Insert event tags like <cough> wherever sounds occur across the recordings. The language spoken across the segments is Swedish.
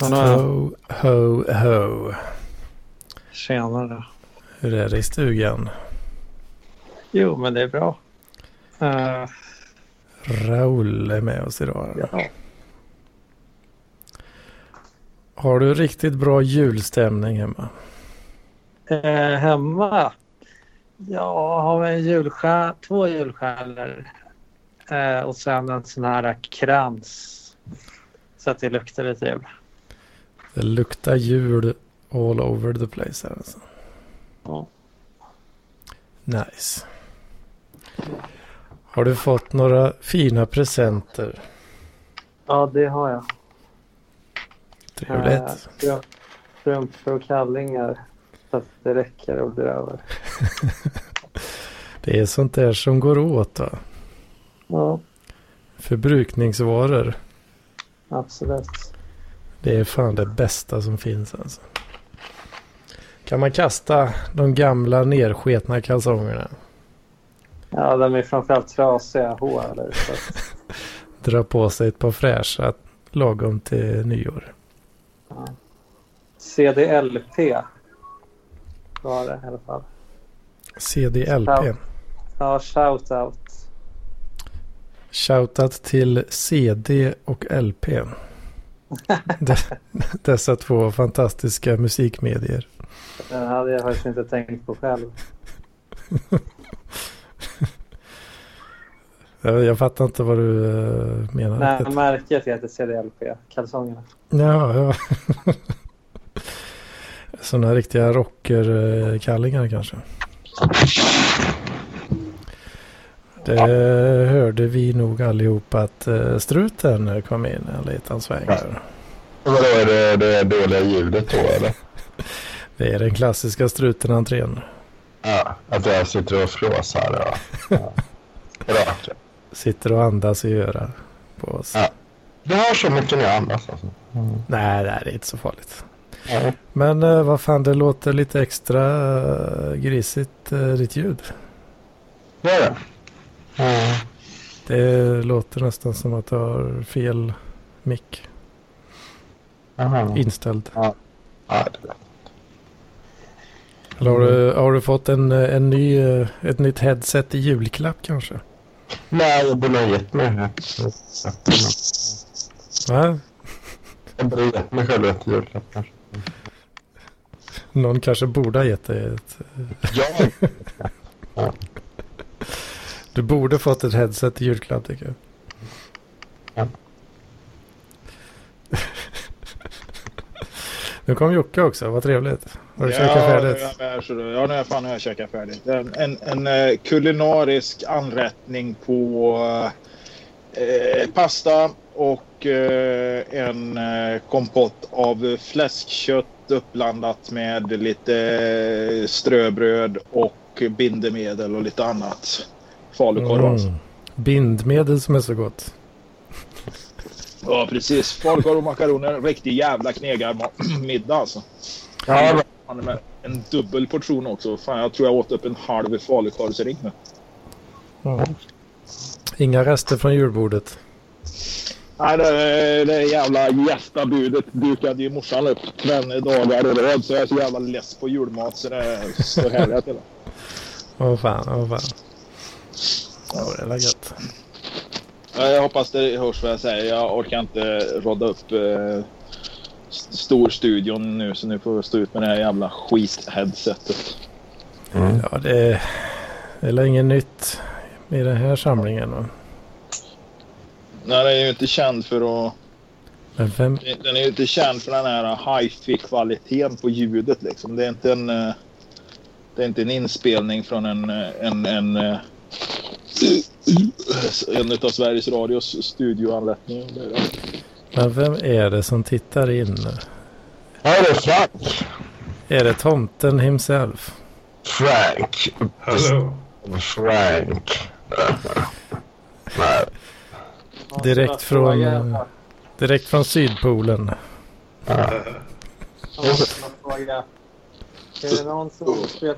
Ho, ho, ho. Tjenare. Hur är det i stugan? Jo, men det är bra. Uh, Raoul är med oss idag. ja. Har du riktigt bra julstämning hemma? Eh, hemma? Ja, har vi en julstjär, två julstjärnor eh, och sen en sån här krans så att det luktar lite jul. Det luktar jul all over the place här alltså. Ja. Nice. Har du fått några fina presenter? det har jag. Trevligt. Eh, strump- Strumpor och kallingar så att det räcker och blir över. <laughs> Det är sånt där som går åt va? Ja, Förbrukningsvaror. absolut. Det är fan det bästa som finns alltså. Kan man kasta de gamla nersketna kalsongerna? Ja, de är framförallt trasiga hår. <laughs> Dra på sig ett par fräscha lagom till nyår. ja. CDLP var det i alla fall. CDLP. Ja. Ja, shout out. Shoutout till CD och LP. <laughs> Dessa två fantastiska musikmedier. Den hade jag faktiskt inte tänkt på själv. <laughs> Jag, fattar inte vad du uh, menar. Nej, märket heter CDLP, kalsongerna. Ja, ja. <laughs> Sådana riktiga rockerkallingar kanske. Det hörde vi nog allihop att eh, struten kom in en liten sväng. där. Vadå, är det det dåliga ljudet då eller? <laughs> Det är den klassiska struten-entrén. Ja, att jag sitter och flåsar och... Ja. Sitter och andas i öra på oss. Ja. Det har så mycket när jag andas alltså. Mm. Nej, nej, det är inte så farligt. Ja. Men eh, vad fan, det låter lite extra uh, grisigt, eh, ditt ljud. Det är det. Mm. Det låter nästan som att du har fel mick inställd. Ja, det Eller har du, har du fått en, en ny, ett nytt headset i julklapp kanske? Nej, jag borde ha gett mig. Va? Jag borde ha gett mig själv ett julklapp kanske. Någon kanske borde ha gett dig ett... Jag? <laughs> Du borde fått ett headset i julklapp tycker jag. Ja. <laughs> nu kom Jocke också, vad trevligt. Har du ja, käkat färdigt? Ja, är nu är fan nu har jag käkat färdigt. En, en, en eh, kulinarisk anrättning på eh, pasta och eh, en eh, kompott av fläskkött uppblandat med lite eh, ströbröd och bindemedel och lite annat. Falukorv alltså. Mm. Bindmedel som är så gott. Ja, precis. Falukorv och makaroner. Riktig jävla knegarmiddag alltså. Ja, Han är med en dubbel portion också. Fan, jag tror jag åt upp en halv falukorvsring nu. Mm. Inga rester från julbordet. Nej, det, det jävla gästabudet dukade ju morsan upp tvenne dagar i rad. Så jag är så jävla less på julmat så det står härliga till. Åh fan, åh fan. Ja, det är väl gött. Ja, Jag hoppas det hörs vad jag säger. Jag orkar inte rodda upp eh, st- storstudion nu. Så nu får jag stå ut med det här jävla skit-headsetet. Mm. Ja, det är, det är väl inget nytt i den här samlingen. va? Nej, den är ju inte känd för att... Men vem, Den är ju inte känd för den här hi-fi-kvaliteten på ljudet liksom. Det är inte en... eh, Det är inte en inspelning från en... eh, en, en eh, en av Sveriges Radios studioanläggningar. Det det. men vem är det som tittar in? Det är Frank. Är det tomten himself? Frank. Hallå? Frank. Direkt från, direkt från Sydpolen. Ja. Jag måste bara fråga. Är det någon som spelar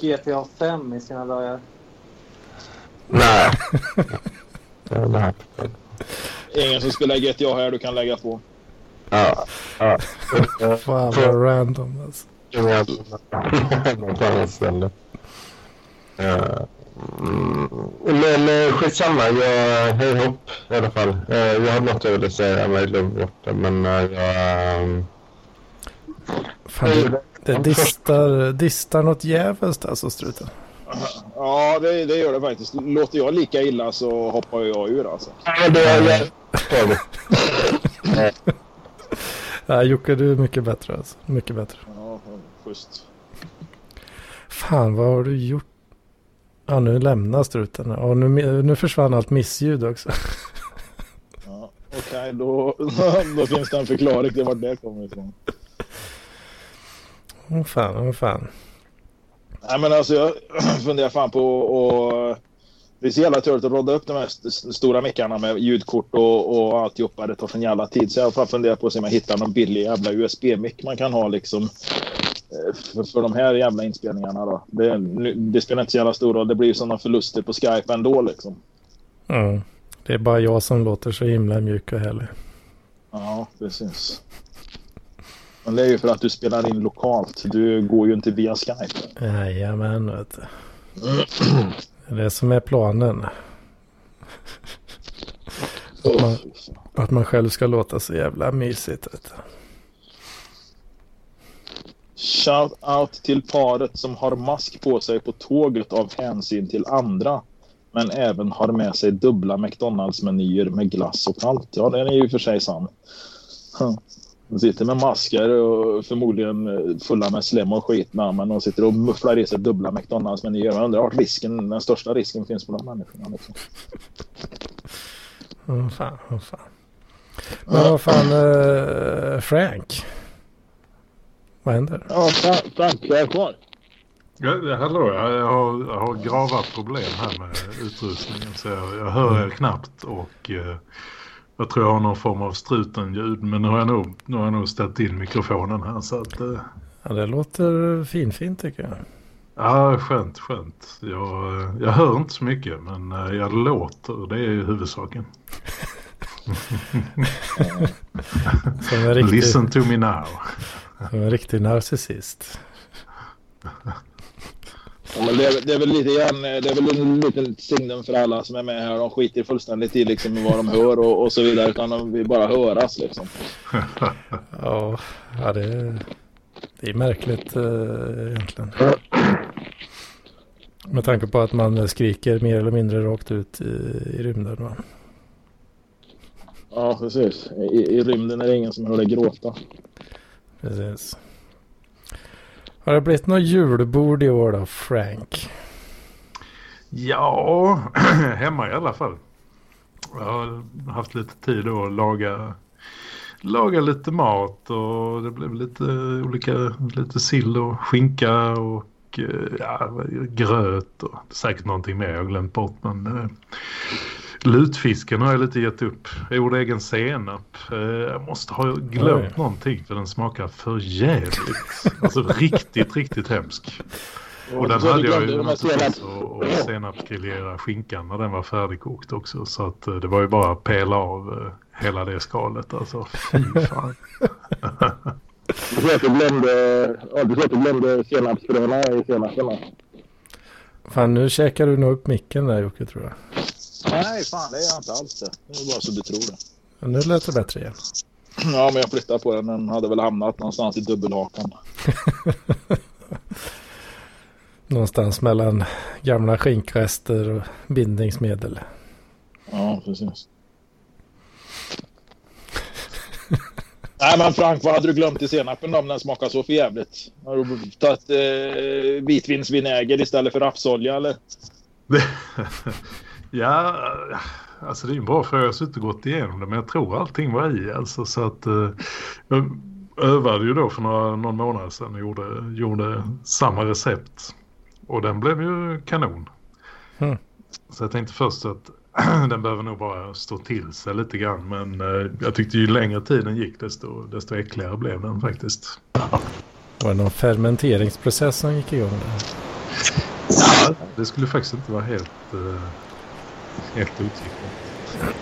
GTA 5 i sina dagar? Nej. Här. <laughs> Ingen som spelar GTA här du kan lägga på. Ja. ja. Fan vad random alltså. Något annat ställe. Ja. Men skitsamma, jag höj hopp i alla fall. Eh, Jag har något jag ville säga men jag glömde bort det. Men eh, jag... ehm, Fan, det, det distar, distar något djävulskt alltså struten. Ja, det, det gör det faktiskt. Låter jag lika illa så hoppar jag ur alltså. Ja, det är. <laughs> Ja, Jocke du är mycket bättre alltså. Mycket bättre. Ja, schysst. Fan vad har du gjort? Ja nu lämnar struten. Och nu, nu försvann allt missljud också. Ja, Okej, då, <laughs> då finns det en förklaring till vart det kommer ifrån. Åh fan, åh fan. Nej, men alltså jag <clears throat> funderar fan på och det är så jävla turligt att rodda upp de här st- stora mickarna med ljudkort och, och alltihopa. Det tar sån jävla tid. Så jag har funderat på att se om jag hittar någon billig jävla USB-mick man kan ha liksom. eh, För, för de här jävla inspelningarna då. Det, det spelar inte så jävla stor roll. Det blir ju sådana förluster på Skype ändå liksom. Mm. Det är bara jag som låter så himla mjuk och härlig. Ja, precis. Men det är ju för att du spelar in lokalt. Du går ju inte via Skype. Jajamän vet. Det är det som är planen. Att man, att man själv ska låta så jävla mysigt. Vet du. Shout out till paret som har mask på sig på tåget av hänsyn till andra. Men även har med sig dubbla McDonalds-menyer med glass och allt. Ja, den är ju för sig sann. De sitter med masker och förmodligen fulla med slem och skit. na, Men de sitter och mufflar i sig dubbla McDonalds-menyer. Jag undrar vart risken, den största risken finns på de människorna. Liksom. Åh fan, åh fan. Men vad fan, eh, Frank? Vad händer? Ja, Frank, jag är kvar. Ja, hallå, jag jag har, jag har grava problem här med utrustningen så jag, jag hör er knappt och eh, jag tror jag har någon form av strutenljud men nu har jag nog, nu har jag nog ställt in mikrofonen här så att eh, Ja, det låter finfint tycker jag. ja, skönt, skönt. Jag, eh, jag hör inte så mycket men eh, jag låter, det är ju huvudsaken. <laughs> Riktig, Listen to me now. som en riktig narcissist. <laughs> Men det, är, det är väl lite grann, det är väl en liten signum för alla som är med här. De skiter fullständigt i liksom vad de hör och, och så vidare. Utan de vill bara höras liksom. <laughs> Ja, ja det, är, det är märkligt eh, egentligen. Med tanke på att man skriker mer eller mindre rakt ut i, i rymden. Va? Ja, precis. I, I rymden är det ingen som hör dig gråta. Precis. Har det blivit något julbord i år då, Frank? Ja, <clears throat> hemma i alla fall. Jag har haft lite tid att laga, laga lite mat och det blev lite olika, lite sill och skinka och eh, ja, gröt och säkert någonting mer jag glömt bort. Men eh, lutfisken har jag lite gett upp. Jag gjorde egen senap. Eh, jag måste ha glömt Oj. någonting för den smakar för jävligt. Alltså riktigt, riktigt hemsk. Och den hade jag ju naturligtvis och, och senapsgrillera skinkan när den var färdigkokt också. Så att eh, det var ju bara att pela av eh, hela det skalet alltså. Fy fan. Du sa att du glömde, ja, du sa att du glömde senapsfröna i senapen. Fan, nu käkar du nog upp micken där Jocke tror jag. Nej, fan det är jag inte alls det. Det är bara så du tror det. Men nu lät det bättre igen. Ja, men jag flyttade på den. Den hade väl hamnat någonstans i dubbelhakan. <laughs> Någonstans mellan gamla skinkrester och bindningsmedel. Ja, precis. <laughs> Nej men Frank, vad hade du glömt i senapen då om den smakar så för jävligt? Har du tagit eh, vitvinsvinäger istället för rapsolja eller? <laughs> ja, alltså det är en bra fråga. Jag har och gått igenom det men jag tror allting var i alltså. Så att eh, jag övade ju då för några, någon månad sedan och gjorde, gjorde samma recept. Och den blev ju kanon. Mm. Så jag tänkte först att <clears throat> den behöver nog bara stå till sig lite grann. Men eh, jag tyckte ju längre tiden gick desto, desto äckligare blev den faktiskt. Var det någon fermenteringsprocess som gick igång där? Ja, det skulle faktiskt inte vara helt, eh, helt utsiktat.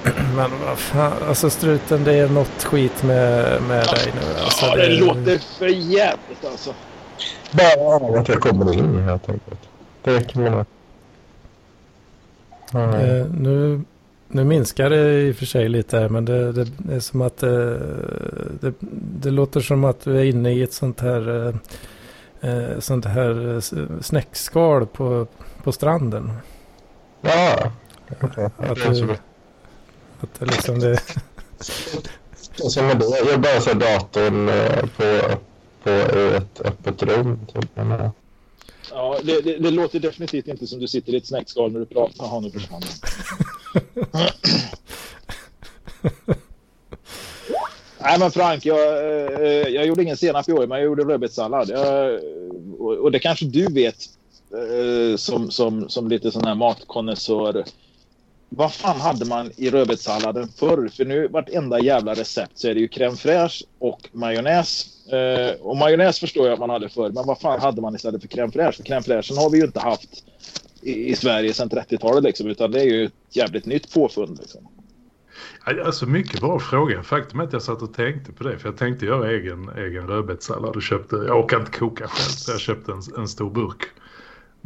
<clears throat> Men vad fan, alltså struten det är något skit med, med dig nu. Alltså, ja, det, låter för jävligt alltså. Bara att jag kommer in helt enkelt. Det räcker med det. Eh, nu, nu minskar det i och för sig lite här, men det, det, det är som att eh, det, det, låter som att vi är inne i ett sånt här, eh, eh sånt här snäckskal på, på stranden. Ja. Att, det, att det liksom det... Som det, jag bara så datorn på, på ett öppet rum. Typ. Ja, det, det, det, låter definitivt inte som du sitter i ett snäckskal när du pratar. Jaha, nu försvann Nej men Frank, jag, eh, jag gjorde ingen senap i år men jag gjorde rödbetssallad. Och det kanske du vet eh, som, som, som lite sån här matkonnässör. Vad fan hade man i rödbetssalladen förr? För nu vartenda jävla recept så är det ju crème fraîche och majonnäs Eh, och majonnäs förstår jag att man hade förr, men vad fan hade man istället för crème fraîche? För crème fraîchen har vi ju inte haft i, i Sverige sedan 30-talet liksom, utan det är ju ett jävligt nytt påfund. Liksom. Alltså mycket bra fråga. Faktum är att jag satt och tänkte på det. För jag tänkte göra egen, egen rödbetssallad och köpte, jag orkar inte koka själv så jag köpte en, en stor burk.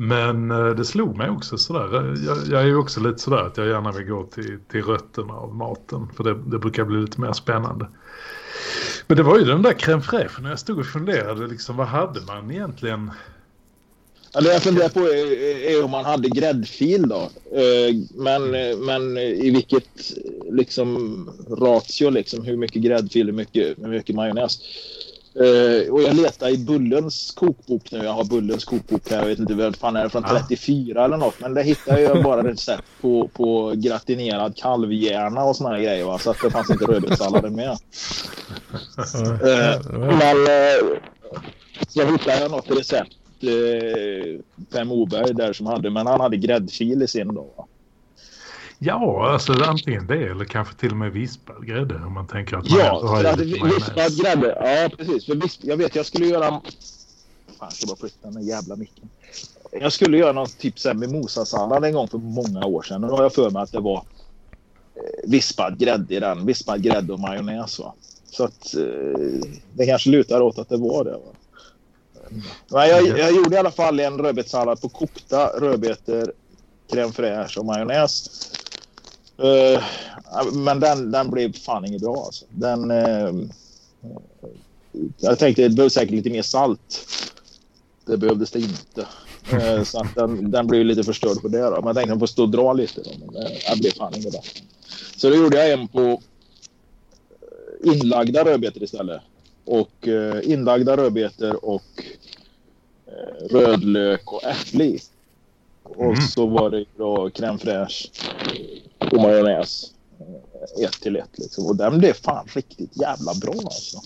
Men eh, det slog mig också sådär. Jag, jag är ju också lite sådär att jag gärna vill gå till, till rötterna av maten. För det, det brukar bli lite mer spännande. Men det var ju den där crème fraîche när jag stod och funderade liksom vad hade man egentligen? Det jag funderar på är, är om man hade gräddfil då. Eh, men, men i vilket liksom ratio liksom hur mycket gräddfil hur mycket, hur mycket majonnäs. Uh, och jag letar i Bullens kokbok nu. Jag har Bullens kokbok här. Jag vet inte vad fan är det från 34 eller något. Men där hittar jag bara recept på, på gratinerad kalvhjärna och såna här grejer. Va? Så att det fanns inte rödbetssalladen med. uh, men uh, så hittade jag något recept. Uh, Per Moberg där som hade. Men han hade gräddfil i sin då. Ja, alltså antingen det eller kanske till och med vispad grädde om man tänker att man ja, har hade vispad grädde. Ja, precis. För visp, jag vet, jag skulle göra... Fan, jag ska bara flytta den jävla micken. Jag skulle göra någon typ mimosasallad en gång för många år sedan. Och då har jag för mig att det var eh, vispad grädde i den. Vispad grädde och majonnäs. Va? Så att eh, det kanske lutar åt att det var det. Va? Men jag, jag gjorde i alla fall en rödbetssallad på kokta rödbetor, crème fraîche och majonnäs. Uh, men den, den blev fan inget bra alltså. Den... Uh, jag tänkte det behövs säkert lite mer salt. Det behövdes det inte. Uh, så att den, den blev lite förstörd på det då. Men jag tänkte att den får stå och dra lite. Då, men det, blev fan inget bra. Så då gjorde jag en på inlagda rödbetor istället. Och inlagda rödbetor och rödlök och äpple. Och mm. så var det då crème fraîche och majonnäs. Eh, ett till ett liksom. Och den blev fan riktigt jävla bra alltså.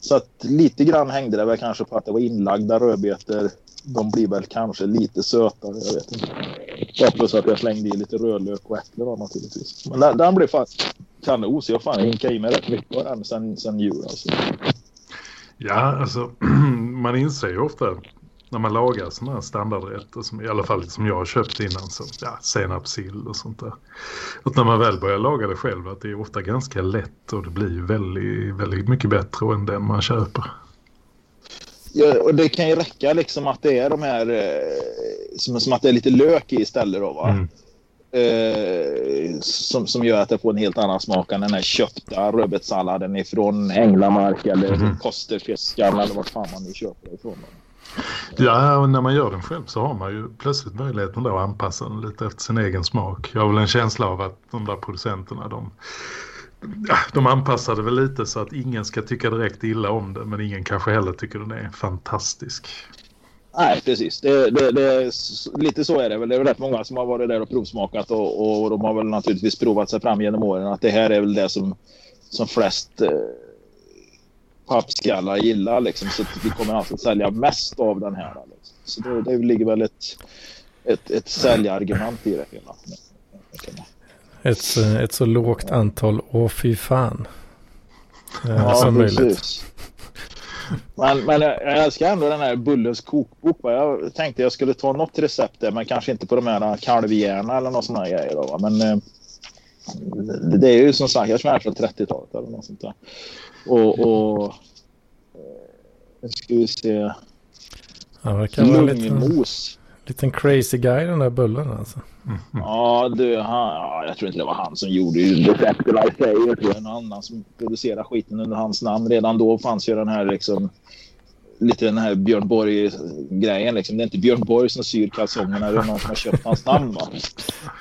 Så att lite grann hängde det väl kanske på att det var inlagda rödbetor. De blir väl kanske lite sötare, jag vet inte. Bara plus att jag slängde i lite rödlök och äpple då naturligtvis. Men den, den blev fan kanon så jag fan hinkade i mig rätt mycket av den sen, sen jul alltså. Ja, alltså <clears throat> man inser ju ofta när man lagar sådana här standardrätter som i alla fall som jag har köpt innan så ja, senapssill och sånt där. Och när man väl börjar laga det själv att det är ofta ganska lätt och det blir ju väldigt, väldigt mycket bättre än den man köper. Ja, och det kan ju räcka liksom att det är de här eh, som, som att det är lite lök i istället då va? Mm. Eh, som, som gör att det får en helt annan smak än den här köpta rödbetssalladen ifrån Änglamark eller mm. Kosterfiskarna eller vart fan man nu köper ifrån. Ja, och när man gör den själv så har man ju plötsligt möjligheten då att anpassa den lite efter sin egen smak. Jag har väl en känsla av att de där producenterna, de, de anpassade väl lite så att ingen ska tycka direkt illa om det, men ingen kanske heller tycker den är fantastisk. Nej, precis. Det, det, det, lite så är det väl. Det är väl rätt många som har varit där och provsmakat och, och de har väl naturligtvis provat sig fram genom åren att det här är väl det som, som flest eh, pappskallar gillar. Liksom, så vi kommer alltså att sälja mest av den här. Liksom. Så det, det ligger väl ett, ett, ett säljargument i det hela. Ett, ett så lågt antal, åh fy fan. Ja, som precis. möjligt. Men, men jag älskar ändå den här Bullens kokbok. Jag tänkte jag skulle ta något recept där, men kanske inte på de här kalvhjärna eller något sådana grejer. Då, men, eh, det, det är ju som sagt, jag tror det är från 30-talet eller något sånt där. Och, och eh, nu ska vi se. Han verkar vara en liten, crazy guy den där bullen alltså. Ja, du, han, ja, jag tror inte det var han som gjorde tror det var någon annan som producerade skiten under hans namn. Redan då fanns ju den här liksom lite den här Björn Borg-grejen. Liksom. Det är inte Björn Borg som syr kalsongerna. Det är någon som har köpt hans namn. Va?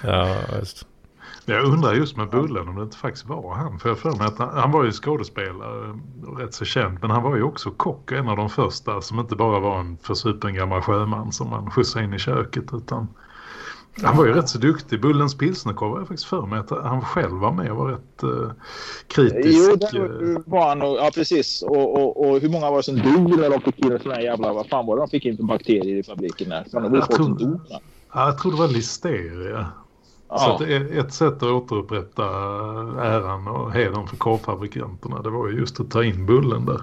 Ja, just. Jag undrar just med Bullen om det inte faktiskt var han. För jag för mig att han, han var ju skådespelare och rätt så känd. Men han var ju också kock en av de första som inte bara var en försupen gammal sjöman som man skjutsade in i köket. Utan han var ju rätt så duktig. Bullens pilsnerkorv var jag faktiskt för mig att han själv var med och var rätt uh, kritisk. Jo, det var han. Och, ja, precis. Och, och, och hur många var det som dog när de fick in såna här jävla... Vad fan var det de fick in för bakterier i fabriken där? Fan, det var Jag folk som tror- dog. va? Ja, jag tror det var listeria. Så Ja. är ett sätt att återupprätta äran och hedern för korvfabrikanterna det var ju just att ta in Bullen där.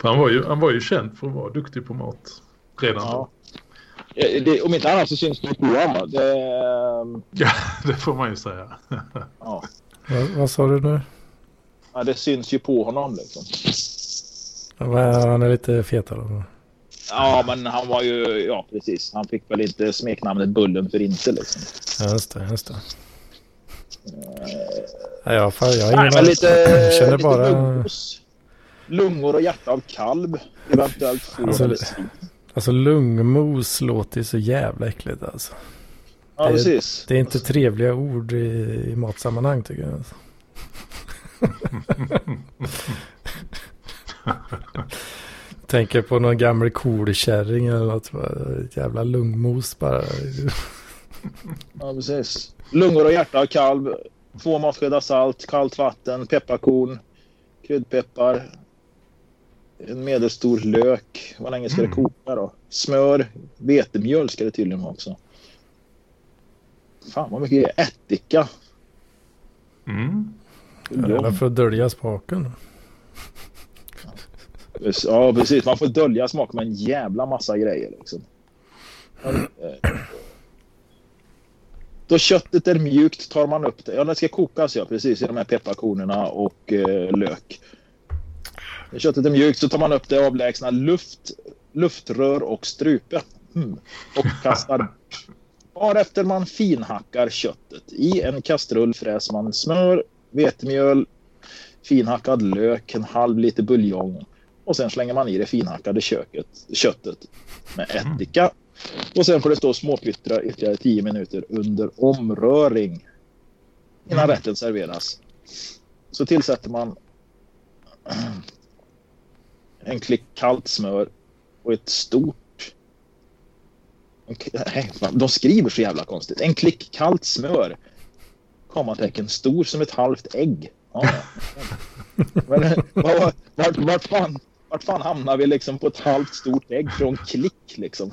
För han var ju, han var ju känd för att vara duktig på mat redan Ja. då. Eh, Det, om inte annat så syns det bra. va? Det, ehm, Ja, <laughs> det får man ju säga. <laughs> ja. Vad, vad sa du nu? ja, det syns ju på honom. Liksom. Ja, Han är lite fetare. Ja, men han var ju... Ja, precis. Han fick väl inte smeknamnet Bullen för inte. Liksom. Ja, just det. Just det. Ja, jag, fan, jag Nej, men lite, Jag känner lite bara... lungos. Lungor och hjärta av kalv. Eventuellt får Alltså. Alltså lungmos låter ju så jävla äckligt alltså. Ja, det- precis. Det är inte trevliga ord i, i matsammanhang tycker jag. Alltså. <laughs> <laughs> Tänker på någon gammal kolkärring eller något. Ett jävla lungmos bara. Ja, precis. Lungor och hjärta av kalv. Två matskedar salt, kallt vatten, pepparkorn, kryddpeppar. En medelstor lök. Hur länge ska det Mm. koka då? Smör, vetemjöl ska det tydligen vara också. Fan vad mycket är ättika. Mm. Eller för att dölja smaken. Ja, precis. Man får dölja smak med en jävla massa grejer. Liksom. Då köttet är mjukt tar man upp det. Ja, det ska kokas ja, precis i de här pepparkornen och eh, lök. När köttet är mjukt så tar man upp det avlägsna luft, luftrör och strupe. Mm. Och kastar Varefter man finhackar köttet. I en kastrull fräser man smör, vetemjöl, finhackad lök, en halv liter buljong och sen slänger man i det finhackade köket, köttet med ättika. Och sen får det stå småpyttra ytterligare 10 minuter under omröring innan rätten serveras. Så tillsätter man en klick kallt smör och ett stort... <laughs> Nej, De skriver så jävla konstigt. En klick kallt smör. Kommatecken stor som ett halvt ägg. Ja. Men, <laughs> vad- vart, vart, fan, vart fan hamnar vi liksom på ett halvt stort ägg från klick liksom?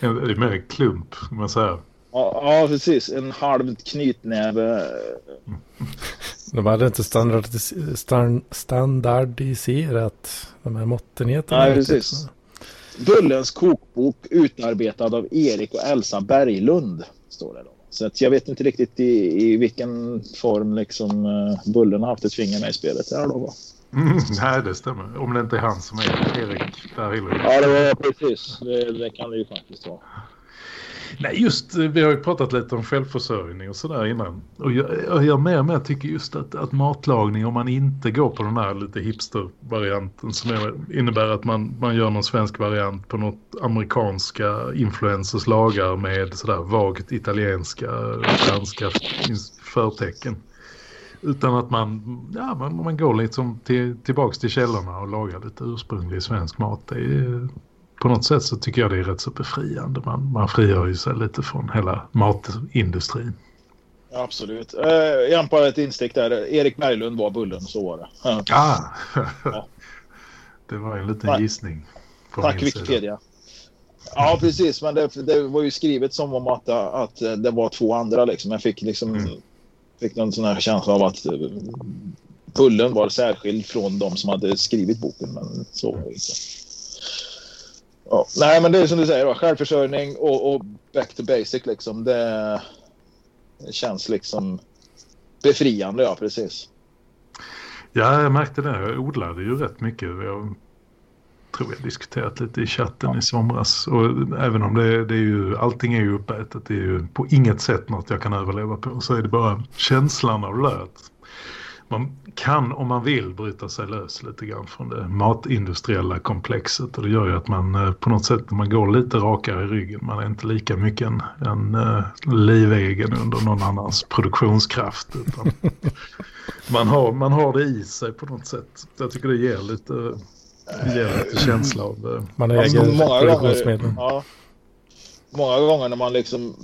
Det är mer en klump, om man säger. Ja, ja precis. En halv knytnäve. De hade inte standardis stan standardiserat de här måttenheterna. Nej, precis. Bullens kokbok utarbetad av Erik och Elsa Berglund. Står det då. Så att jag vet inte riktigt i, i vilken form liksom, eh, Bullen har haft ett finger med i spelet. Där då, va? Mm, <laughs> nej, det stämmer. Om det inte är han som är Erik Berglund. Ja, det var precis. Det, det kan det ju faktiskt vara. Nej, just vi har ju pratat lite om självförsörjning och sådär innan. Och jag, jag, jag mer och mer tycker just att, att matlagning, om man inte går på den här lite hipster-varianten som är, innebär att man, man gör någon svensk variant på något amerikanska influencers lagar med sådär vagt italienska, franska förtecken. Utan att man, ja, man, man går liksom till, tillbaks till källorna och lagar lite ursprunglig svensk mat. Det är, på något sätt så tycker jag det är rätt så befriande. Man, man frigör ju sig lite från hela matindustrin. Absolut. Eh, jag på ett instick där. Erik Berglund var Bullen, så var det. Ja. Ah! Ja. <laughs> det var en liten Tack. gissning. Tack. Wikipedia. Ja, precis. Men det, det var ju skrivet som om att, att det var två andra. Liksom. Jag fick, liksom, Mm fick någon sån här känsla av att eh, Pullen Bullen var särskild från de som hade skrivit boken. Men så var det inte. Ja, nej, men det är som du säger. Då, självförsörjning och, och back to basic. Liksom. Det, det känns liksom Befriande, ja precis. Ja, jag märkte det. Jag odlade ju rätt mycket. Jag tror jag diskuterat lite i chatten ja. i somras. Och även om det, det är ju, allting är ju uppätet. Det är ju på inget sätt något jag kan överleva på. Så är det bara känslan av löt man kan om man vill bryta sig lös lite grann från det matindustriella komplexet och det gör ju att man eh, på något sätt man går lite rakare i ryggen. Man är inte lika mycket en, en uh, livegen under någon annans produktionskraft <laughs> man, har, man har det i sig på något sätt. Jag tycker det ger lite, ger lite känsla av... Uh, man äger produktionsmedel. Ja många gånger när man liksom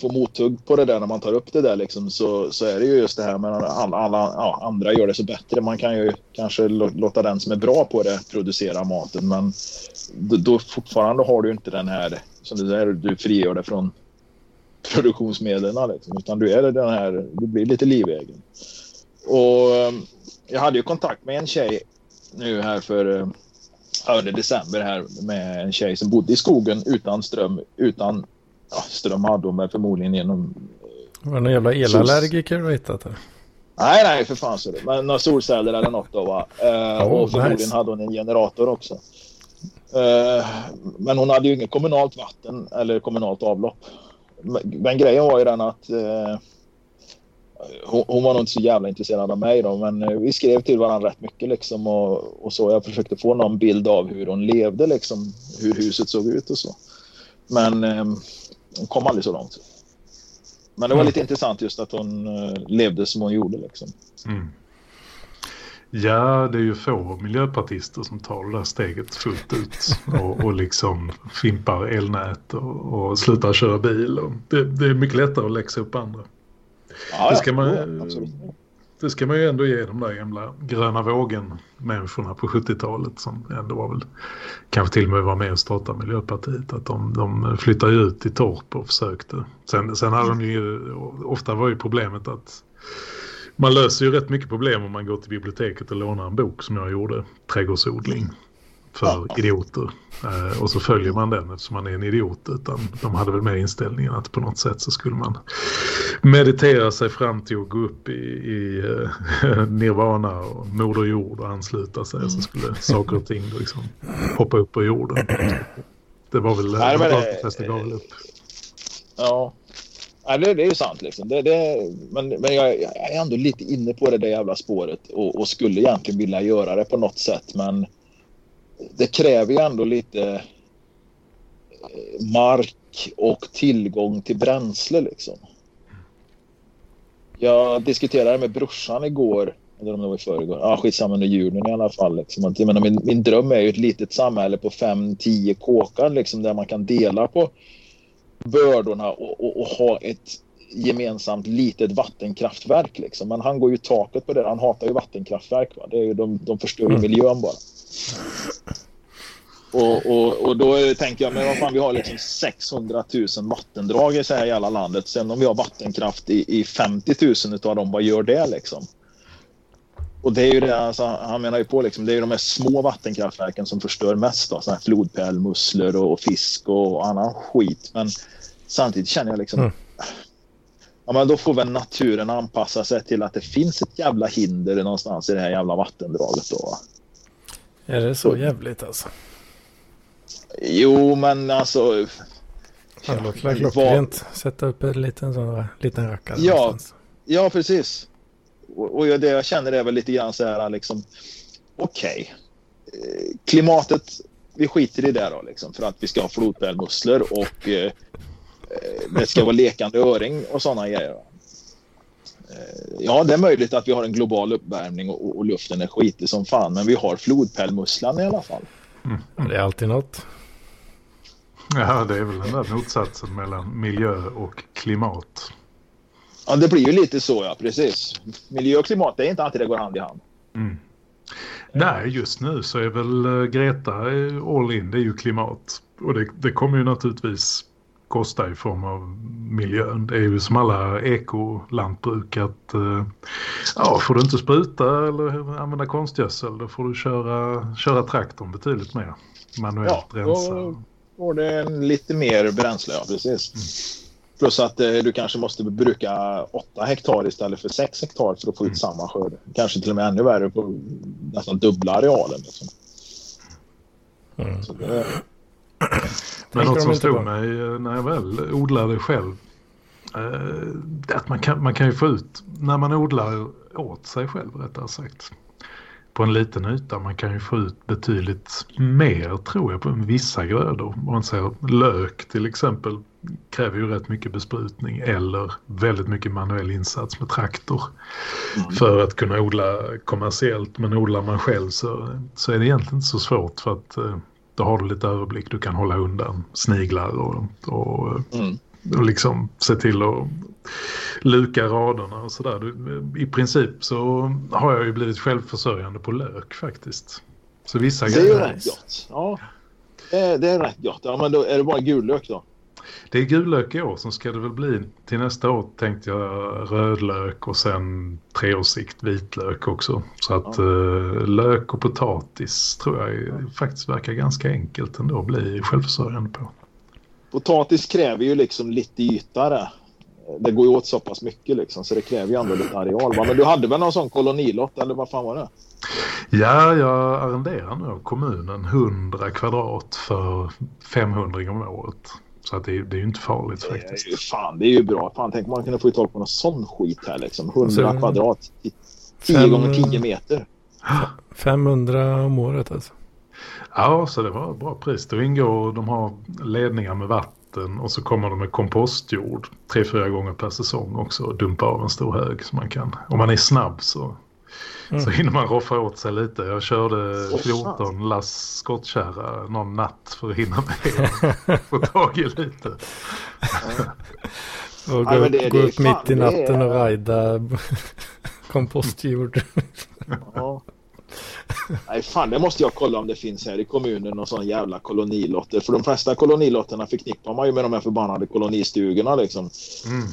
får mothugg på det där när man tar upp det där liksom, så, så är det ju just det här med att alla, alla ja, andra gör det så bättre. Man kan ju kanske låta den som är bra på det producera maten men då, då fortfarande har du inte den här som du säger, du frigör det från produktionsmedlen liksom, utan du är den här, du blir lite livegen. Och ehm, jag hade ju kontakt med en tjej nu här för eh, under december här med en tjej som bodde i skogen utan ström. Utan ja, ström hade hon förmodligen genom... Var det någon jävla elallergiker du har hittat här? Nej, nej, för fan så det. Men några solceller eller något då va. Uh, oh, och förmodligen nice. hade hon en generator också. Uh, men hon hade ju inget kommunalt vatten eller kommunalt avlopp. Men, grejen var ju den att uh, hon, hon, var nog inte så jävla intresserad av mig då, men eh, vi skrev till varandra rätt mycket liksom och, och så. Jag försökte få någon bild av hur hon levde liksom, hur huset såg ut och så. Men eh, hon kom aldrig så långt. Men det var mm. lite intressant just att hon eh, levde som hon gjorde liksom. Mm. Ja, det är ju få miljöpartister som tar det där steget fullt ut <laughs> och, och liksom fimpar elnät och, och slutar köra bil. Och det, det är mycket lättare att läxa upp andra. Ja, det, ska man, ja, det ska man ju ändå ge de där gamla gröna vågen-människorna på 70-talet som ändå var väl kanske till och med var med och startade Miljöpartiet. Att de, de flyttade ut till Torp och försökte. Sen, sen hade de ju, ofta var ju problemet att man löser ju rätt mycket problem om man går till biblioteket och lånar en bok som jag gjorde, trädgårdsodling för idioter. Eh, och så följer man den eftersom man är en idiot. Utan de hade väl med inställningen att på något sätt så skulle man meditera sig fram till att gå upp i, i uh, <laughs> nirvana och moder jord och ansluta sig. Mm. Så skulle saker och ting liksom hoppa upp på jorden. Det var väl Nej, men det, det gav väl upp. Ja. Ja, det, det är ju sant. Liksom. Det, det, men men jag, jag, är ändå lite inne på det där jävla spåret och, och, skulle egentligen vilja göra det på något sätt. Men det kräver ju ändå lite eh, mark och tillgång till bränsle liksom. Jag diskuterade med brorsan igår, eller om det var i förrgår, ja skitsamma under julen i alla fall. Liksom. menar, min, min dröm är ju ett litet samhälle på 5-10 kåkar liksom, där man kan dela på bördorna och, och, och, ha ett gemensamt litet vattenkraftverk. Liksom. Men han går ju taket på det. Han hatar ju vattenkraftverk. Va? Det är ju, de, de förstör ju mm. miljön bara. Och, och, och då tänker jag, men vad fan, vi har liksom 600 000 vattendrag i här hela landet. Sen om vi har vattenkraft i, i 50 000 av dem, vad gör det liksom? Och det är ju det, alltså, han menar ju på liksom, det är ju de här små vattenkraftverken som förstör mest då, sådana här flodpärlmusslor och, och fisk och annan skit. Men samtidigt känner jag liksom, mm. ja men då får väl naturen anpassa sig till att det finns ett jävla hinder någonstans i det här jävla vattendraget då. Är det så jävligt alltså? Jo, men alltså... Det låter klockrent. Sätta upp en liten, sån, liten rackare. Ja, någonstans. ja precis. Och, och det jag känner är väl lite grann så här liksom... Okej. Okay. Eh, klimatet, vi skiter i det då liksom. För att vi ska ha flodpärlmusslor och eh, eh, det ska vara lekande öring och sådana grejer. Eh, ja, det är möjligt att vi har en global uppvärmning och, och luften är skitig som fan. Men vi har flodpärlmusslan i alla fall. Mm. Det är alltid något. Ja, det är väl den där motsatsen mellan miljö och klimat. Ja, det blir ju lite så, ja. Precis. Miljö och klimat, det är inte alltid det går hand i hand. Mm. Nej, just nu så är väl eh, Greta all in. Det är ju klimat. Och det, det kommer ju naturligtvis kosta i form av miljön. Det är ju som alla ekolantbruk att uh, ja, får du inte spruta eller använda konstgödsel då får du köra, köra traktorn betydligt mer manuellt ja, rensa. Då får det lite mer bränsle, ja precis. Mm. Plus att eh, du kanske måste bruka 8 hektar istället för 6 hektar för att få ut samma skörd. Kanske till och med ännu värre på nästan dubbla arealen. Liksom. Mm. Så det, <clears throat> <clears throat> Men något som slog på. mig eh, när jag väl odlade själv. eh, att man kan, man kan ju få ut, när man odlar åt sig själv rättare sagt. På en liten yta, man kan ju få ut betydligt mer tror jag på vissa grödor. Om man säger lök till exempel kräver ju rätt mycket besprutning eller väldigt mycket manuell insats med traktor för att kunna odla kommersiellt. Men odlar man själv så, så är det egentligen inte så svårt för att eh, då har du lite överblick. Du kan hålla undan sniglar och, och, mm. och liksom se till att luka raderna och sådär. I princip så har jag ju blivit självförsörjande på lök faktiskt. Så vissa det är grejer. rätt gott. Ja, det är, det är rätt gott. Ja, men då är det bara gul lök då? Det är gullök i år, som ska det väl bli till nästa år tänkte jag rödlök och sen treårssikt vitlök också. Så att eh, lök och potatis tror jag faktiskt verkar ganska enkelt ändå att bli självförsörjande på. Potatis kräver ju liksom lite ytare. Det går ju åt så pass mycket liksom så det kräver ju ändå lite areal. va? Men du hade väl någon sån kolonilott eller vad fan var det? Ja, jag arrenderar nu av kommunen 100 kvadrat för 500 om året. Så att det, är- det är ju inte farligt Det är faktiskt. ju, fan, det är ju bra. Fan, tänk om man kunde få tag på någon sån skit här liksom. 100 Så- kvadrat. 10 Fem- gånger 10 meter. 500 om året alltså. Ja, så det var ett bra pris. Då ingår, de har ledningar med vatten och så kommer de med kompostjord tre, fyra gånger per säsong också och dumpa av en stor hög så man kan. Om man är snabb så, Mm. så hinner man roffa åt sig lite. Jag körde Åh, 14 lass skottkärra någon natt för att hinna med <laughs> få tag i lite. <laughs> Och gå, men det- gå det upp fan, mitt i natten är- och rajda <laughs> kompostjord. Ja. Nej, fan, det måste jag kolla om det finns här i kommunen någon sån jävla kolonilotter. För de flesta kolonilotterna förknippar man ju med de här förbannade kolonistugorna liksom. Mm.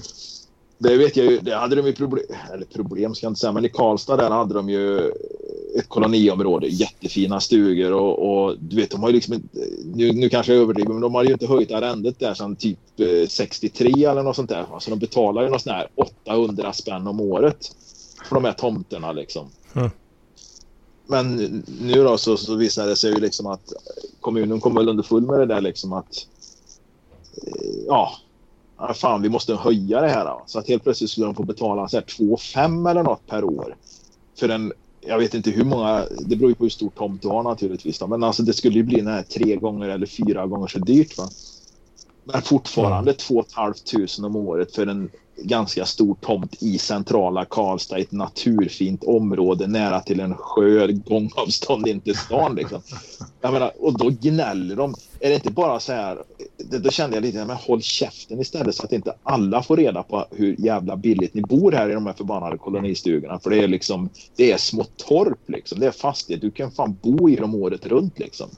Det vet jag ju, det hade de ju problem, eller problem ska jag inte säga, men i Karlstad där hade de ju ett koloniområde, jättefina stugor och, och du vet de har ju liksom inte, nu, nu kanske jag överdriver, men de har ju inte höjt arrendet där sedan typ eh, 63 eller något sånt där. Så de betalar ju något sånt här 800 spänn om året för de här tomterna liksom. Mm. Men nu då så, så visar det sig ju liksom att kommunen kommer väl underfull med det där liksom att eh, ja, ja, fan vi måste höja det här. Då. Så att helt plötsligt skulle de få betala så här 2,5 eller något per år. För en, jag vet inte hur många, det beror ju på hur stor tomt du har naturligtvis. Då. Men alltså det skulle ju bli den tre gånger eller fyra gånger så dyrt. Va? Men fortfarande 2 500 om året för en ganska stor tomt i centrala Karlstad, ett naturfint område nära till en sjö, gångavstånd in till stan. Liksom. Jag menar, och då gnäller de. Är det inte bara så här, då kände jag lite, men håll käften istället så att inte alla får reda på hur jävla billigt ni bor här i de här förbannade kolonistugorna. För det är liksom, det är små torp liksom, det är fastighet, du kan fan bo i dem året runt liksom.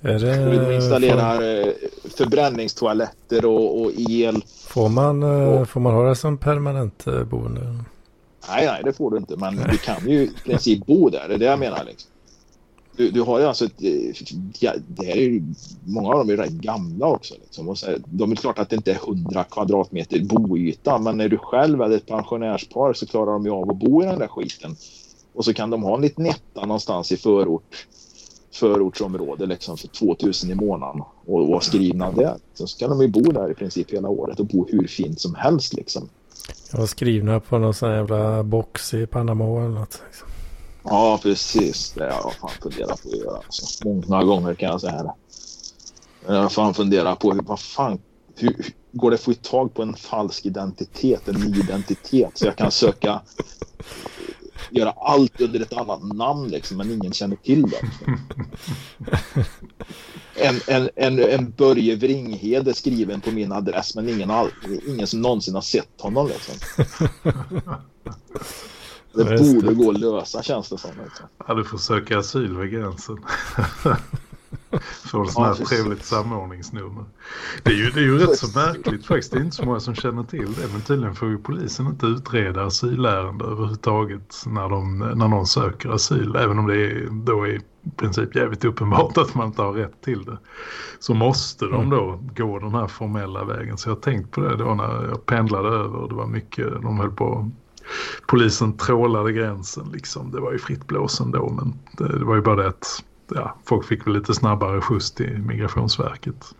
Är det, Och de får, installerar eh, förbränningstoaletter och, och el. får, man, eh, får man ha det som permanent eh, boende? Nej, nej, det får du inte. Men du kan ju i princip bo där. Det är det jag menar. Liksom. Du, du har ju alltså ett... Eh, ja, det här är ju, många av dem är rätt gamla också. Liksom. Och så, här, de är klart att det inte är 100 kvadratmeter boyta. Men när du själv eller ett pensionärspar så klarar de ju av att bo i den där skiten. Och så kan de ha en liten etta någonstans i förort förortsområde liksom för 2000 i månaden och vara skrivna där. Så kan de ju bo där i princip hela året och bo hur fint som helst liksom. Jag var skrivna på någon sån här jävla box i Panama eller något. Liksom. Ja, precis. Det har jag fan funderat på att göra. Alltså. Många gånger kan jag säga det. Jag har fan funderat på hur, vad fan, hur, hur går det att få tag på en falsk identitet, en ny identitet så jag kan söka göra allt under ett annat namn liksom, men ingen känner till det. En, en, en, en Börje Vringhede skriven på min adress men ingen, all, ingen som någonsin har sett honom. Liksom. Det Ja, borde det. gå att lösa känns det som. Liksom. Ja, du får söka asyl vid gränsen. <laughs> Får ett sånt här trevligt samordningsnummer. Det är, ju, det är ju rätt så märkligt faktiskt. Det är inte så många som känner till det. Men tydligen får ju polisen inte utreda asylärenden överhuvudtaget när, de, när någon söker asyl. Även om det är, då är i princip jävligt uppenbart att man inte har rätt till det. Så måste de Mm. då gå den här formella vägen. Så jag har tänkt på det då när jag pendlade över. Det var mycket, de höll på polisen trålade gränsen liksom. Det var ju fritt blås ändå men det, det var ju bara det att ja, folk fick väl lite snabbare skjuts till Migrationsverket.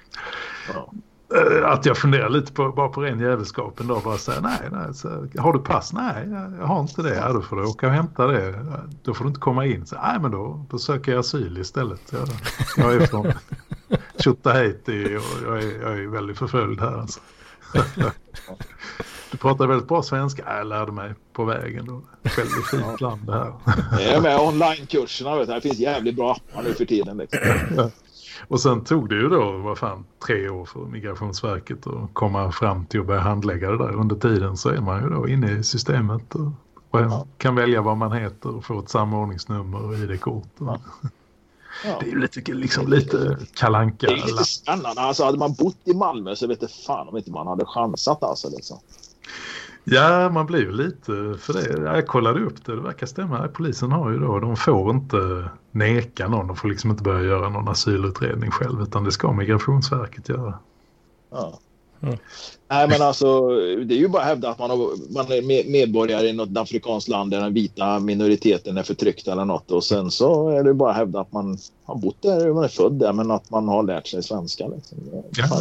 Ja. Eh, Att jag funderar lite på, bara på ren jävelskapen då, bara säga nej, nej så, har du pass? Nej, jag har inte det. Ja, då får du åka och hämta det. Då får du inte komma in. Så, nej, men då, då söker jag asyl istället. Jag, jag är från Tjotahejti och jag är, jag är väldigt förföljd här. Alltså. <laughs> Du pratar väldigt bra svenska. Ja, Jag lärde mig på vägen. Då. Väldigt fint land det här. Det är med onlinekurserna. Det finns jävligt bra appar nu för tiden. Liksom. Och sen tog det ju då, vad fan, tre år för Migrationsverket att komma fram till att börja handlägga det där. Under tiden så är man ju då inne i systemet och, Ja. kan välja vad man heter och få ett samordningsnummer och ID-kort. Ja. Det är ju lite, liksom lite kalanka. Det är lite spännande. Alltså, hade man bott i Malmö så vet jag fan om inte man hade chansat. Alltså, liksom. Ja, man blir ju lite för det. Jag kollade upp det, det verkar stämma. Polisen har ju då, de får inte neka någon. De får liksom inte börja göra någon asylutredning själv utan det ska Migrationsverket göra. Ja. Mm. Nej, men alltså, det är ju bara att hävda att man, har, man är med- medborgare i något afrikanskt land där den vita minoriteten är förtryckt eller något. Och sen så är det bara att hävda att man har bott där, man är född där, men att man har lärt sig svenska. Liksom. Ja.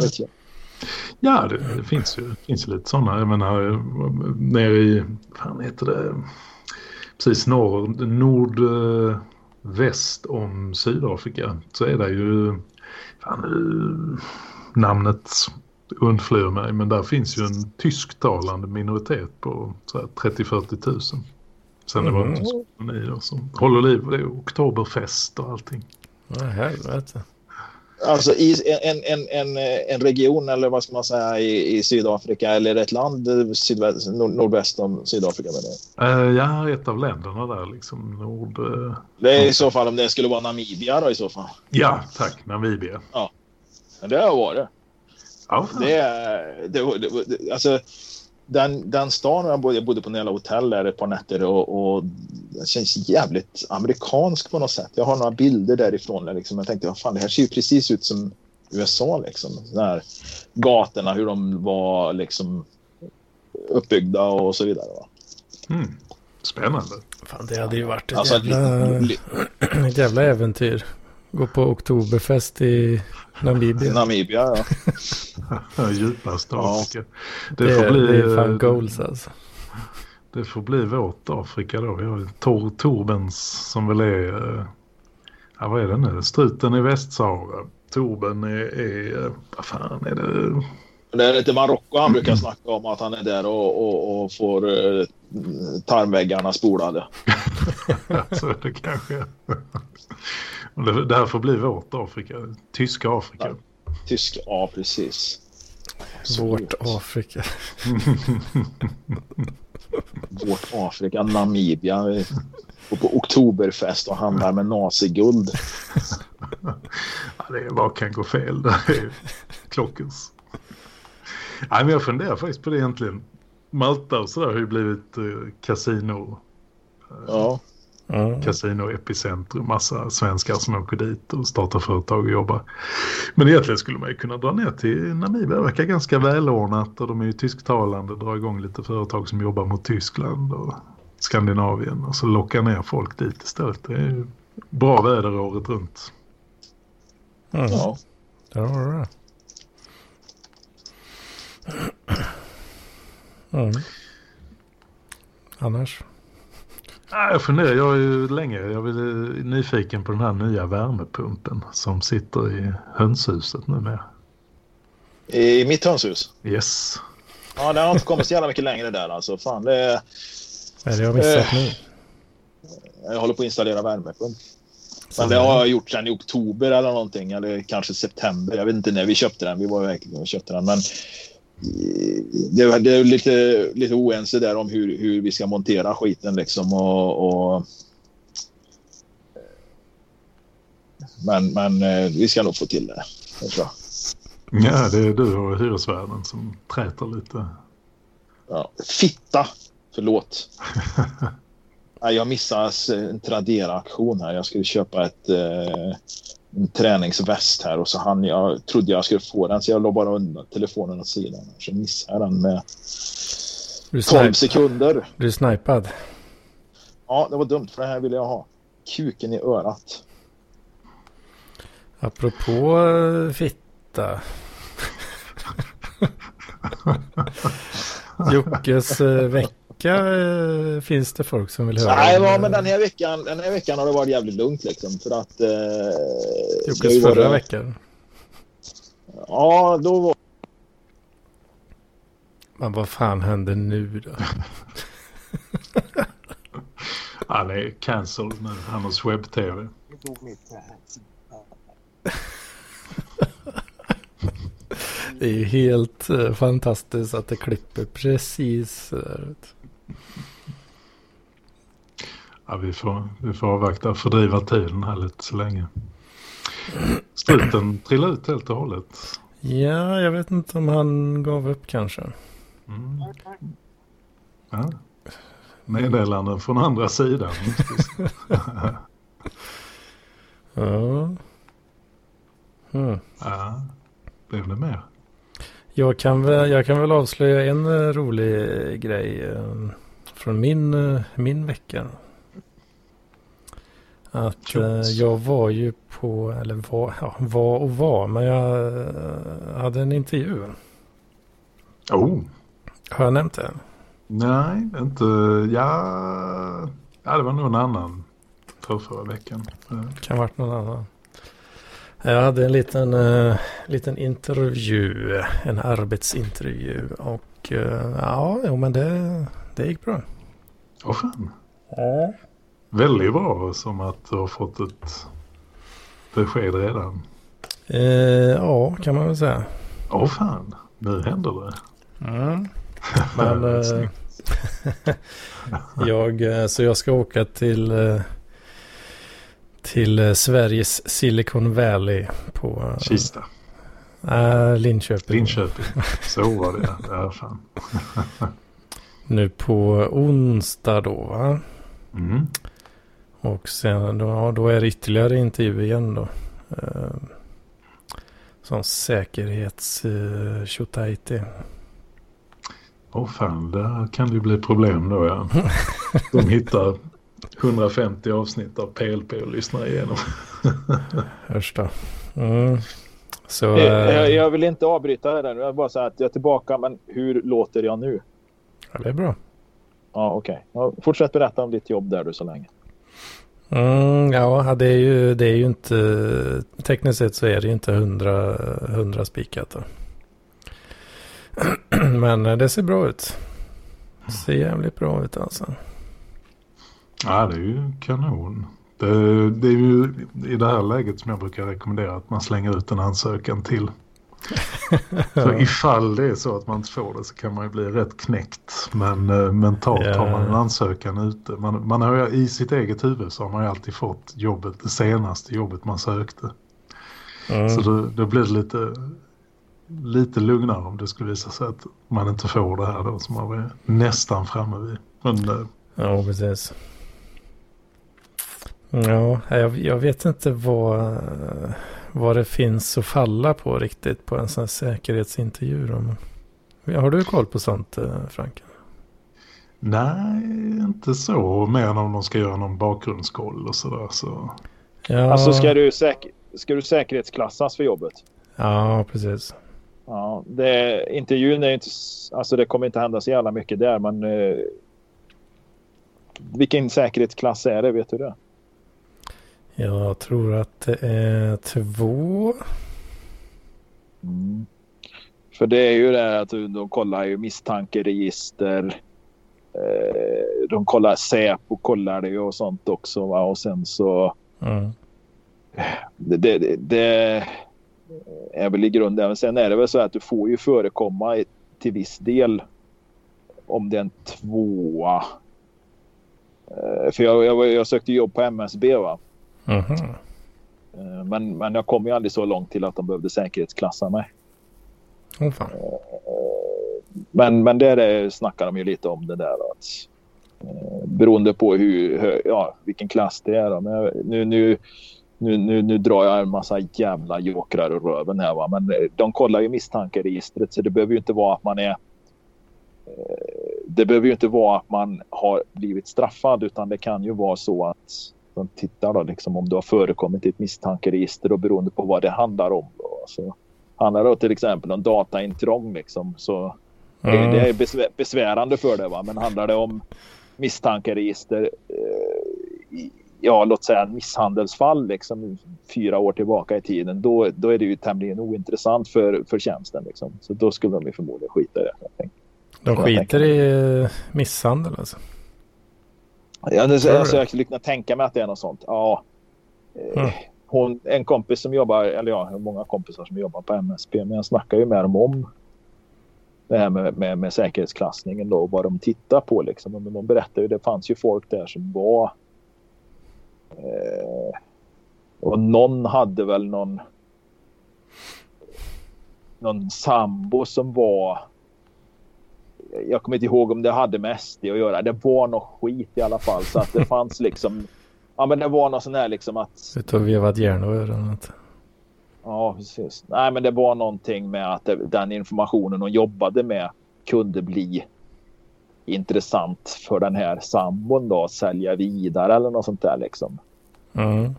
Ja, det, det finns ju det finns lite sådana. Jag menar, nere i, vad fan heter det, precis norr, nordväst om Sydafrika så är det ju, fan, eh, namnet undflyr mig, men där finns ju en tysktalande minoritet på så här 30-40 tusen. Sen det var en koloni då som håller liv, det är oktoberfest och allting. Ja, helvete. Alltså i en, en, en, en region eller vad ska man säga i, i Sydafrika eller ett land eh, sydväst, nord, nordväst om Sydafrika. Men det. Eh, ja, ett av länderna där liksom, nord... eh, det är i så fall om det skulle vara Namibia då i så fall. ja, tack, Namibia. Men det har varit. Ja. Det det, det, det, alltså, den, den stan jag bodde, jag bodde på några hotell där ett par nätter och, och det känns jävligt amerikansk på något sätt. Jag har några bilder därifrån där liksom. Jag tänkte, vad fan, det här ser ju precis ut som USA liksom. De här gatorna, hur de var liksom uppbyggda och så vidare. Va? Mm. Spännande. Fan, det hade ju varit ett, Alltså, jävla, <clears throat> ett jävla äventyr. Gå på oktoberfest i Namibia. Namibia, ja. Djupaste <laughs> Ja. Afrika. Det, Det, får bli, det är fan eh, goals alltså. det får bli vårt Afrika då. Vi har Tor Torbens som väl är... eh, Ja, vad är det nu? Struten i Västsahara. Torben är... är eh, vad fan är det? Det är inte Marocko han brukar snacka om att han är där och, och, och får tarmväggarna spolade. <laughs> Så är det kanske. Och det, det här får bli vårt Afrika. Tyska Afrika. Tysk, ja precis. Vårt Afrika. <laughs> Vårt Afrika, Namibia. Går på oktoberfest och handlar med naziguld. <laughs> Ja, det är, vad kan gå fel? Det är klockens. Nej, men jag funderar faktiskt på det egentligen. Malta och sådär har ju blivit eh, kasino, Ja. Ja. kasinoepicentrum. Massa svenskar som åker dit och startar företag och jobbar. Men egentligen skulle man ju kunna dra ner till Namibia. Det verkar ganska välordnat och de är ju tysktalande. Dra igång lite företag som jobbar mot Tyskland och Skandinavien. Och så locka ner folk dit istället. Det är ju bra väder året runt. Mm. ja. Har du det. Mm. Annars? Nej, Jag funderar, jag är ju länge jag är nyfiken på den här nya värmepumpen som sitter i hönshuset numera. I mitt hönshus. Yes. Ja, det har inte kommit så jävla mycket längre där alltså. Fan, det är, Nej, det har jag missat Eh. nu. jag håller på att installera värmepump. Men det har jag gjort sedan i oktober eller någonting. Eller kanske september. Jag vet inte när vi köpte den. Vi var verkligen och köpte den. Men eh, det, det är lite, lite oense där om hur, hur vi ska montera skiten liksom. Och, och Men, men eh, vi ska nog få till det. det tror jag. Ja, det är du och hyresvärden som träter lite. Ja. Fitta! Förlåt. <laughs> Jag missade en Tradera-aktion här. Jag skulle köpa ett, eh, träningsväst här och så han, jag trodde jag skulle få den så jag la bara undan telefonen åt sidan. Så missade jag den med Du är 12 snipe- sekunder. Du är snipad. Ja, det var dumt för det här ville jag ha. Kuken i örat. Apropå eh, fitta. <laughs> Jockes eh, vecka eh, finns det folk som vill höra. Nej, ja, eh, men den här, veckan, den här veckan har det varit jävligt lugnt liksom. För att... Eh, har Jockes förra varit- veckan. Ja, då var Men vad fan händer nu då? <laughs> Han är cancelled nu, han hos webb-tv. <laughs> Det är ju helt eh, fantastiskt att det klipper precis där. Ja, vi, får, vi får avvakta och fördriva tiden här lite så länge. Struten trillade ut helt och hållet. Ja, jag vet inte om han gav upp kanske. Mm. Ja. Meddelanden från andra sidan. <laughs> Ja. Mm. Ja, blev det mer? Jag, kan väl, jag kan väl avslöja en eh, rolig eh, grej eh, från min, min vecka. Att jag var ju på, eller var, ja, var och var, men jag hade en intervju. Oh, Har jag nämnt det? nej, inte... Ja, ja det var nog en annan för förra veckan. Kan ha varit någon annan. Jag hade en liten, eh, liten intervju, en arbetsintervju och eh, ja, jo, men det, det gick bra. Åh fan. Väldigt bra som att du har fått ett besked redan. Eh, ja, kan man väl säga. Åh fan, nu händer det. <laughs> Men eh, Snyggt. <laughs> jag, så jag ska åka till, till eh, Sveriges Silicon Valley på eh, Kista, äh, Linköping. Linköping. Så var det ja, <laughs> fan. <laughs> Nu på onsdag då va? Mm. Och sen då, då är det ytterligare intervju igen då. Eh, som säkerhets uh, Åh fan, där kan det ju bli problem då ja. De hittar 150 avsnitt av PLP och lyssnar igenom. <laughs> Hörs då. Mm. Så Eh, eh, Jag, jag vill inte avbryta det där nu. Jag bara säga att jag är tillbaka. Men hur låter jag nu? ja, det är bra. Ja, okej. Ja, fortsätt berätta om ditt jobb där du så länge. Mm, ja, det är, ju, det är ju inte... Tekniskt sett så är det ju inte hundra, hundra spikat då. <clears throat> Men eh, det ser bra ut. Det ser jävligt bra ut alltså. Ja, det är ju kanon. Det, det är ju i det här läget som jag brukar rekommendera att man slänger ut en ansökan till. <laughs> För ifall det är så att man inte får det så kan man ju bli rätt knäckt. Men eh, mentalt Ja. har man en ansökan ute. Man, man har ju i sitt eget huvud så har man ju alltid fått jobbet, det senaste jobbet man sökte. Mm. Så då, då blir det lite, lite lugnare om det skulle visa sig att man inte får det här då som man var nästan framme vid. Men eh, Ja, precis. Ja, jag, jag vet inte vad, vad det finns att falla på riktigt på en sån här säkerhetsintervju. Då. Har du koll på sånt, eh, Frank? Nej, inte så. Mer än om de ska göra någon bakgrundskoll och sådär. Så. Ja, Alltså ska du, säk- ska du säkerhetsklassas för jobbet? ja precis. Ja, det, intervjun är inte... Alltså det kommer inte hända så jävla mycket där men... Eh, vilken säkerhetsklass är det? Vet du det? Jag tror att det är två. För det är ju det här att de kollar ju misstankeregister. Eh, de kollar Säpo kollar det och sånt också. Va? Och sen så... Mm. Det, det, det, är väl i grunden. Men sen är det väl så att du får ju förekomma till viss del om det är en tvåa. Eh, för jag, jag, jag sökte jobb på MSB va. Eh, men, men jag kom ju aldrig så långt till att de behövde säkerhetsklassa mig. Oh, fan. Men, men där är, snackar de ju lite om det där att eh, beroende på hur, ja, vilken klass det är. Då. Men nu, nu, nu, nu, nu drar jag en massa jävla jokrar och röven här. Va? Men eh, de kollar ju misstankeregistret så det behöver ju inte vara att man är eh, det behöver ju inte vara att man har blivit straffad utan det kan ju vara så att de tittar då liksom om du har förekommit i ett misstankeregister och beroende på vad det handlar om. Då. Så handlar det till exempel om dataintrång liksom, så Mm. det, det är besvär, besvärande för det. Va? Men handlar det om misstankeregister, eh, i- ja låt säga misshandelsfall liksom, fyra år tillbaka i tiden, då, då är det ju tämligen ointressant för, för tjänsten. Liksom. Så då skulle de ju förmodligen skita i det. De skiter i misshandel alltså. Ja, du alltså, jag skulle kunna tänka mig att det är något sånt. Ja. Eh, Mm. Hon, en kompis som jobbar, eller ja, många kompisar som jobbar på MSP, men jag snackar ju med dem om det här med, med, med säkerhetsklassningen då och vad de tittar på liksom. Men de berättar ju, det fanns ju folk där som var eh, och någon hade väl någon någon sambo som var jag kommer inte ihåg om det hade med SD att göra. Det var något skit i alla fall. Så att det <laughs> fanns liksom... Ja men det var något sån här liksom att... Och vevat hjärnor eller något. Ja precis. Nej men det var någonting med att det, den informationen hon jobbade med kunde bli intressant för den här sambon då att sälja vidare eller något sånt där liksom. Mm.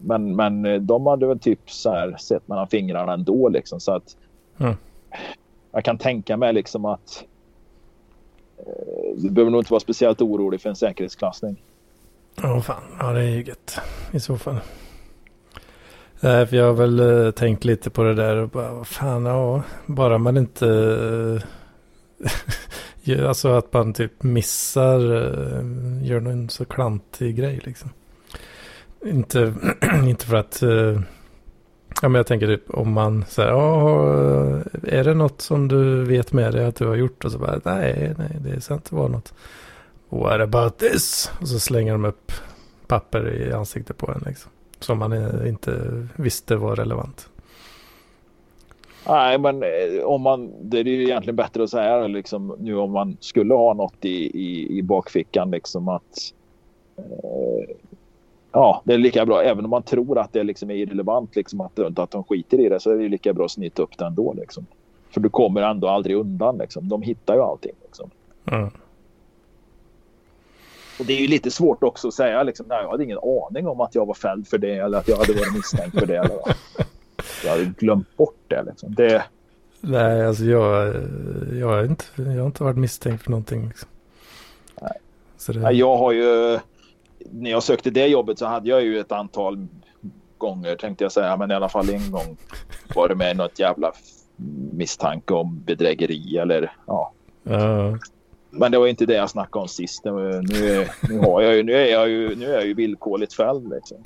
Men, men eh, de hade väl typ så här sett mellan fingrarna ändå liksom så att Mm. jag kan tänka mig liksom att Eh, du behöver nog inte vara speciellt orolig för en säkerhetsklassning. Ja, fan. Ja, det är ju gött i så fall. Nej, för jag har väl eh, tänkt lite på det där och bara, vad fan, ja, bara man inte... Eh, <laughs> alltså att man typ missar, gör någon så klantig grej liksom. Inte, <clears throat> inte för att... Ja, men jag tänker typ om man säger, ja, är det något som du vet med dig att du har gjort? Och så bara, nej, nej, det ska inte vara något. What about this? Och så slänger de upp papper i ansiktet på en liksom. Som man inte visste var relevant. Nej, men eh, om man, det är ju egentligen bättre att säga liksom, nu om man skulle ha något i, i, i bakfickan liksom att eh, ja, det är lika bra. Även om man tror att det liksom är irrelevant liksom att, att de skiter i det så är det lika bra att snitta upp det ändå liksom. För du kommer ändå aldrig undan liksom. De hittar ju allting liksom. Mm. Och det är ju lite svårt också att säga liksom, nej, jag hade ingen aning om att jag var fälld för det eller att jag hade varit misstänkt för det. Eller, <laughs> jag hade glömt bort det liksom. Det, Nej, alltså jag, jag, har inte, jag har inte varit misstänkt för någonting. Liksom. Nej. Det, Ja, Jag har ju, när jag sökte det jobbet så hade jag ju ett antal gånger tänkte jag säga, men i alla fall en gång var det med något jävla misstanke om bedrägeri eller ja. ja, Men det var inte det jag snackade om sist. Nu, nu, har jag ju, nu, är jag ju, nu är jag ju villkorligt fälld liksom.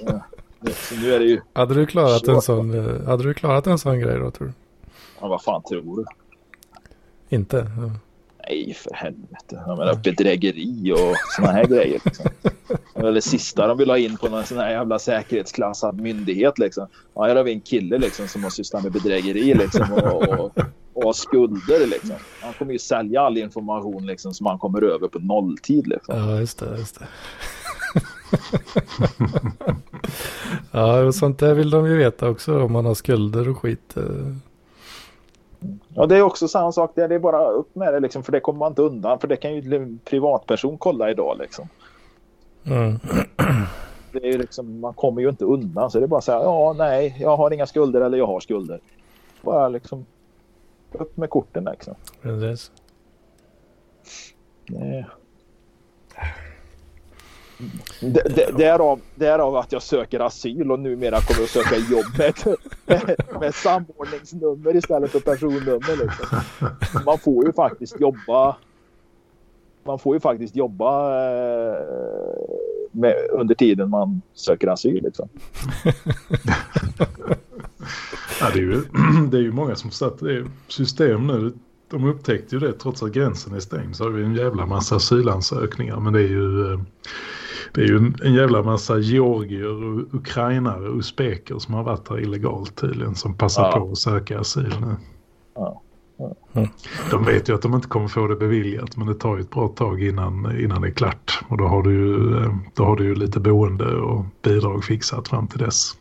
Ja, nu är det ju, hade, du klarat en sån, eh, hade du klarat en sån grej då tror du? ja, vad fan tror du? Inte? Ja. Nej, för helvete. Jag menar bedrägeri och såna här grejer. Liksom. Eller sista de vill ha in på någon sån här jävla säkerhetsklassad myndighet. Liksom. Ja, här har vi en kille liksom, som har sysslat med bedrägeri liksom, och, och, och har skulder. Liksom. Han kommer ju sälja all information liksom, som han kommer över på nolltid. Liksom. ja, just det. Just det. <laughs> ja, och sånt där vill de ju veta också om man har skulder och skit. Eh eh. Ja, det är också samma sak där. Det är bara upp med det, liksom, för det kommer man inte undan. För det kan ju en privatperson kolla idag. Liksom. Mm. Det är liksom, man kommer ju inte undan. Så det är bara att säga ja, nej, jag har inga skulder eller jag har skulder. Bara liksom upp med korten liksom. Precis. Det... D- därav, därav att jag söker asyl och numera kommer att söka jobb <laughs> med, med, samordningsnummer istället för personnummer. Liksom. Man får ju faktiskt jobba man får ju faktiskt jobba eh, med, under tiden man söker asyl. Liksom. <laughs> Ja, det, är ju, <clears throat> det är ju många som satt det i system nu. De upptäckte ju det trots att gränsen är stängd så har vi en jävla massa asylansökningar. Men det är ju, eh, det är ju en, en jävla massa georgier och ukrainare och usbeker som har varit här illegalt tydligen som passar Ja. på att söka asyl nu. Ja. De vet ju att de inte kommer få det beviljat men det tar ju ett bra tag innan, innan det är klart. Och då har du ju, eh, då har du ju lite boende och bidrag fixat fram till dess.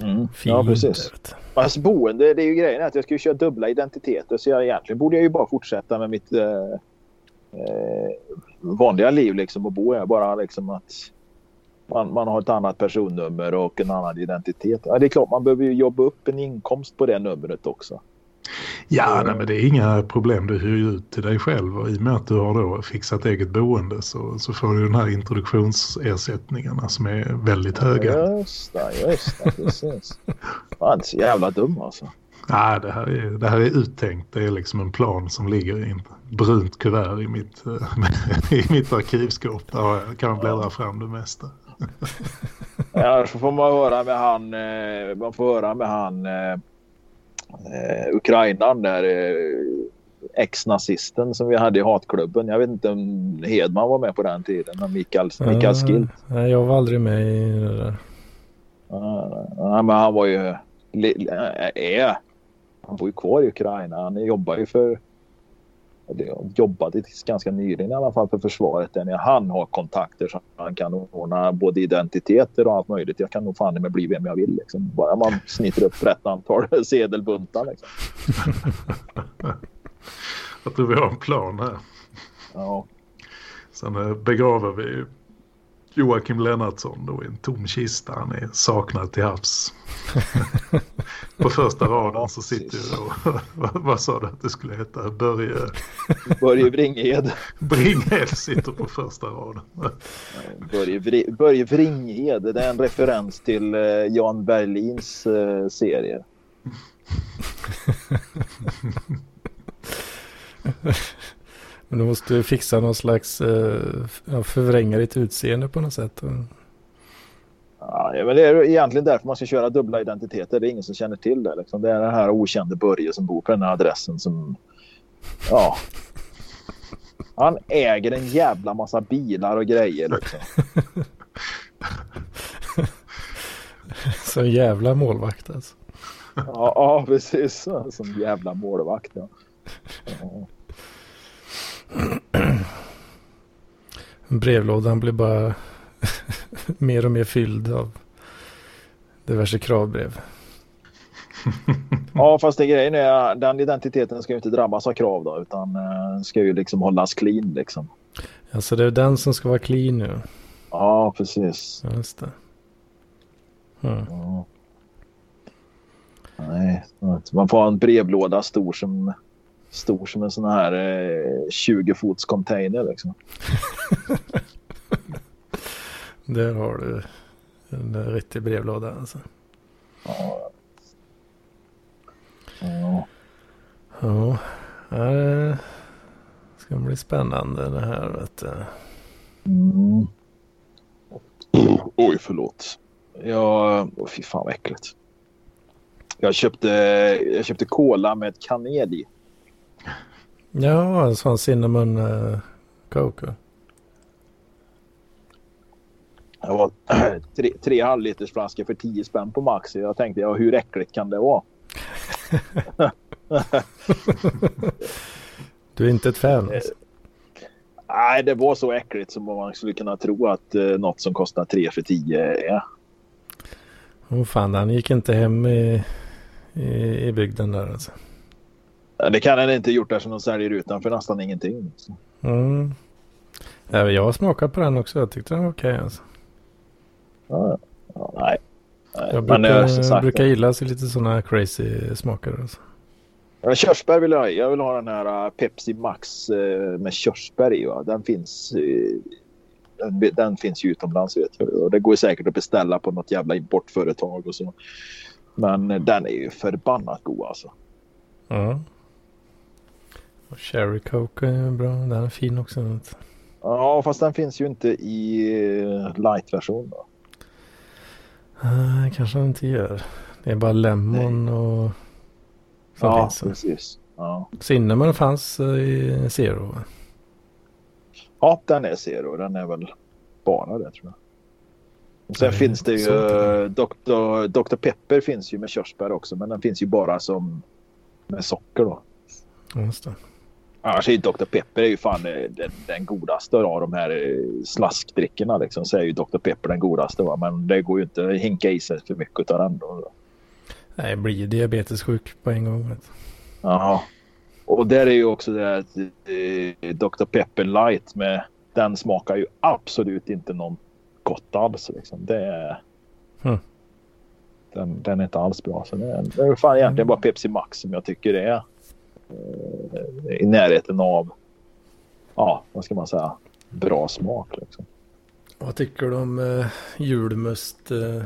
Mm. Ja, precis. Alltså boende, det är ju grejen att jag ska ju köra dubbla identiteter så jag egentligen borde jag ju bara fortsätta med mitt eh, eh, vanliga liv liksom och bo här. Bara liksom att man, man har ett annat personnummer och en annan identitet. Ja, det är klart man behöver ju jobba upp en inkomst på det numret också. Ja, nej, men det är inga problem. Du hyr ju ut till dig själv och i och med att du har då fixat eget boende så, så får du den här introduktionsersättningarna som är väldigt höga. Just det, just det. Precis. Fan, så jävla dum alltså. Nej, det här, är, det här är uttänkt. Det är liksom en plan som ligger i en brunt kuvert i mitt, eh, <laughs> i mitt arkivskåp. Där kan man bläddra fram det mesta. <laughs> Ja, så får man höra med han, eh, man får höra med han eh, eh, Ukrainan där, eh, ex-nazisten som vi hade i hatklubben. Jag vet inte om Hedman var med på den tiden, men Mikael, Mikael Skill. Nej, jag var aldrig med i det där. Ja, men han var ju, är, han bor ju kvar i Ukraina. Han jobbar ju för, det jobbade ganska nyligen i alla fall för försvaret. Där han har kontakter så han kan ordna både identiteter och allt möjligt. Jag kan nog fan med bli vem jag vill. Liksom. Bara man snittar upp rätt antal <laughs> sedelbuntar. Liksom. <laughs> Jag tror vi har en plan här. Ja. Sen eh, begraver vi Joakim Lennartsson då i en tom kista. Han är saknad till havs. <laughs> På första raden så sitter ju då, vad, vad sa du att det skulle heta? Börje Börje Bringhed. Bringhed <laughs> sitter på första raden. Börje, Vri- Börje Vringhed. Det är en referens till eh, Jan Berlins eh, serie. <laughs> Men du måste ju fixa någon slags eh, förvränga ditt utseende på något sätt. Ja, men det är egentligen därför man ska köra dubbla identiteter. Det är ingen som känner till det. Liksom. Det är den här okände Börje som bor på den här adressen som... Ja. Han äger en jävla massa bilar och grejer. Liksom. <laughs> Så en jävla målvakt alltså. Ja, ja, precis. Som jävla målvakt. Ja. Ja. <clears throat> Brevlådan blir bara <laughs> mer och mer fylld av diverse kravbrev. <laughs> ja, fast det grejen är den identiteten ska ju inte drabbas av krav då, utan eh, ska ju liksom hållas clean liksom. Alltså det är den som ska vara clean nu. Ja, precis. Ja, just det. Mm. Ja. Nej, man får ha en brevlåda stor som, stor som en sån här eh, 20 fots container. Liksom. <laughs> Där har du en riktig brevlåda alltså. Ja. Ja. Ja, det ska bli spännande det här. Vet du. Mm. Oj, förlåt. Jag... Oh, fy fan vad äckligt. Jag köpte, jag köpte cola med kanel i. Ja, en sån cinnamon uh, coke. Jag var <clears throat> tre, tre halvliters flaskor för 10 spänn på Maxi. Jag tänkte, ja, hur äckligt kan det vara? <laughs> Du är inte ett fan? Alltså. Nej, det var så äckligt som man skulle kunna tro att eh, något som kostar 3 för 10 är. Åh fan, han gick inte hem i, i, i bygden där alltså. Det kan den inte gjort eftersom de säljer utanför nästan ingenting. Så. Mm. Ja, jag har smakat på den också. Jag tyckte den var okej alltså. Ja, ja, nej. nej. Jag brukar, som sagt, brukar gilla så lite sådana crazy smaker. Alltså. Körsbär vill jag ha. Jag vill ha den här uh, Pepsi Max uh, med körsbär i. Va? Den finns uh, den, den finns ju utomlands vet jag. Och det går säkert att beställa på något jävla importföretag och så. Men den är ju förbannat god alltså. Ja. Och Cherry Coke är bra. Den är fin också. Ja, fast den finns ju inte i uh, light-version. Då. Kanske han inte gör. Det är bara lemon och... Som Ja, finns. precis. Ja. Cinnamon fanns eh, i Zero. ja, den är zero. Den är väl bara det tror jag. Och sen Nej, finns det ju Dr. Dr. Pepper finns ju med körsbär också men den finns ju bara som med socker då. Just det. Annars är ju Dr. Pepper är ju fan eh, den, den godaste av de här eh, slaskdrickorna liksom. Så är ju Dr. Pepper den godaste va. Men det går ju inte att hinka i sig för mycket av den då. Nej, jag blir diabetessjuk på en gång. Jaha. Och där är ju också det att eh, Dr. Pepper light med den smakar ju absolut inte någon gott alls. Liksom. Det är... Hmm. Den, den är inte alls bra. Så det är, det är fan egentligen bara Pepsi Max som jag tycker är eh, i närheten av, ja, vad ska man säga, bra smak. Liksom. Vad tycker du om uh, julmust uh,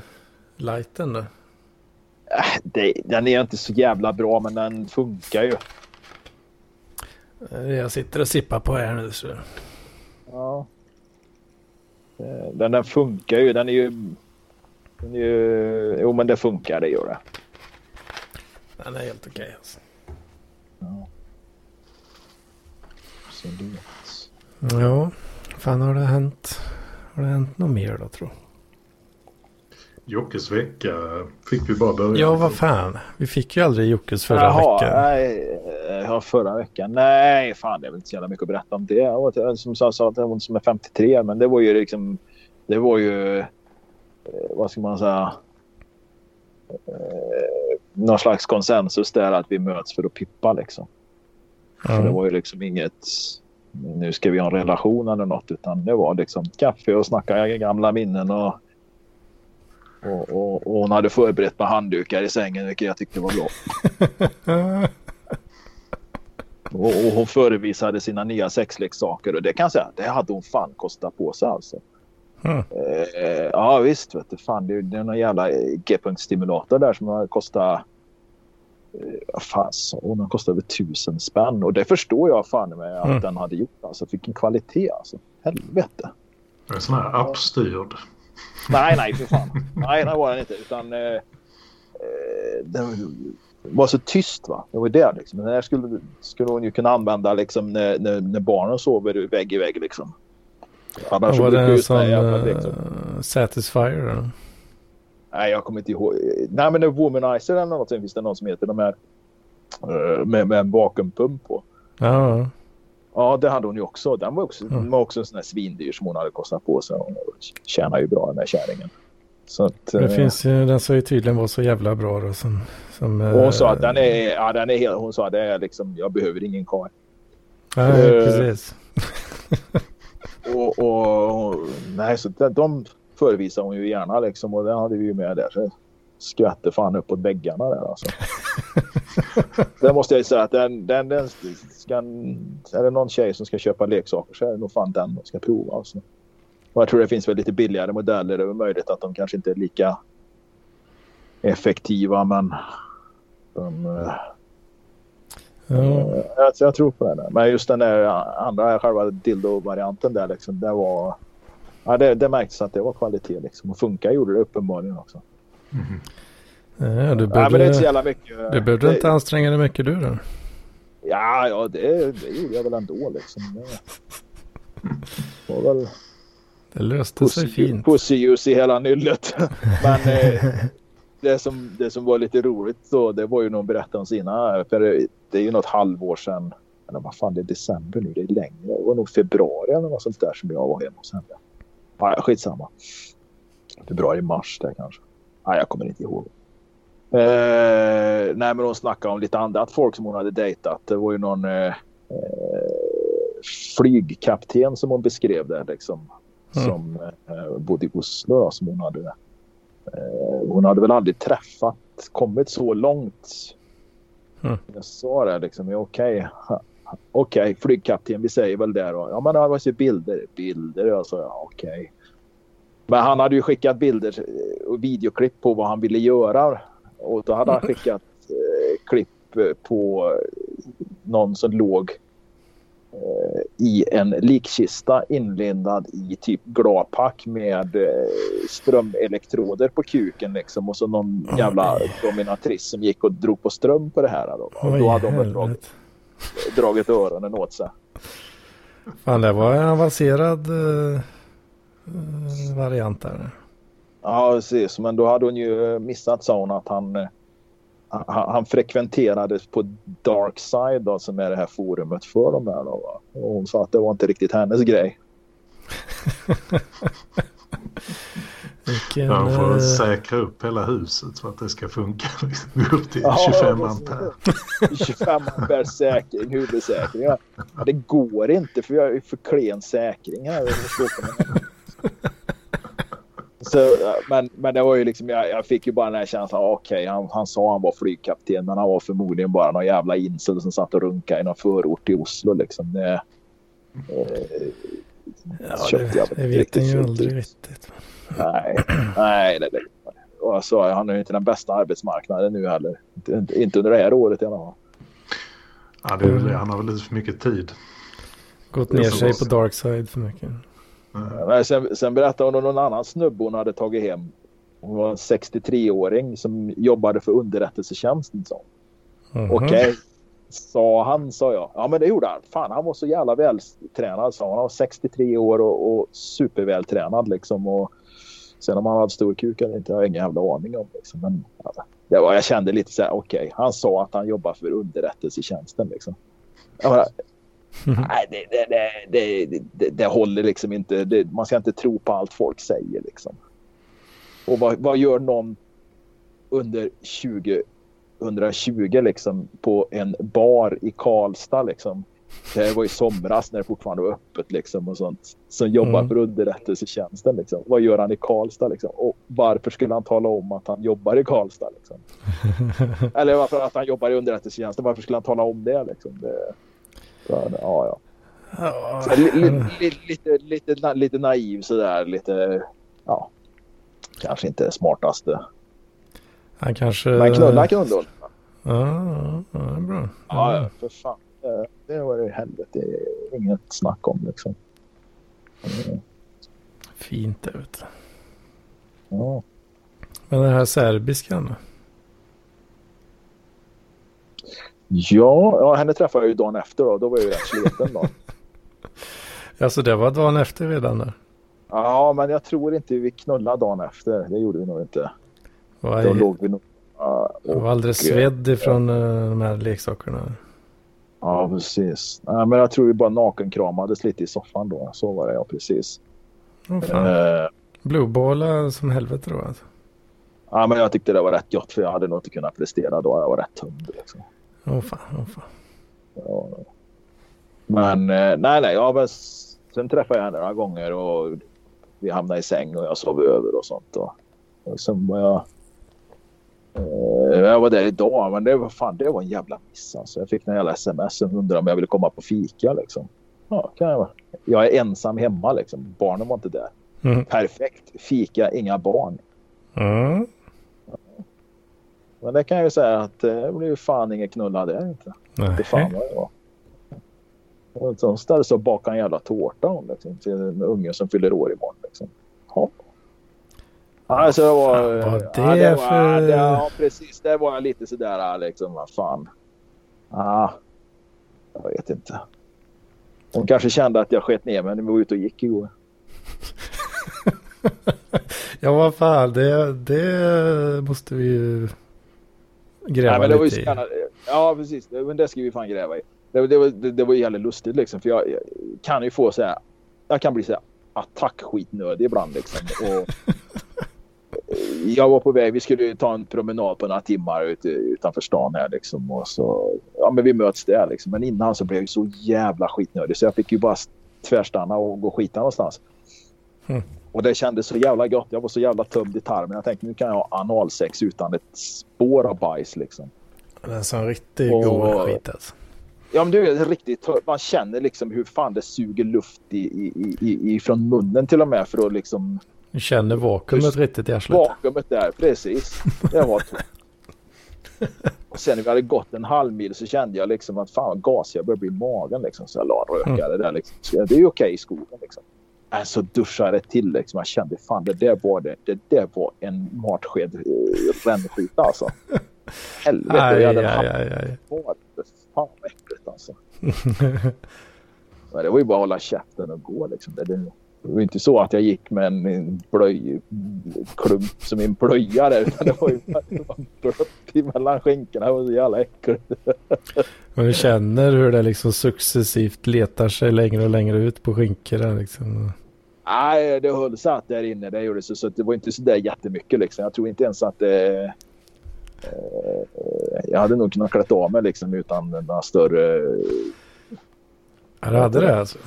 lighten då? Äh, det, den är inte så jävla bra men den funkar ju. Det Jag sitter och sippar på här nu. Så. Ja. Eh, Den, den funkar ju. Den är ju... Den är ju jo men det funkar, det gör det. Den är helt okej alltså. Absolut. Ja, fan har det hänt? Har det hänt något mer då tror Jockes vecka fick vi bara börja. Ja, vad fan. Vi fick ju aldrig Jockes förra Jaha, veckan. Nej, eh, ja, förra veckan. Nej, fan det är väl inte så jävla mycket att berätta om det. Jag Som sa, sa att det var som är 53, men det var ju liksom... Det var ju... eh, Vad ska man säga? Eh, någon slags konsensus där att vi möts för att pippa liksom. För det var ju liksom inget... Nu ska vi ha en relation eller något. Utan det var liksom kaffe och snacka gamla minnen och... Och, och, och hon hade förberett med handdukar i sängen vilket jag tyckte var bra. <laughs> Och, och hon förevisade sina nya sexleksaker och det kan jag säga, det hade hon fan kostat på sig alltså. Mm. Eh, ja visst, vet du, fan, det, är- det är någon jävla eh, G-punktsstimulator där som har kostat eh, vad fan sa hon? Den kostade över tusen spänn och det förstår jag fan med att Mm. den hade gjort. Alltså vilken kvalitet alltså. Helvete. En sån här appstyrd. Nej, nej för fan. Nej, det var den inte. Utan eh, eh, den var så tyst va. Det var det liksom. Den här skulle, skulle hon ju kunna använda liksom när, när, när barnen sover vägg i vägg liksom. Annars Var det en sån uh, liksom. Satisfyer? Då? Nej, jag kommer inte ihåg. Nej, men det Womanizer eller något. Sen finns det någon som heter de här eh, med, med en vakuumpump på. Ja, Ja, det hade hon ju också. Den var också, Mm. den var också en sån här svindyr som hon hade kostat på sig. Hon tjänar ju bra den här kärringen. Så att, det eh, finns ju, den ska ju tydligen vara så jävla bra då som... som hon sa eh, att den är, ja, den är helt, hon sa att det är liksom, jag behöver ingen karl. Nej, eh, precis. <laughs> Och, och, och, nej, så de, de förevisar hon ju gärna liksom och det hade vi ju med där. Så skvätte fan uppåt väggarna där alltså. <laughs> det måste jag säga att den, den, den ska, är det någon tjej som ska köpa leksaker så är det nog fan den de ska prova alltså. Och jag tror det finns väl lite billigare modeller. Det är möjligt att de kanske inte är lika effektiva men de, Ja, Jag, jag tror på den. Där. Men just den där andra själva dildo-varianten där liksom. Det var... Ja, det, det märktes att det var kvalitet liksom. Och funkar gjorde det uppenbarligen också. Mhm. ja, du Ja, men det är behövde, inte så jävla mycket. du behövde det, inte anstränga dig mycket du då? Ja, ja det, det gjorde jag väl ändå liksom. Det var väl Det löste sig fint. pussyljus i hela nyllet. <laughs> Men eh, det, som, det som var lite roligt då, det var ju när hon berättade om sina. För det är ju något halvår sedan. Eller vad fan, det är december nu. Det är längre. Det var nog februari eller något sånt där som jag var hemma hos henne. Ja, skitsamma. Februari, mars där kanske. Nej, jag kommer inte ihåg. Eh, nej, men hon snackade om lite annat folk som hon hade dejtat. Det var ju någon eh, eh, flygkapten som hon beskrev där liksom. Mm. Som eh, bodde i Oslo då, som hon hade. Eh, hon hade väl aldrig träffat, kommit så långt. Mm. Jag sa det liksom, okej. Okej, flygkapten, vi säger väl det då. Ja, men han har ju bilder. Bilder, jag sa ja, okej. Men han hade ju skickat bilder eh, och videoklipp på vad han ville göra. Och då hade han skickat eh, klipp eh, på någon som låg eh, i en likkista inlindad i typ gladpack med eh, strömelektroder på kuken liksom. Och så någon Oj. jävla dominatrix som gick och drog på ström på det här. Då. Och Oj, då hade de dragit, dragit öronen åt sig. Fan, det var en avancerad, eh, eh, variant där. Ja, precis. Men då hade hon ju missat, sa hon, att han, eh, han, han frekventerades på Dark Side då, som är det här forumet för de här. Då, va? Och hon sa att det var inte riktigt hennes grej. <laughs> Vilken, Han får eh, säkra upp hela huset för att det ska funka. Liksom. Gå upp till Ja, 25 precis. ampere. <laughs> 25 ampere säkring, huvudsäkring. Ja. Det går inte för jag är för klen säkring här. Så, men, men det var ju liksom, jag, jag fick ju bara den här känslan, okej han, han sa han var flygkapten men han var förmodligen bara någon jävla insel som satt och runkade i någon förort i Oslo liksom. Det, eh, ja, det, det inte vet en ju aldrig riktigt. Nej, nej det, det. Och jag sa, han är ju inte den bästa arbetsmarknaden nu heller. Inte, inte, under det här året i alla fall. Ja, det är väl. Han har väl lite för mycket tid. Gått ner sig på dark side för mycket. Men sen, sen berättade hon om någon annan snubbe hon hade tagit hem. Hon var en 63-åring som jobbade för underrättelsetjänsten. sa hon. Mhm. Okej, sa han, sa jag. Ja, men det gjorde han. Fan, han var så jävla vältränad, sa han. Han var 63 år och, och supervältränad liksom. Och sen om han hade stor kuk eller inte, jag har ingen jävla aning om. Liksom. Men ja, det var, jag kände lite så här, okej, han sa att han jobbar för underrättelsetjänsten liksom. Jag bara, Nej, det, det, det, det, det, håller liksom inte. Man ska inte tro på allt folk säger liksom. Och vad, vad gör någon under 2020 liksom på en bar i Karlstad liksom? Det var i somras när det fortfarande var öppet liksom och sånt. Som jobbar Mm. för underrättelsetjänsten liksom. Vad gör han i Karlstad liksom? Och varför skulle han tala om att han jobbar i Karlstad liksom? <laughs> Eller varför att han jobbar i underrättelsetjänsten? Varför skulle han tala om det liksom? Det, ja, ja. Ja, Så li, li, li, lite, lite, lite naiv sådär. Lite, ja. Kanske inte smartaste. han kanske... Men knulla kunde hon. Ja, det är bra. Ja, ja, för fan. Det var helvete. Det är inget snack om liksom. Fint det vet du. Ja. Men den här serbiskan då? Ja, ja, henne träffade jag ju dagen efter då. Då var jag ju rätt sliten då. <laughs> Alltså det var dagen efter redan där. Ja, men jag tror inte vi knullade dagen efter. Det gjorde vi nog inte. Var, Då låg vi nog... Ja, och- var alldeles svedd ifrån eh, de här leksakerna. Ja, precis. Ja, men jag tror vi bara nakenkramades lite i soffan då. Så var det, ja precis. Åh fan. Eh, Blueballar som helvete då alltså. Ja, men jag tyckte det var rätt gott för jag hade nog inte kunnat prestera då. Jag var rätt tömd. Liksom. Åh fan, åh fan. Ja. Men eh, nej, nej. Ja, men sen träffade jag henne några gånger och vi hamnade i säng och jag sov över och sånt. Och, och sen var jag... Eh, jag var där idag, men det var fan det var en jävla miss. Alltså. Jag fick en jävla sms som undrade om jag ville komma på fika. Liksom. Ja, kan jag, jag är ensam hemma. Liksom. Barnen var inte där. Mm. Perfekt. Fika, inga barn. Mm. Men det kan jag ju säga att det blev ju fan ingen knulla där inte. Det fan Nej. vad det var. Och så ställde sig och bakade en jävla tårta hon, liksom, till en unge som fyller år imorgon. Liksom. Ja. Alltså det var... Fan, vad ja, det var för- det, ja, precis. Det var lite sådär liksom, vad fan. Ah, jag vet inte. Hon kanske kände att jag sket ner mig när vi var ute och gick igår. <laughs> Ja vad fan, det, det måste vi ju gräva Nej, men det var ju lite i. ja, precis. Men det ska vi fan gräva i. Det, det, var, det, det var jävligt lustigt liksom. För jag, jag kan ju få så här. Jag kan bli så här attackskitnödig ibland liksom. Och, jag var på väg. Vi skulle ta en promenad på några timmar ute, utanför stan här liksom. Och så, ja men vi möts där liksom. Men innan så blev jag så jävla skitnödig. Så jag fick ju bara tvärstanna och gå och skita någonstans. Mm. Och det kändes så jävla gott. Jag var så jävla tömd i tarmen. Jag tänkte nu kan jag ha analsex utan ett spår av bajs liksom. Det är en sån riktigt Och- god skit alltså. Ja men du är riktigt Man känner liksom hur fan det suger luft i, i, i- i, ifrån munnen till och med för att liksom Du känner vakuumet riktigt i arslet. vakuumet där. Precis. Det var. <laughs> Och sen när vi hade gått en halv mil så kände jag liksom att fan vad gasig jag började bli i magen liksom. Så jag la rökare där liksom. Så det är ju okej i skogen liksom. Äh, så duschade till liksom. Jag kände fan det där var det. Det där var en matsked eh, rännskit alltså. <laughs> Helvete. Aj, jag aj, hade aj, aj. kvar. Fan vad äckligt alltså. <laughs> Men det var ju bara att hålla käften och gå liksom. Det, det, Det var inte så att jag gick med en, en blöjklump som en blöja där. Utan det var ju blött mellan skinkorna. Det var så jävla äckligt. Men du känner hur det liksom successivt letar sig längre och längre ut på skinkorna liksom. Nej, det höll satt där inne. Det gjorde så, så det var inte så där jättemycket liksom. Jag tror inte ens att det... Eh, jag hade nog kunnat klätt av mig liksom utan några större... Ja, du hade det alltså?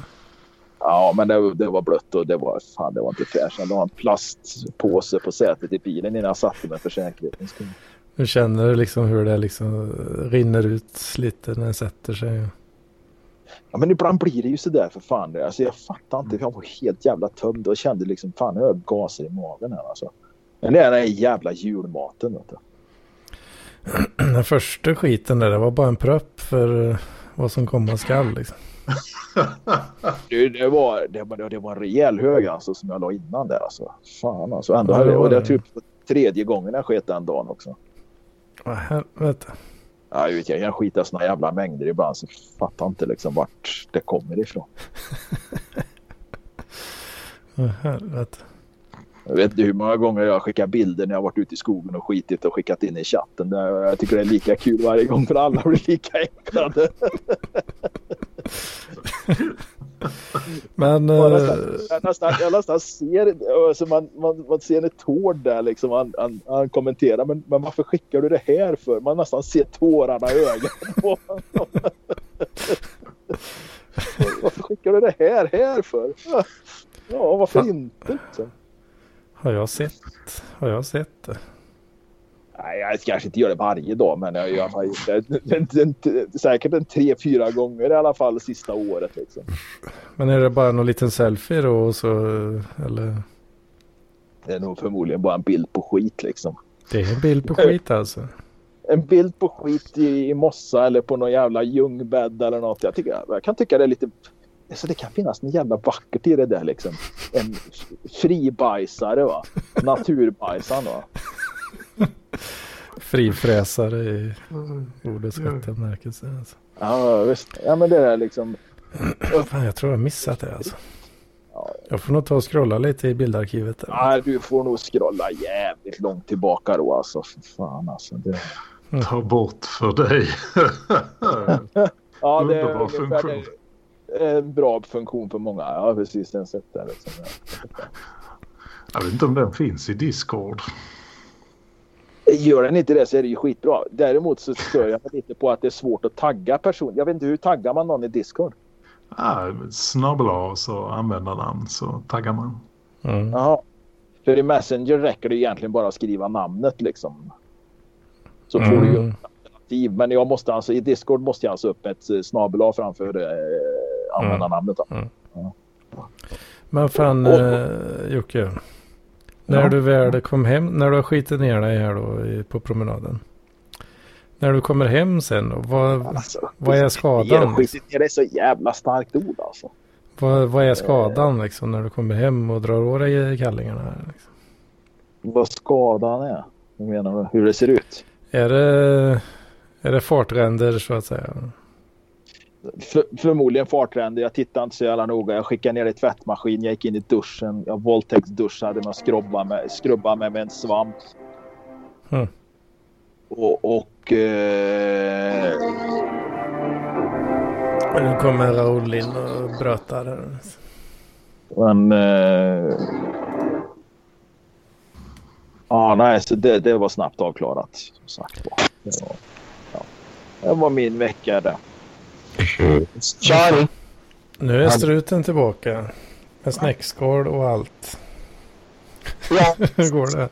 Ja, men det, det, var blött och det var, fan, det var inte fräscht. Det var en plastpåse på sätet i bilen innan jag satte mig för säkerhetens skull. Du känner liksom hur det liksom rinner ut lite när det sätter sig. Ja, men ibland blir det ju sådär för fan. Alltså, jag fattar inte. Jag var helt jävla tömd och kände liksom fan jag har gaser i magen här alltså. Men det är den jävla julmaten. Vet du. <clears throat> Den första skiten där, det var bara en propp för vad som komma skall liksom. Det, det, var, det, var, det var en rejäl hög alltså som jag la innan där alltså. Fan alltså. Ändå ja, det, och det är typ tredje gången jag sket den dagen också. Vad helvete. Ja, jag, vet, jag kan skita såna jävla mängder ibland så fattar inte liksom vart det kommer ifrån. <laughs> Vad helvete. Jag vet inte hur många gånger jag skickat bilder när jag varit ute i skogen och skitit och skickat in i chatten. Jag tycker det är lika kul varje gång för alla blir lika äcklade. <laughs> Men... Jag nästan, jag nästan, jag nästan ser, alltså man, man, man ser en tår där liksom. Han, han, han, kommenterar, men, men varför skickar du det här för? Man nästan ser tårarna i ögonen på <laughs> Varför skickar du det här, här för? Ja, varför inte? Liksom? Har jag sett, har jag sett det? Nej, jag kanske inte gör det varje dag, men jag har i alla fall gjort det säkert en tre, fyra gånger i alla fall sista året. Liksom. Men är det bara någon liten selfie då? Och så, eller? Det är nog förmodligen bara en bild på skit liksom. Det är en bild på skit alltså? En bild på skit i, i mossa eller på någon jävla ljungbädd eller något. Jag, tycker, jag kan tycka det är lite... Alltså det kan finnas något jävla vackert i det där liksom. En fribajsare va. Naturbajsaren va. <laughs> Frifräsare i ordets rätta bemärkelse. Alltså. Ja visst. Ja men det är liksom. <clears throat> Fan, jag tror jag har missat det alltså. Jag får nog ta och scrolla lite i bildarkivet. Där. Ja, du får nog scrolla jävligt långt tillbaka då alltså. Fan alltså. Det... Ta bort för dig. <laughs> ja, det är funktion. En bra funktion för många. Ja, precis. Den sätter liksom. Jag vet inte om den finns i Discord. Gör den inte det så är det ju skitbra. Däremot så stör jag mig lite på att det är svårt att tagga personer. Jag vet inte hur taggar man någon i Discord? Ja, snabbel A så användarnamn så taggar man. Mm. Jaha. För i Messenger räcker det egentligen bara att skriva namnet liksom. Så får mm. du ju mm. alternativ. Men jag måste alltså i Discord måste jag alltså upp ett eh, snabel framför eh, användarnamnet. Mm. Ja. Men fan eh, Jocke. När ja. du väl kom hem, när du har skitit ner dig här då på promenaden. När du kommer hem sen då, vad, alltså, vad är skadan? Skitit ner dig är så jävla starkt ord alltså. Vad, vad är skadan liksom när du kommer hem och drar av dig kallingarna? Liksom? Vad skadan är? Hur menar du? Hur det ser ut? Är det, är det fartränder så att säga? För, förmodligen fartränder. Jag tittade inte så jävla noga. Jag skickade ner i tvättmaskin. Jag gick in i duschen. Jag våldtäktsduschade med att skrubba med, skrubba med, med en svamp. Mm. Och... och eh... Nu kommer Raoul in och brötar. Men... Eh... Ja, nej, så det, det var snabbt avklarat. Som sagt Det var, ja. det var min vecka det. Charlie. Nu är struten tillbaka. Med snäckskål och allt. Ja. <laughs> Hur går det?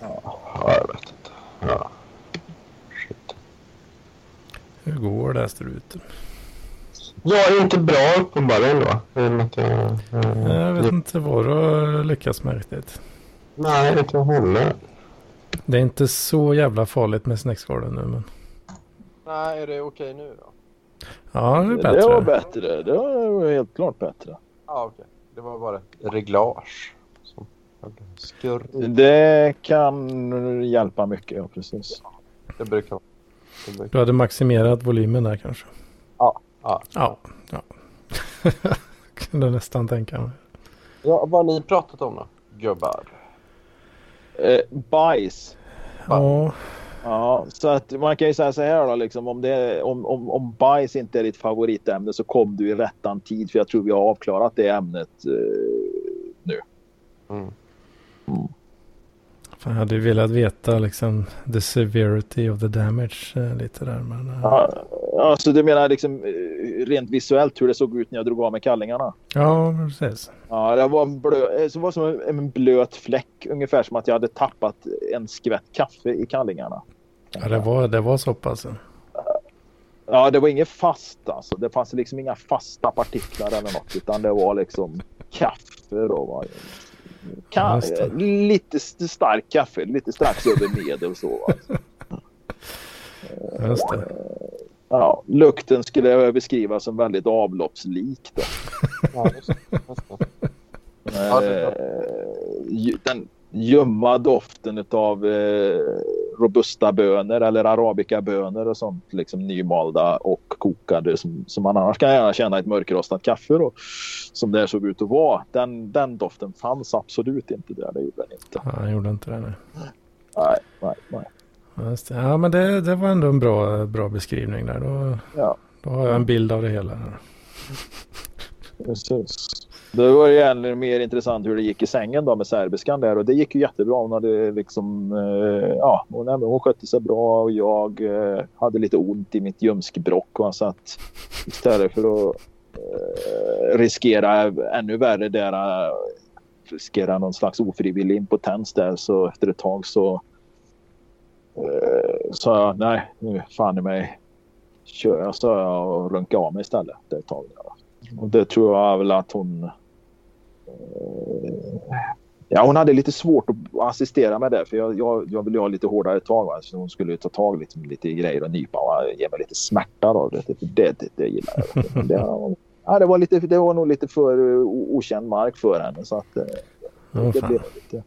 Ja, jag vet inte. Ja. Shit. Hur går det struten? Jag är inte bra uppenbarligen då. Att jag, vet inte vad du har lyckats med riktigt. Nej, inte heller. Det är inte så jävla farligt med snäckskålen nu men. Nej, är det okej nu då? Ja, det är bättre. Det var bättre. Det var helt klart bättre. Ja, okej. Det var bara ett reglage. Det kan hjälpa mycket, ja precis. Det brukar vara. Du hade maximerat volymen där kanske? Ja. Ja. Ja. ja. <laughs> Kunde nästan tänka mig. Ja, vad har ni pratat om då, gubbar? Eh, bajs. Ja, Ja, så att man kan ju säga så här då, liksom, om, det, om, om, om bajs inte är ditt favoritämne så kom du i rättan tid för jag tror vi har avklarat det ämnet eh, nu. Mm. fan, jag hade ju velat veta liksom the severity of the damage eh, lite där. Men, eh, Ja, alltså du menar liksom eh, rent visuellt hur det såg ut när jag drog av mig kallingarna? ja, precis. Ja, det var, en blö, eh, så var som en, en blöt fläck, ungefär som att jag hade tappat en skvätt kaffe i kallingarna. Ja, det var, det var så pass. Ja, det var inget fast alltså. Det fanns liksom inga fasta partiklar eller något, utan det var liksom kaffe då. Va? Ka- lite st- stark kaffe, lite strax över medel så. Alltså. Just det. Ja, lukten skulle jag beskriva som väldigt avloppslik. Då. Ja, just det. Just det. Ja, det är bra. Eh, den ljumma doften av eh, robusta bönor eller arabikabönor och sånt liksom nymalda och kokade som, som man annars kan gärna känna ett mörkrostat kaffe då, som det såg ut att vara. Den, den doften fanns absolut inte där. Det gjorde den inte. Ja, han gjorde inte det. Nej, nej, nej. Det. Ja, men det, det var ändå en bra, bra beskrivning där. Då, Ja. då har jag en bild av det hela. Precis. Det var ju ännu mer intressant hur det gick i sängen då med serbiskan där och det gick ju jättebra. Hon hade liksom, eh, ja, hon, nej, hon skötte sig bra och jag eh, hade lite ont i mitt ljumskbråck och så att istället för att eh, riskera ännu värre där, eh, riskera någon slags ofrivillig impotens där så efter ett tag så eh, sa jag nej, nu fan i mig kör jag så jag och runka av mig istället det ett tag. Och det tror jag väl att hon... Ja, hon hade lite svårt att assistera med det för jag, jag, jag ville ha lite hårdare tag. Va? Så hon skulle ta tag liksom, lite i grejer och nypa och ge mig lite smärta. Då. Det, det, det, det, gillar jag. Men Det, ja, det, var lite, det var nog lite för okänd mark för henne. Så att, Ja, det fan. blev lite...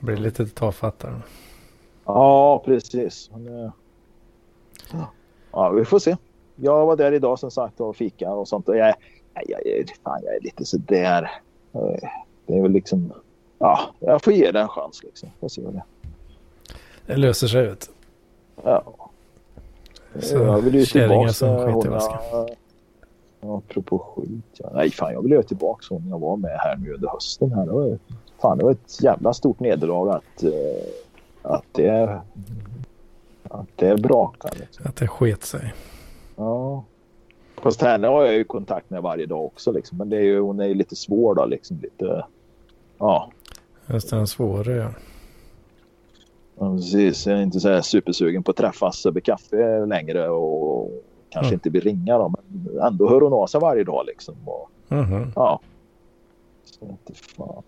Det blir lite tafatt där. Ja, precis. Eh, Ja, vi får se. Jag var där idag som sagt och fika och sånt. Och jag, jag, jag, fan, jag är lite sådär. Det är väl liksom... Ja, jag får ge det en chans liksom. Får se vad det Det löser sig ut. Ja. Så jag vill ju tillbaka som skiter i Ja, apropå skit. Ja. Nej, fan jag vill ju tillbaka hon jag var med här nu under hösten. Här. Det, var, fan, det var ett jävla stort nederlag att, eh, att det att det brakar. Liksom. Att det sket sig. Ja. Fast henne har jag ju kontakt med varje dag också. Liksom. Men det är ju, hon är ju lite svår då. Liksom. Lite, ja, Just den svåra ja. Ja, precis. Jag är inte så här supersugen på att träffas över kaffe längre och kanske Mm. inte vill ringa dem. Men ändå hör hon av sig varje dag liksom. Och, Mhm. ja. Så inte fan.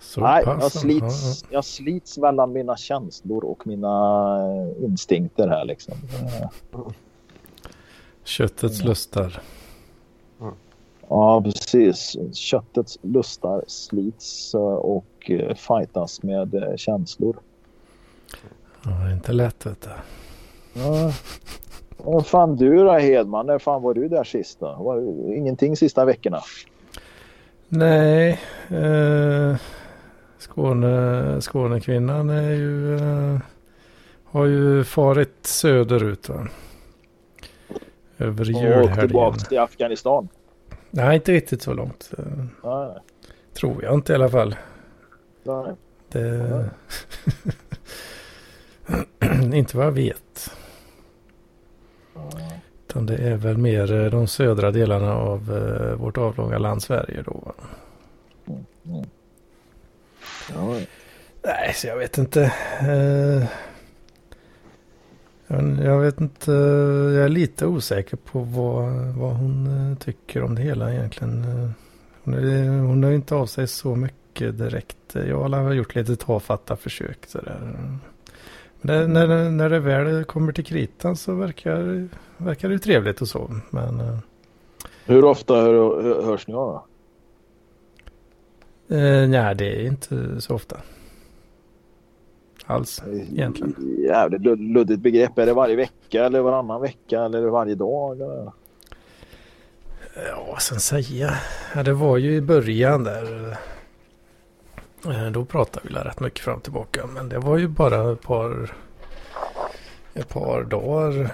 Så Nej, jag slits, jag slits mellan mina känslor och mina instinkter här liksom. Eh, Köttets lustar. Ja, precis. Köttets lustar slits eh, och eh, fightas med eh, känslor. Ja, det är inte lätt vet du. Ja. Vad fan du då Hedman? När fan var du där sist då? Var ingenting sista veckorna? Nej. Eh, Skåne, Skånekvinnan är ju, eh, har ju farit söderut. Va? Över Och julhelgen. tillbaka till Afghanistan? Nej, inte riktigt så långt. Nej, tror jag inte i alla fall. nej. Det... <laughs> inte vad jag vet. Utan det är väl mer eh, de södra delarna av eh, vårt avlånga land Sverige då. va? Ja, Nej, så jag vet inte. Eh, jag- vet inte. Jag är lite osäker på vad, vad hon eh, tycker om det hela egentligen. Hon, är, hon har inte av sig så mycket direkt. Jag har gjort lite tafatta försök. Sådär. Men det, när, när det väl kommer till kritan så verkar, verkar det trevligt och så. Men eh, Hur ofta hör, hör, hörs ni av eh, nej, det är inte så ofta. Alls. Egentligen. Jävligt lud- luddigt begrepp. Är det varje vecka eller varannan vecka eller varje dag? Eller? Ja, jag säga? Ja, det var ju i början där. Eh, Då pratade vi rätt mycket fram och tillbaka. Men det var ju bara ett par, ett par dagar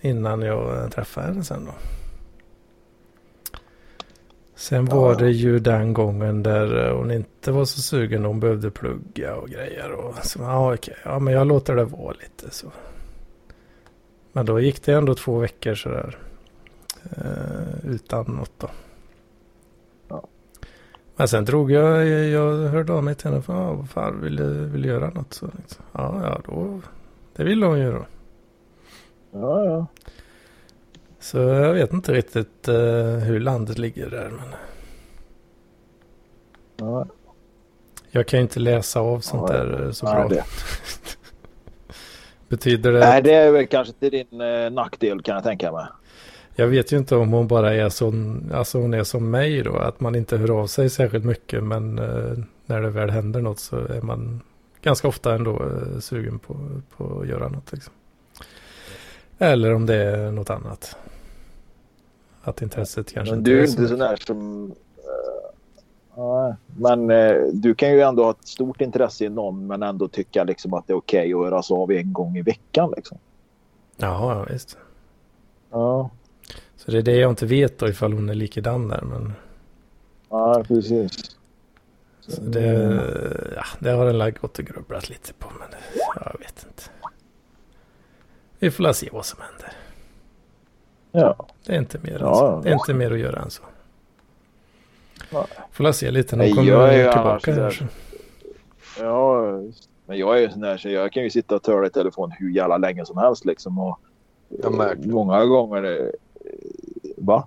innan jag träffade henne sen då. Sen var det ju den gången där hon inte var så sugen. Hon behövde plugga och grejer. Och så, ja, okej. Ja, men jag låter det vara lite så. Men då gick det ändå två veckor sådär. Eh, utan något då. Ja. Men sen drog jag, jag hörde av mig till henne. För, ja, vad fan, vill du, vill du göra något? Så, liksom. ja, ja, då. Det ville hon ju då. Ja, ja. Så jag vet inte riktigt eh, hur landet ligger där. Men ja. jag kan ju inte läsa av sånt Ja, där eh, så Nej, bra. det. <laughs> Betyder det? Nej, det är väl kanske till din eh, nackdel kan jag tänka mig. Jag vet ju inte om hon bara är sån, alltså hon är som mig då, att man inte hör av sig särskilt mycket, men eh, när det väl händer något så är man ganska ofta ändå eh, sugen på, på att göra något. Liksom. Eller om det är något annat. Att intresset kanske Men inte du är är så inte sån där som... nej. men eh, du kan ju ändå ha ett stort intresse i någon men ändå tycka liksom att det är okej att höras av en gång i veckan. Liksom. Jaha, ja, visst. Ja, Så det är det jag inte vet då ifall hon är likadan där. Men ja precis. så det, ja, det har den lagt gått och grubblat lite på. Men jag vet inte. Vi får se vad som händer. Ja. Det är inte mer, än Ja. Det är inte mer att göra än så. Nej. Får la se lite när hon kommer tillbaka. Här. Ja, men jag är ju sån där så jag kan ju sitta och töra i telefon hur jävla länge som helst liksom. Och, Jag märker. Många gånger... eh, Va?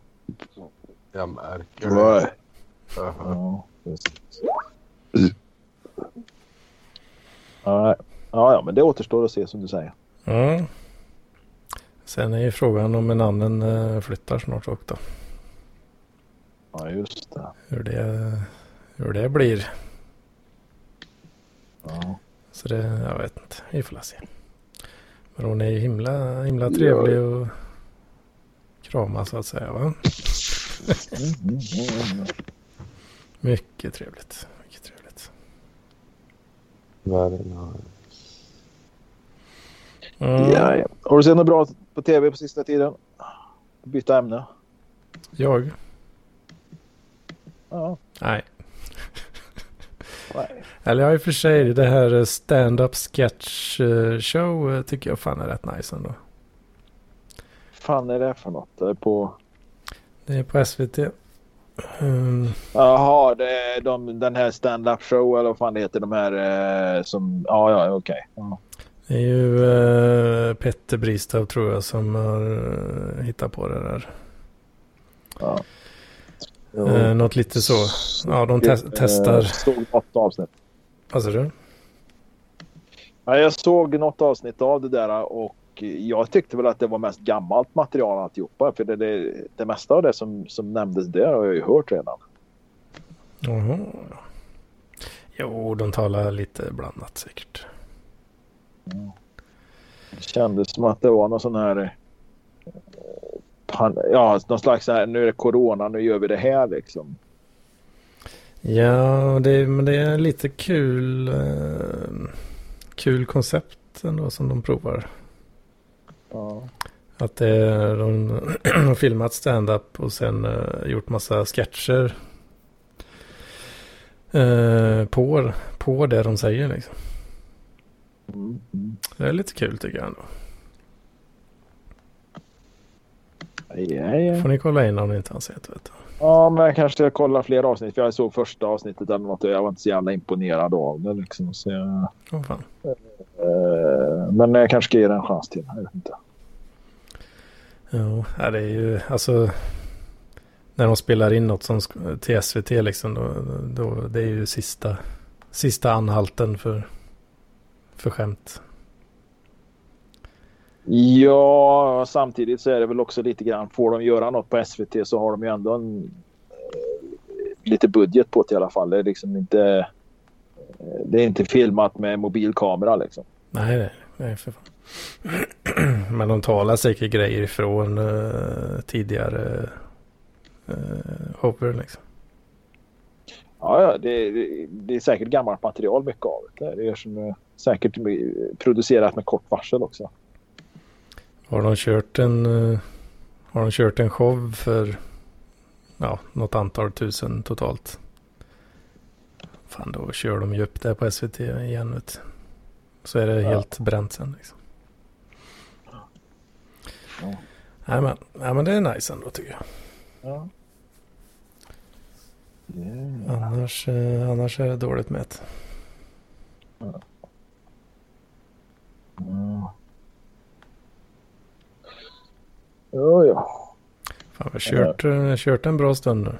Jag märker det. Ja. Ja, ja, men det återstår att se som du säger. Ja. Sen är ju frågan om en annan eh, flyttar snart också. Då. Ja, just det. Hur det, hur det blir. Ja. Så det, jag vet inte. Vi får se. Men hon är ju himla, himla trevlig och krama så att säga va? <laughs> Mycket trevligt. Mycket trevligt. Very nice. Mm. Ja, ja. Har du sett något bra på tv på sista tiden? Byta ämne. Jag? Ja. Nej. Nej. Eller ja, i och för sig det här stand-up sketch eh, show eh, tycker jag fan är rätt nice ändå. fan är det för något? Det är på... Det är på SVT. Mm, Jaha, det är de, den här stand-up show eller vad fan det heter. De här eh, som... Ja, ja, okej. Ja. Det är ju eh, Petter Bristav tror jag som har eh, hittat på det där. Ja. Eh, något lite så. Ja, de te- testar. Eh, såg något avsnitt. Vad sa du? Ja, jag såg något avsnitt av det där och jag tyckte väl att det var mest gammalt material alltihopa. För det, det, det mesta av det som, som nämndes där har jag ju hört redan. Jaha. Jo, de talar lite blandat säkert. Det kändes som att det var någon sån här... eh, Ja, någon slags så här, nu är det corona, nu gör vi det här liksom. Ja, det, men det är lite kul, eh, kul koncept ändå som de provar. Ja. Att det de <clears throat> har filmat stand-up och sen eh, gjort massa sketcher. Eh, på, på det de säger liksom. Det är lite kul tycker jag ändå. Ja, ja. Får ni kolla in om ni inte har sett. Vet du. ja, men jag kanske ska kolla fler avsnitt. För jag såg första avsnittet eller något och jag var inte så jävla imponerad av det. Liksom. Så jag, Åh fan. eh, men jag kanske ska ge det en chans till. Jag vet inte. Jo, ja, det är ju alltså. När de spelar in något som till SVT liksom. Då, då, det är ju sista, sista anhalten för, för skämt. Ja, samtidigt så är det väl också lite grann. Får de göra något på SVT så har de ju ändå en, eh, lite budget på det i alla fall. Det är liksom inte. eh, Det är inte filmat med mobilkamera liksom. Nej, nej, nej för fan. <clears throat> Men de talar säkert grejer ifrån uh, tidigare eh, Hopper liksom. Ja, ja det, det, det är säkert gammalt material mycket av det. Det är som, säkert producerat med kort varsel också. Har de kört en, eh, har de kört en show för ja, något antal tusen totalt? Fan, då kör de ju upp det på SVT igen. Vet. Så är det Ja. helt bränt sen. Liksom. Ja. Nej, men, nej, men det är nice ändå tycker jag. Ja. Yeah. Annars, eh, annars är det dåligt med det. Mm. Ja, ja. Fan, vi har kört, eh, kört en bra stund nu.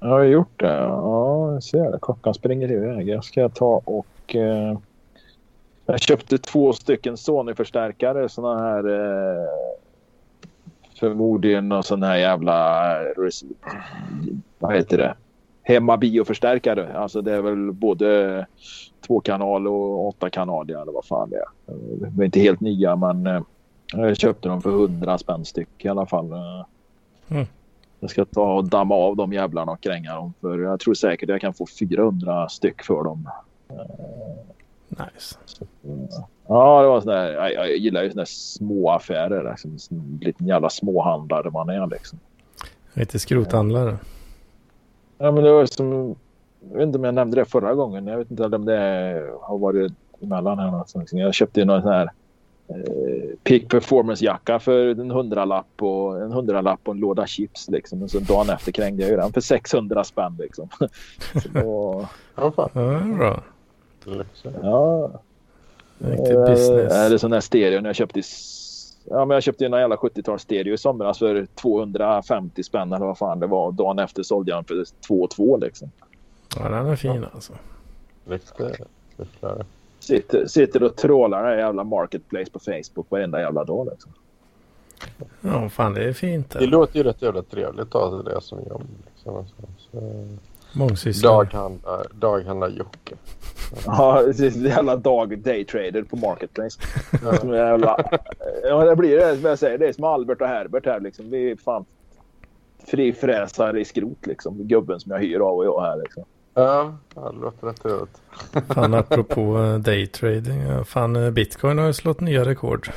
Jag har gjort det. Ja, jag ser det. Klockan springer iväg. Jag ska ta och... Eh, jag köpte två stycken Sony-förstärkare. Såna här... Eh, förmodligen någon sån här jävla... Vad heter det? Hemmabioförstärkare. Alltså det är väl både två kanal och åtta kanal eller vad fan det är. De är inte helt nya men eh, jag köpte dem för 100 spänn styck i alla fall. Eh, Mm. Jag ska ta och damma av de jävlarna och kränga dem för jag tror säkert jag kan få 400 styck för dem. Nice. Så, eh, Ja, det var sån där, jag, jag gillar ju såna där små affärer. Liksom, en liten jävla småhandlare man är liksom. Lite skrothandlare. Ja, men det var som, jag vet inte om jag nämnde det förra gången. Jag vet inte om det har varit emellan här någonstans. Jag köpte ju någon sån här eh, Peak Performance jacka för en hundralapp och en hundralapp och en låda chips liksom. Och så dagen efter krängde jag ju den för 600 spänn liksom. <laughs> så, Ja, fan. Ja, det är bra. Ja. Riktig Eh, business. Är det sån här stereo när jag köpte i Ja, men jag köpte en jävla 70-tals stereo i somras för 250 spänn eller vad fan det var. Dagen efter sålde jag den för 2 2 liksom. Ja, den är fin alltså. Lyxigt. Lyxigt. Sitter, sitter och trålar den här jävla marketplace på Facebook varenda jävla dag liksom. Ja, fan det är fint. Det Det. låter ju rätt jävla trevligt att ha det som jobb. Liksom. Alltså, så, Mångsysslare. daghandlar, daghandlar Jocke. <laughs> Ja, det är jävla dag daytrader på marketplace. <laughs> Är jävla, ja, det blir det som jag säger. Det är som Albert och Herbert här liksom. Vi är fan frifräsare i skrot liksom. Gubben som jag hyr av och jag här liksom. Ja, ja, det låter rätt trevligt. <laughs> Fan apropå eh, daytrading. ja, Fan eh, bitcoin har ju slått nya rekord.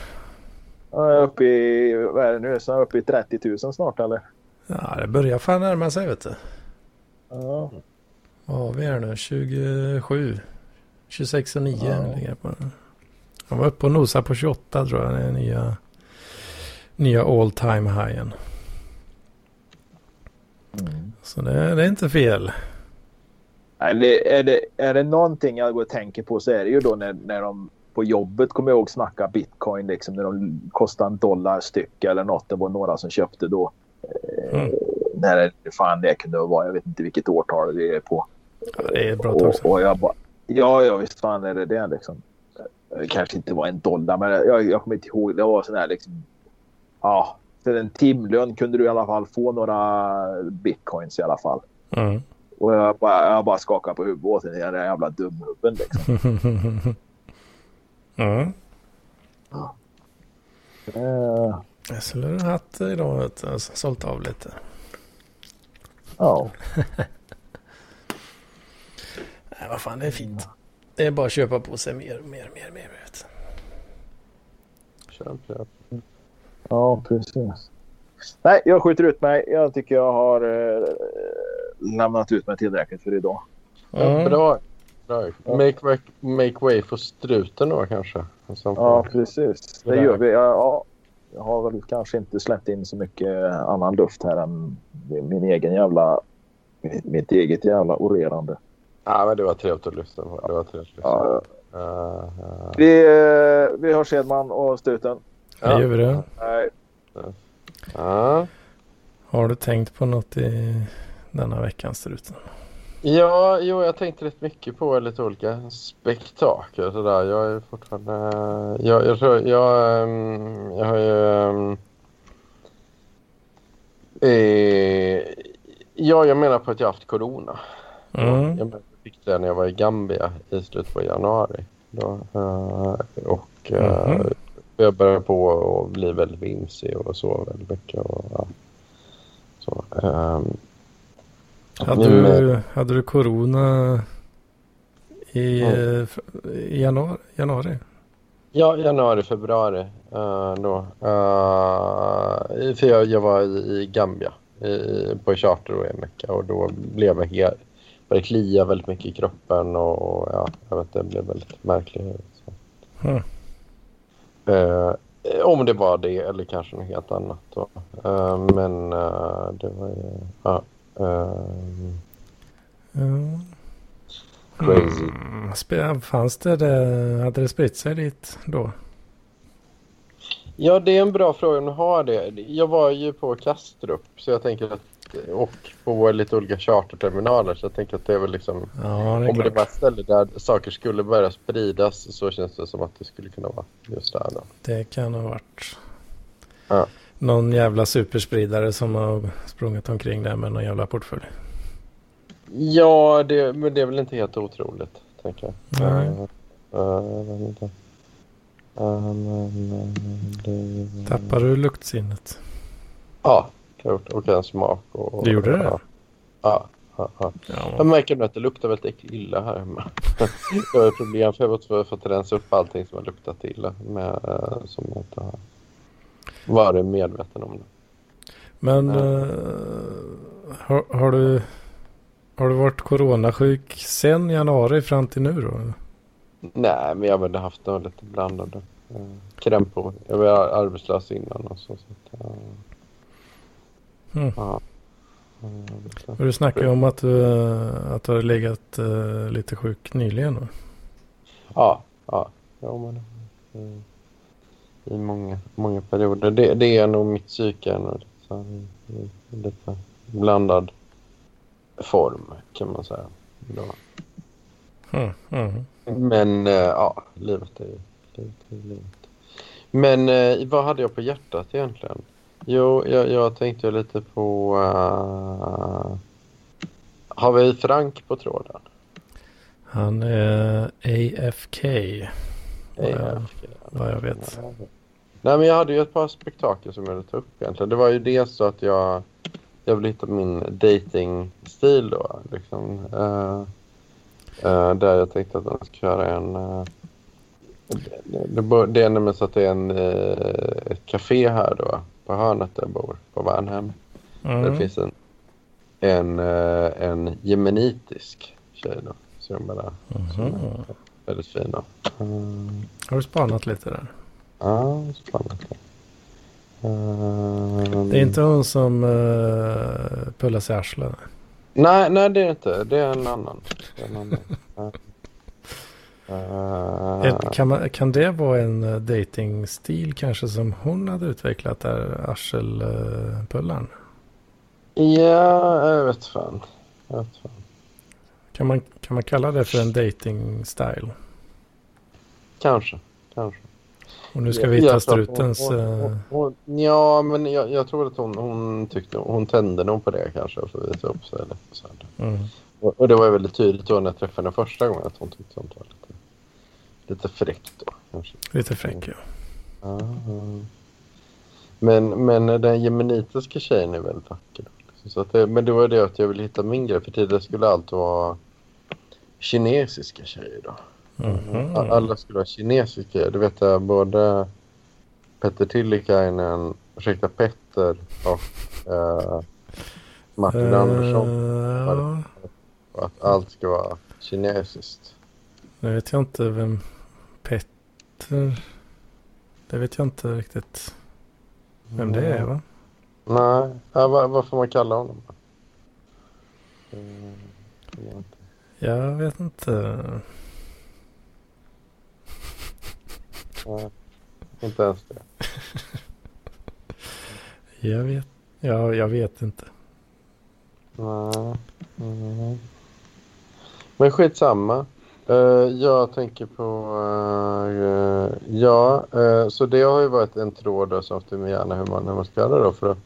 Ja, Jag är uppe i, vad är det nu? Så jag är uppe i 30 000 snart eller? Ja, det börjar fan närma sig vet du. Ja. Vad har vi här nu? 27. 26 och 9 Ja. ligger på. Han var uppe och nosade på 28 tror jag. Är nya, nya all time highen. Mm. Så det, det är inte fel. Nej, det, är, det, är det någonting jag går och tänker på så är det ju då när, när de på jobbet kommer jag ihåg snacka bitcoin liksom när de kostade en dollar styck eller något. Det var några som köpte då. Eh, Mm. När det fan det kunde vara. Jag vet inte vilket årtal det är på. Ja, det är ett bra tag Och, och jag bara, ja, ja visst fan är det det liksom. Det kanske inte var en dollar men jag, jag kommer inte ihåg. Det var sån här liksom. Ja, för en timlön kunde du i alla fall få några bitcoins i alla fall. Mm. Och jag bara, jag bara skakade på huvudet åt den där jävla dumhubben liksom. <laughs> mm. Eh, Jag skulle ha haft idag vet du, och sålt av lite. ja. <laughs> Nej, vad fan det är fint. Det är bara att köpa på sig mer, mer, mer, mer. Vet. Köp, köp. ja, precis. Nej, jag skjuter ut mig. Jag tycker jag har eh, lämnat ut mig tillräckligt för idag. Ja, Mm. bra. bra. Make, way, make way för struten då kanske. Ja, precis. Det gör vi. Ja, ja, har väl kanske inte släppt in så mycket annan luft här än min egen jävla... Mitt eget jävla orerande. Ja, men det var trevligt att lyssna på. Det var trevligt Ja. Uh, uh, vi, eh, vi hörs Edman och Struten. Ja. Gör vi det? Nej. ja. Har du tänkt på något i denna veckan struten? Ja, jo, jag tänkte rätt mycket på lite olika spektakel och sådär. Jag är fortfarande... Jag, jag tror... Jag, ehm, jag har ju... ehm, eh, ja, jag menar på att jag har haft corona. Mm. Jag fick det när jag var i Gambia i slutet på januari. Då, eh, och eh, Mhm. jag började på att bli väldigt vimsig och sova väldigt mycket. Och, ja. Så, ehm, Hade men, du, hade du corona i, Ja. i januari? januari? Ja, januari, februari eh, då. Eh, för jag, jag var i, i Gambia i, på charter och en vecka och då blev jag helt... Började klia väldigt mycket i kroppen och ja, jag vet det blev väldigt märkligt. Mm. Eh, om det var det eller kanske något helt annat då. Men det var ju... Ja, ehm, Ja. crazy. Mm. Fanns det, det, hade det spritt sig dit då? Ja, det är en bra fråga om du har det. Jag var ju på Kastrup så jag tänker att och på lite olika charterterminaler så jag tänker att det är väl liksom Ja, det är om det klart. var ett ställe där saker skulle börja spridas så känns det som att det skulle kunna vara just där då. Det kan ha varit Ja. Någon jävla superspridare som har sprungit omkring där med någon jävla portfölj. Ja, det, men det är väl inte helt otroligt tänker jag. Nej. Eh, men, eh, det... Tappar du luktsinnet? Ja, klart. Och en smak. Och, Du gjorde det? Ja. Ja, ja, ja. Jag Ja. märker nu att det luktar väldigt illa här hemma. <laughs> jag har ett problem för jag har fått, fått rensa upp allting som har luktat illa. Med, eh, som jag inte har varit medveten om. Det. Men eh, har, har, du, har du varit coronasjuk sen januari fram till nu då? Nej, men jag har väl haft några lite blandade eh, krämpor. Jag var arbetslös innan och så. så att, eh, Mm. Och du snackade ju om att du, att du har legat lite sjuk nyligen. Då. Ja, ja. ja men, I många, många perioder. Det, det är nog mitt psyke. här i- i lite blandad form kan man säga. Mm. Mm. Men eh, ja, livet är ju livet. Är livet. Men eh, vad hade jag på hjärtat egentligen? Jo, jag, jag tänkte lite på... eh, har vi Frank på tråden? Han är AFK. Vad jag, vad jag vet. Nej, men jag hade ju ett par spektakel som jag ville ta upp egentligen. Det var ju dels så att jag, jag ville hitta min dating-stil då. Liksom. Eh, eh, där jag tänkte att jag ska göra en... Uh, det, det, det är nämligen så att det är en, eh, ett café här då på hörnet där jag bor, på Värnhem. Där det Mm. finns en, en, eh, en jemenitisk tjej då. Så de bara, som Mhm. är väldigt fina. Mm. Har du spanat lite där? Ja, spännande. Ehm, Det är inte hon som uh, pullar sig i arslet? Nej, nej, det är inte. Det är en annan. Det är en annan. <laughs> Eh, Ett- Kan, man, kan det vara en uh, datingstil kanske som hon hade utvecklat där, arselpullaren? ja, jag vet fan. Jag vet fan. Kan man, kan man kalla det för en dating style? Kanske, kanske. Och nu ska vi hitta strutens... hon- hon- hon- Ja, men jag, jag tror att hon, hon tyckte hon tände nog på det kanske för att visa upp sig lite. Så mm. Och, och det var väldigt tydligt då när jag träffade henne första gången att hon tyckte sånt var lite, lite fräckt då. Kanske. Lite fräck ja. Ja. Men, men den jemenitiska tjejen är väldigt vacker. Så det, men det var det att jag ville hitta min grej. För tidigare skulle allt vara kinesiska tjejer. Då. Mhm. Alla skulle vara kinesiska. Du vet jag, både Petter Tillikainen, ursäkta Petter och eh, Martin Andersson. Eh, ja, Och att allt ska vara kinesiskt. nu vet jag inte vem Petter... Det vet jag inte riktigt vem det är va? Nej, ja, vad, vad får man kalla honom? Mm, jag vet inte. Nej, inte ens det. <laughs> Jag vet, ja, jag vet inte. Nej. Mm. Men skitsamma. Uh, jag tänker på... Uh, ja, uh, så det har ju varit en tråd som till mig gärna hur man, hur man ska göra då för att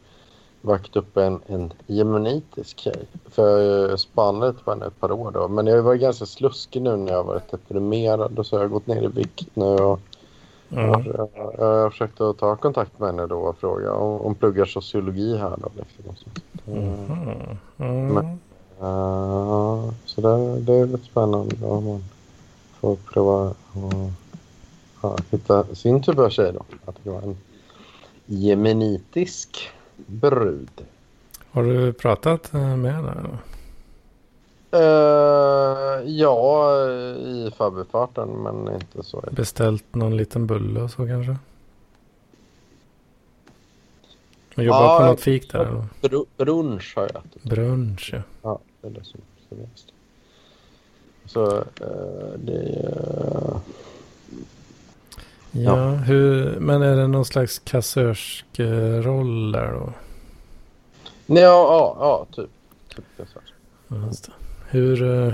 vakta upp en, en jemenitisk tjej. För lite på henne ett par år då. Men jag har varit ganska sluskig nu när jag har varit deprimerad och så har jag gått ner i vikt nu och Ja. Jag, jag försökte ta kontakt med henne då och fråga om hon pluggar sociologi här då. Liksom. Mhm. Mm. Men- eh, så det, det är lite spännande om man får prova att hitta sin typ av tjej då. Att det var en jemenitisk brud. Har du pratat eh, med henne? Eh, ja, i förbifarten men inte så. Beställt någon liten bulle och så kanske? Och jobbar Ja, på något fik där? Br- brunch har jag ätit. Brunch ja. Ja, det är det som serveras. Så eh, det är... Ja, Ja. hur, men är det någon slags kassörskeroll där då? Nej, ja, ja, ja, typ. typ. Hur, eh,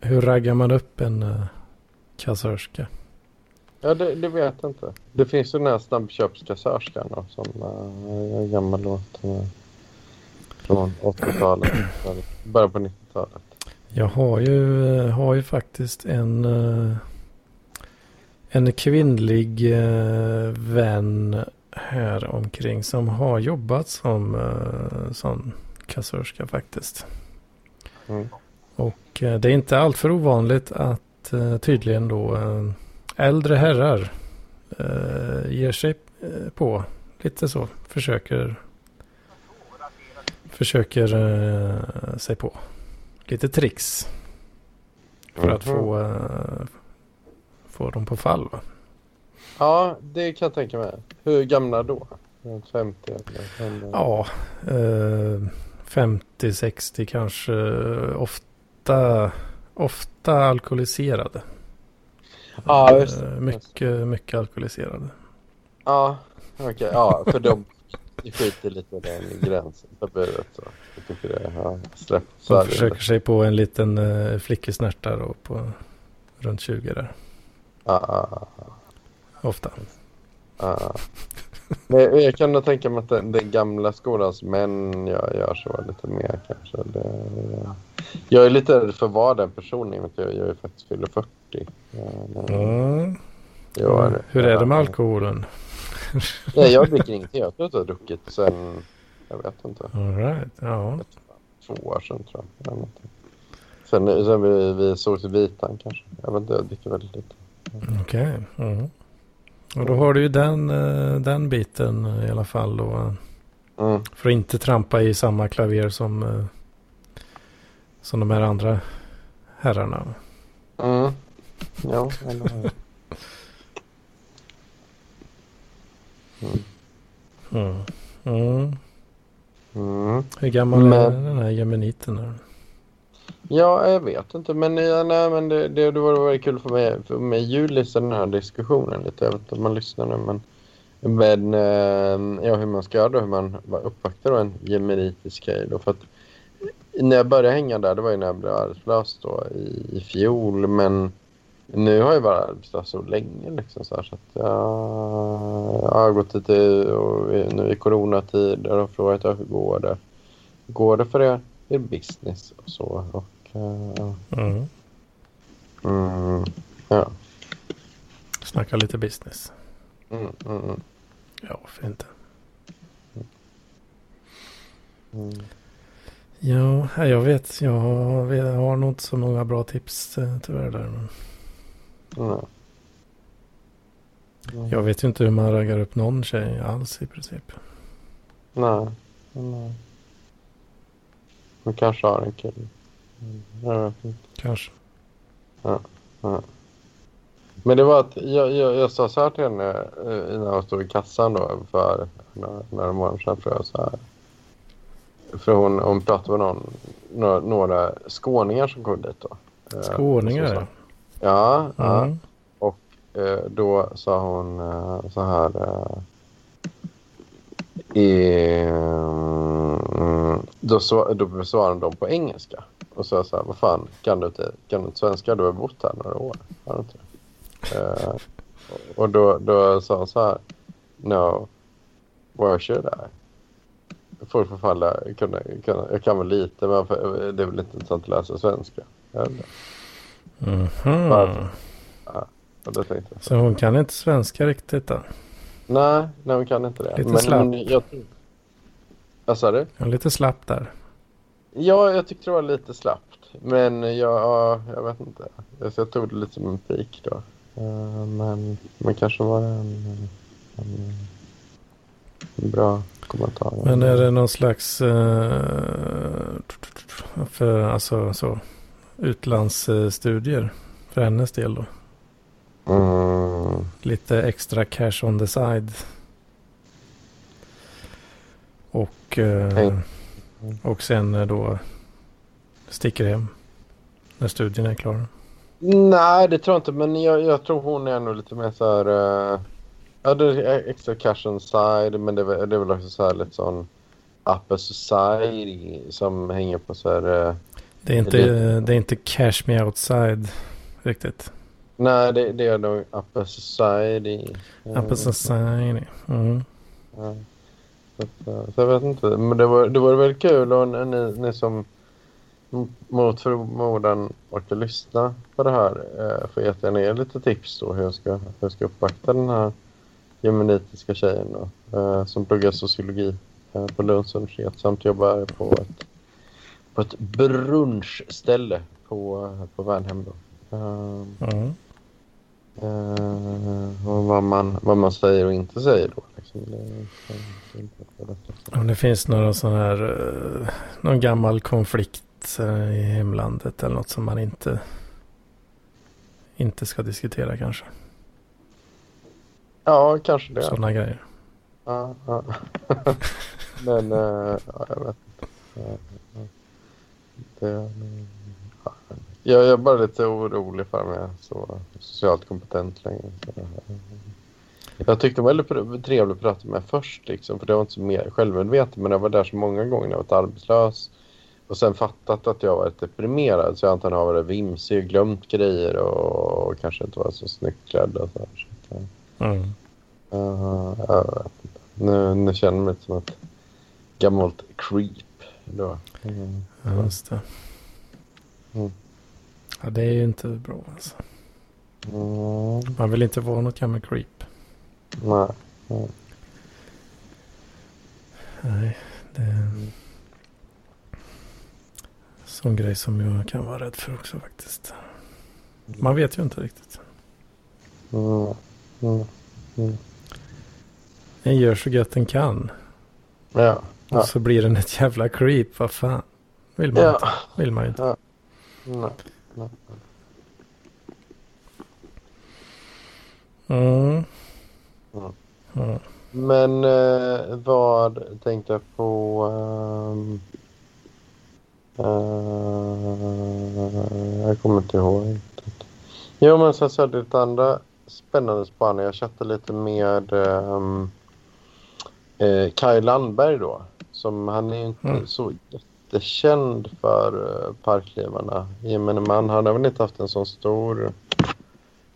hur raggar man upp en eh, kassörska? Ja, det, det vet jag inte. Det finns ju den här snabbköpskassörskan då, som är en gammal låt från 80-talet. eller Början på 90-talet. Jag har ju, eh, har ju faktiskt en, eh, en kvinnlig eh, vän här omkring som har jobbat som eh, sån kassörska faktiskt. Mm. Och eh, det är inte alltför ovanligt att eh, tydligen då eh, äldre herrar eh, ger sig eh, på lite så. Försöker försöker sig på lite tricks. För att Mhm. få, få dem på fall va? Ja, det kan jag tänka mig. Hur gamla då? Runt 50 eller? Ja, eh, 50-60 kanske. Ofta, ofta alkoholiserade. Ja, just det. Eh, mycket, mycket alkoholiserade. Ja, okej. Ja, för de skiter lite i den gränsen, förbudet. Så. Jag tycker det har släppt. De försöker sig på en liten uh, flickesnärta då på runt 20 där. Ja, ja, ja. Ofta. Ja. Men jag kan tänka mig att den, den gamla skolans män gör, gör så lite mer kanske. Det, jag är lite rädd för vara den personen i jag, jag är faktiskt fyller 40. Ja, Mm. jag är- Hur är det med alkoholen? Nej, jag dricker ingenting. Jag tror att jag har druckit sen, jag vet inte, All right. Ja. två år sedan tror jag. Sen, sen vi, vi såg till Vitan kanske. Jag vet inte, jag dricker väldigt lite. Okej. Mm. Och då har du ju den, eh, den biten eh, i alla fall då. Mm. För att inte trampa i samma klaver som, eh, som de här andra herrarna. Mm. Ja, eller mm. Mm. Mm. Mm. Hur gammal är Men- den här jemeniten? Där? Ja, jag vet inte. Men, ja, nej, men det, det, det var väldigt kul för mig. För mig Julis den här diskussionen lite. Jag vet inte om man lyssnar nu, men... Men ehm, ja, hur man ska göra då, hur man uppvaktar då en gemenitisk grej. då. För att när jag började hänga där, det var ju när jag blev arbetslös då i, i fjol. Men nu har jag varit arbetslös så länge liksom så här. Så att jag, jag har gått lite och nu i coronatider och frågat hur går det. Går det för er? Det är business och så. Och, Mm. mm, ja. Snacka lite business. Mm, mm, mm, Ja, varför inte? mm. Ja, jag vet. Jag har, jag har nog inte så många bra tips eh, tyvärr där. Men jag vet ju inte hur man raggar upp någon tjej alls i princip. Nej. Nej. Hon kanske har en kille. Mm, Jag vet inte. Kanske. Men det var att jag, jag, jag sa så här till henne eh, när jag stod i kassan då för några, några månader sedan. För, jag så här, för hon, hon pratade med någon, några, några skåningar som kom dit då. Eh, Skåningar så ja. Ja, ja. Mm. Eh, då sa hon så här. Eh, eh, då, så, då besvarade de på engelska. Och så sa jag så här, vad fan, kan du inte, kan du inte svenska? Du har bott här några år. Har du inte? Eh, och då, då sa hon så här, no, where should I? Folk får falla, kunna, kunna, jag kan väl lite, men det är väl inte intressant att läsa svenska. Jag. Mhm. Varför? Och det tänkte jag. Så hon kan inte svenska riktigt då? Nej, nej hon kan inte det. Lite slapp. Men jag, vad sa du? Lite slapp där. Ja, jag tyckte det var lite slappt. Men jag, ja, jag vet inte. Jag tog det lite som en pik då. Eh, Men, men kanske var det en, en, en bra kommentar. Men är det någon slags eh, för alltså så utlandsstudier för hennes del då? Mm, Lite extra cash on the side. Och, eh, Hej. Och sen eh, då sticker hem när studien är klar. nej, det tror jag inte. Men jag, jag tror hon är nog lite mer så här... eh, ja, det är extra cash on side. Men det är, väl- det är väl också så här lite sån upper society som hänger på så här... eh, Det är inte, det är inte cash me outside riktigt. nej, det, det är nog upper society. Upper society. Mm. Ja. Så, eh, så jag vet inte. Men det var, det var väldigt kul och ni, ni, som mot förmodan orkar lyssna på det här eh, får jättegärna ge lite tips då hur jag ska, hur jag ska uppvakta den här jemenitiska tjejen då, eh, som pluggar sociologi eh, på Lunds universitet samt jobbar på ett, på ett brunchställe på, på Värnhem då. Eh, Mm. Och vad man, vad man säger och inte säger då. Liksom. Om det finns några sån här, eh, någon gammal konflikt eh, i hemlandet eller något som man inte, inte ska diskutera kanske. Ja, kanske det. Sådana grejer. Ja, ja. <laughs> Men ja, jag vet inte. Det, ja. Jag är bara lite orolig för om jag är så socialt kompetent längre. Jag tyckte det var väldigt trevligt att prata med först, liksom, för det var inte så mer självmedveten. Men jag var där så många gånger när jag varit arbetslös. Och sen fattat att jag varit deprimerad. Så jag antagligen har varit vimsig, glömt grejer och, och kanske inte var så snyggt klädd. Och så här. Så, att, eh, Mm. Ja, jag vet inte. Nu, nu känner jag mig som ett gammalt creep. Då. Mm. Ja, just det. Mm. Ja, det är ju inte bra alltså. Mm. Man vill inte vara något gammalt creep. Nej. Nej, det är en sån grej som jag kan vara rädd för också faktiskt. Man vet ju inte riktigt. Mm. Mm. Mm. En gör så gött den kan. Ja. Ja. Och så blir den ett jävla creep. Vad fan. Vill man inte. Ja. Vill man inte. Nej. Nej. Mm. Mm. Mm. Men eh, vad tänkte jag på? eh, jag kommer inte ihåg. Jo, men sen så är det lite andra spännande spaningar. Jag chattade lite med ehm, eh, Kaj Landberg då. Som, han är inte Mm. så jättekänd för uh, parklivarna. Gemene man. Har väl inte haft en så stor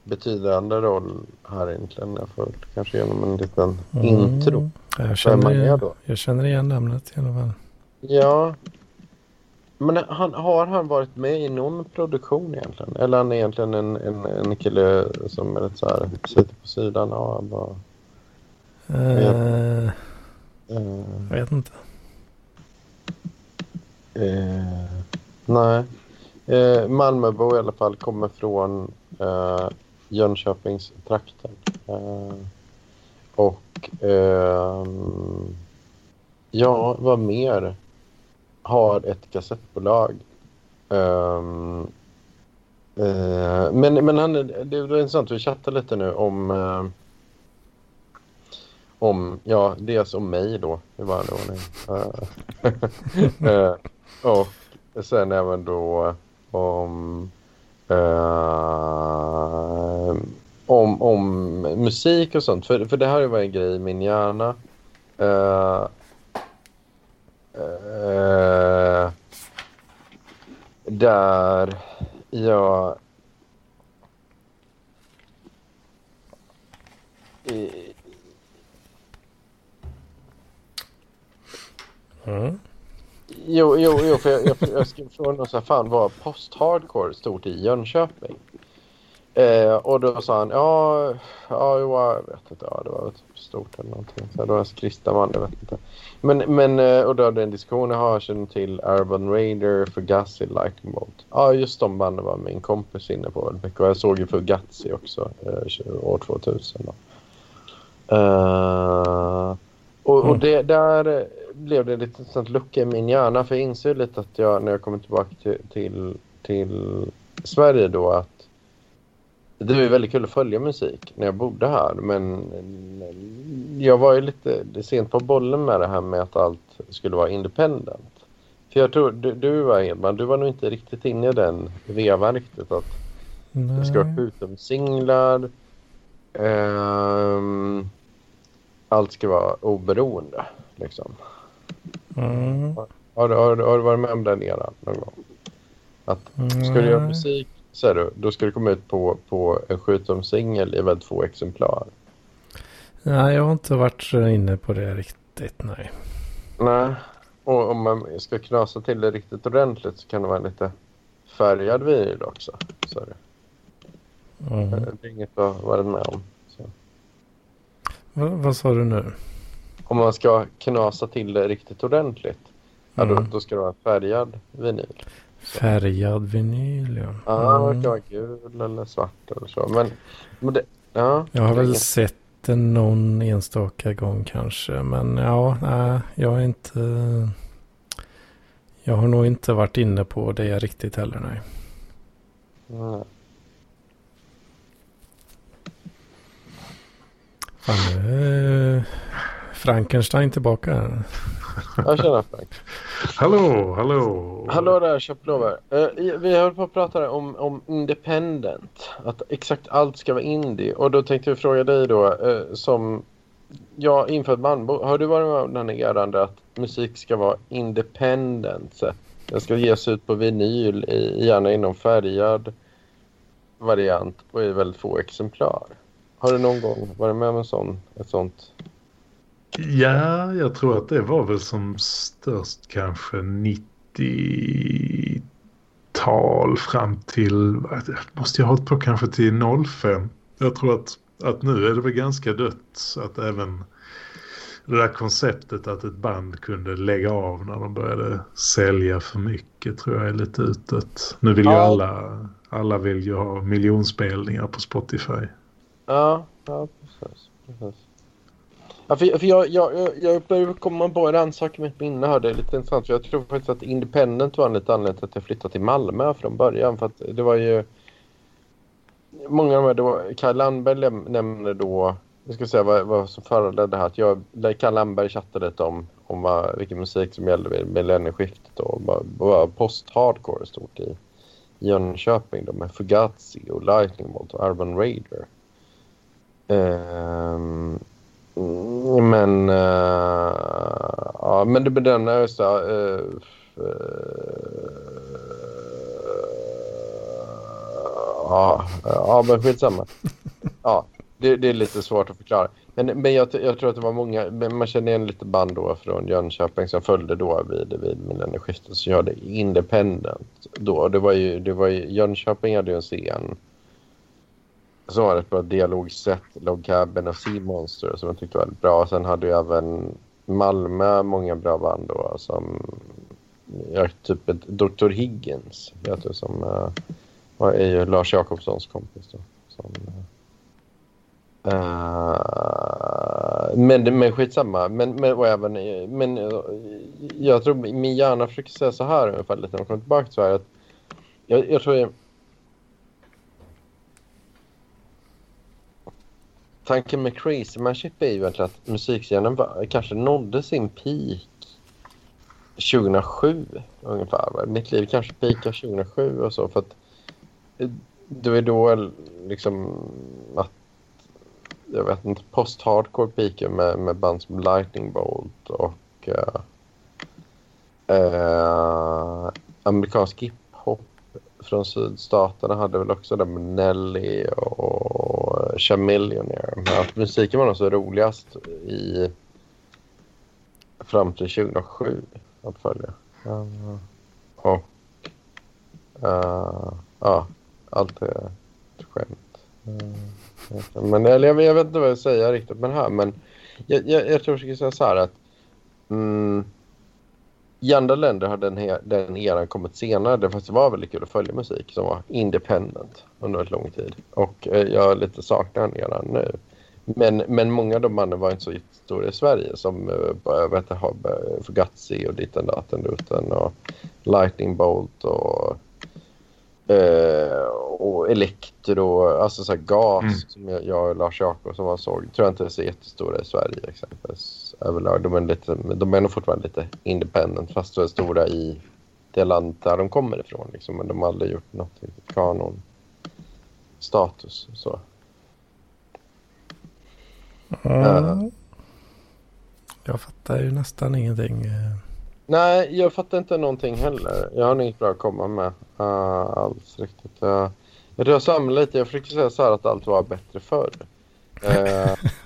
betydande roll här egentligen. Jag får kanske genom en liten Mm. intro. Jag Vem känner, är igen, då? jag känner igen namnet i alla fall. Ja. Men han, har han varit med i någon produktion egentligen? Eller han är egentligen en, en, en kille som är lite så här, sitter på sidan av och... Eh, eh, jag vet inte eh, nej. Eh, Malmöbo i alla fall kommer från eh, Jönköpingstrakten. Eh, och eh, ja, vad mer? Har ett kassettbolag. Eh, eh men, men han, är- det var intressant, vi chattade lite nu om eh, om, ja, dels om mig då i vanlig ordning. Eh, <laughs> eh, och sen även då eh, om Uh, om, om musik och sånt. För, för det här har ju varit en grej i min hjärna. Uh, uh, där jag... i- Mm. Jo, jo, jo för jag, jag, jag skrev och så här, fan var post-hardcore stort i Jönköping? Eh, och då sa han, ja, ja, jo, jag vet inte, ja, det var typ stort eller någonting. Så då var en skristaman, jag vet inte. Men, men eh, och då hade en diskussion, jag känner till Urban Raider, Fugazi, Lightning Bolt. Ja, just de banden var min kompis inne på väldigt mycket. Och jag såg ju Fugazi också, eh, år 2000. Då. Uh, och, och Mm. det, där blev det lite sånt lucka i min hjärna. För jag inser lite att jag, när jag kommer tillbaka till, till, till Sverige då, att det var ju väldigt kul att följa musik när jag bodde här. Men jag var ju lite sent på bollen med det här med att allt skulle vara independent. För jag tror, du, du var Edman, du var nog inte riktigt inne i den vevan riktigt. Att det ska vara Nej. skjutomsinglar. ehm, allt ska vara oberoende. Liksom. Mm. Har, du- har, du- har du varit med om den eran någon gång? Att ska du göra Nej. musik, säger du, då ska det komma ut på, på en skjutomsingel i väl två exemplar. Nej, jag har inte varit så inne på det riktigt, nej. Nej. Och om man ska knasa till det riktigt ordentligt så kan det vara lite färgad vinyl också. Så är det. Mm. det är inget jag varit med om. Så. Va, vad sa du nu? Om man ska knasa till det riktigt ordentligt, ja, då, Mm. då ska det vara färgad vinyl. Färgad vinyl, ja. Ja, Mm. det kan vara gul eller svart eller så. Men, men det, ja, Jag har det väl inget- sett den någon enstaka gång kanske. Men ja, nej, jag är inte... Jag har nog inte varit inne på det riktigt heller, nej. Nej. Fan, nu Frankenstein tillbaka. Jag känner Frank. Hallå, hallå. Hallå där köplover. Uh, vi höll på att prata om, om independent. Att exakt allt ska vara indie. Och då tänkte jag fråga dig då eh, som jag infört manbo. Har du varit med om den här att musik ska vara independent? Den ska ges ut på vinyl, i, gärna inom färgad variant och i väldigt få exemplar. Har du någon gång varit med om en sån, ett sånt? Ja, jag tror att det var väl som störst kanske 90-tal fram till, måste jag ha hållit på kanske till 05. Jag tror att, att nu är det väl ganska dött att även det där konceptet att ett band kunde lägga av när de började sälja för mycket tror jag är lite utdött. Nu vill ju Ja. alla, alla vill ju ha miljonspelningar på Spotify. Ja, ja precis. precis. Ja, för, för jag, jag, jag, jag börjar komma på en sak i mitt minne här. Det är lite intressant. För jag tror faktiskt att Independent var en liten anledning till att jag flyttade till Malmö från början. För att det var ju... Många av de här, Kaj Landberg nämnde då... Jag ska säga vad, vad som föranledde det här. Att jag, Kaj Landberg chattade lite om, om vad, vilken musik som gällde vid millennieskiftet. Och vad, vad post-hardcore stort i Jönköping. Då, med Fugazi och Lightning Bolt och Urban Raider. Ehm, men uh, ja, men det bedömde jag så uh, ja, ja, men skitsamma. <laughs> Ja, det, det är lite svårt att förklara. Men, men jag, jag tror att det var många, man känner igen lite band då från Jönköping som följde då vid, vid millennieskiftet som körde Independent då. Det var ju, det var ju, Jönköping hade ju en scen så var ett bra dialogsätt, Log Cabin och Sea Monster som jag tyckte var väldigt bra. Sen hade ju även Malmö många bra band då som ja, typ ett Dr. Higgins vet du som uh, är ju Lars Jakobssons kompis då. Som, uh, men, men skitsamma. Men, men, och även, men jag tror min hjärna försöker säga så här ungefär lite när jag kommer tillbaka till Sverige. Att jag, jag tror Tanken med Crazy Manship är ju egentligen att musikscenen kanske nådde sin peak 2007 ungefär. Mitt liv kanske peakar 2007 och så för att eh, det var då eh, liksom att jag vet inte, post-hardcore peakade med, med band som Lightning Bolt och uh, uh, amerikansk hiphop från sydstaterna hade väl också det med Nelly och Chamillionaire. Men att musiken var nog så roligast i fram till 2007 att följa. Uh, och uh, ja, allt är skämt. Uh, Men eller, jag, jag vet inte vad jag säger riktigt med det här, men jag, jag, jag tror jag ska säga så här att mm, i andra länder har den, den eran kommit senare. Det faktiskt var väldigt kul att följa musik som var independent under väldigt lång tid. Och eh, jag lite saknar den eran nu. Men, men många av de banden var inte så stora i Sverige som äh, vet jag, Fugazi och Ditten Datten Duten och Lightning Bolt och, äh, och Elektro, alltså så gas mm. som jag, jag och Lars Jakobsson såg. Tror jag inte är så jättestora i Sverige exempelvis överlag. De är, lite, de är nog fortfarande lite independent fast de är stora i det land där de kommer ifrån. Liksom. Men de har aldrig gjort något kanon status så. Mm. Jag fattar ju nästan ingenting. Eh. Nej, jag fattar inte någonting heller. Jag har inget bra att komma med uh, alls riktigt. Uh, jag tror jag samlar lite. Jag försöker säga så här att allt var bättre förr. Uh, <laughs>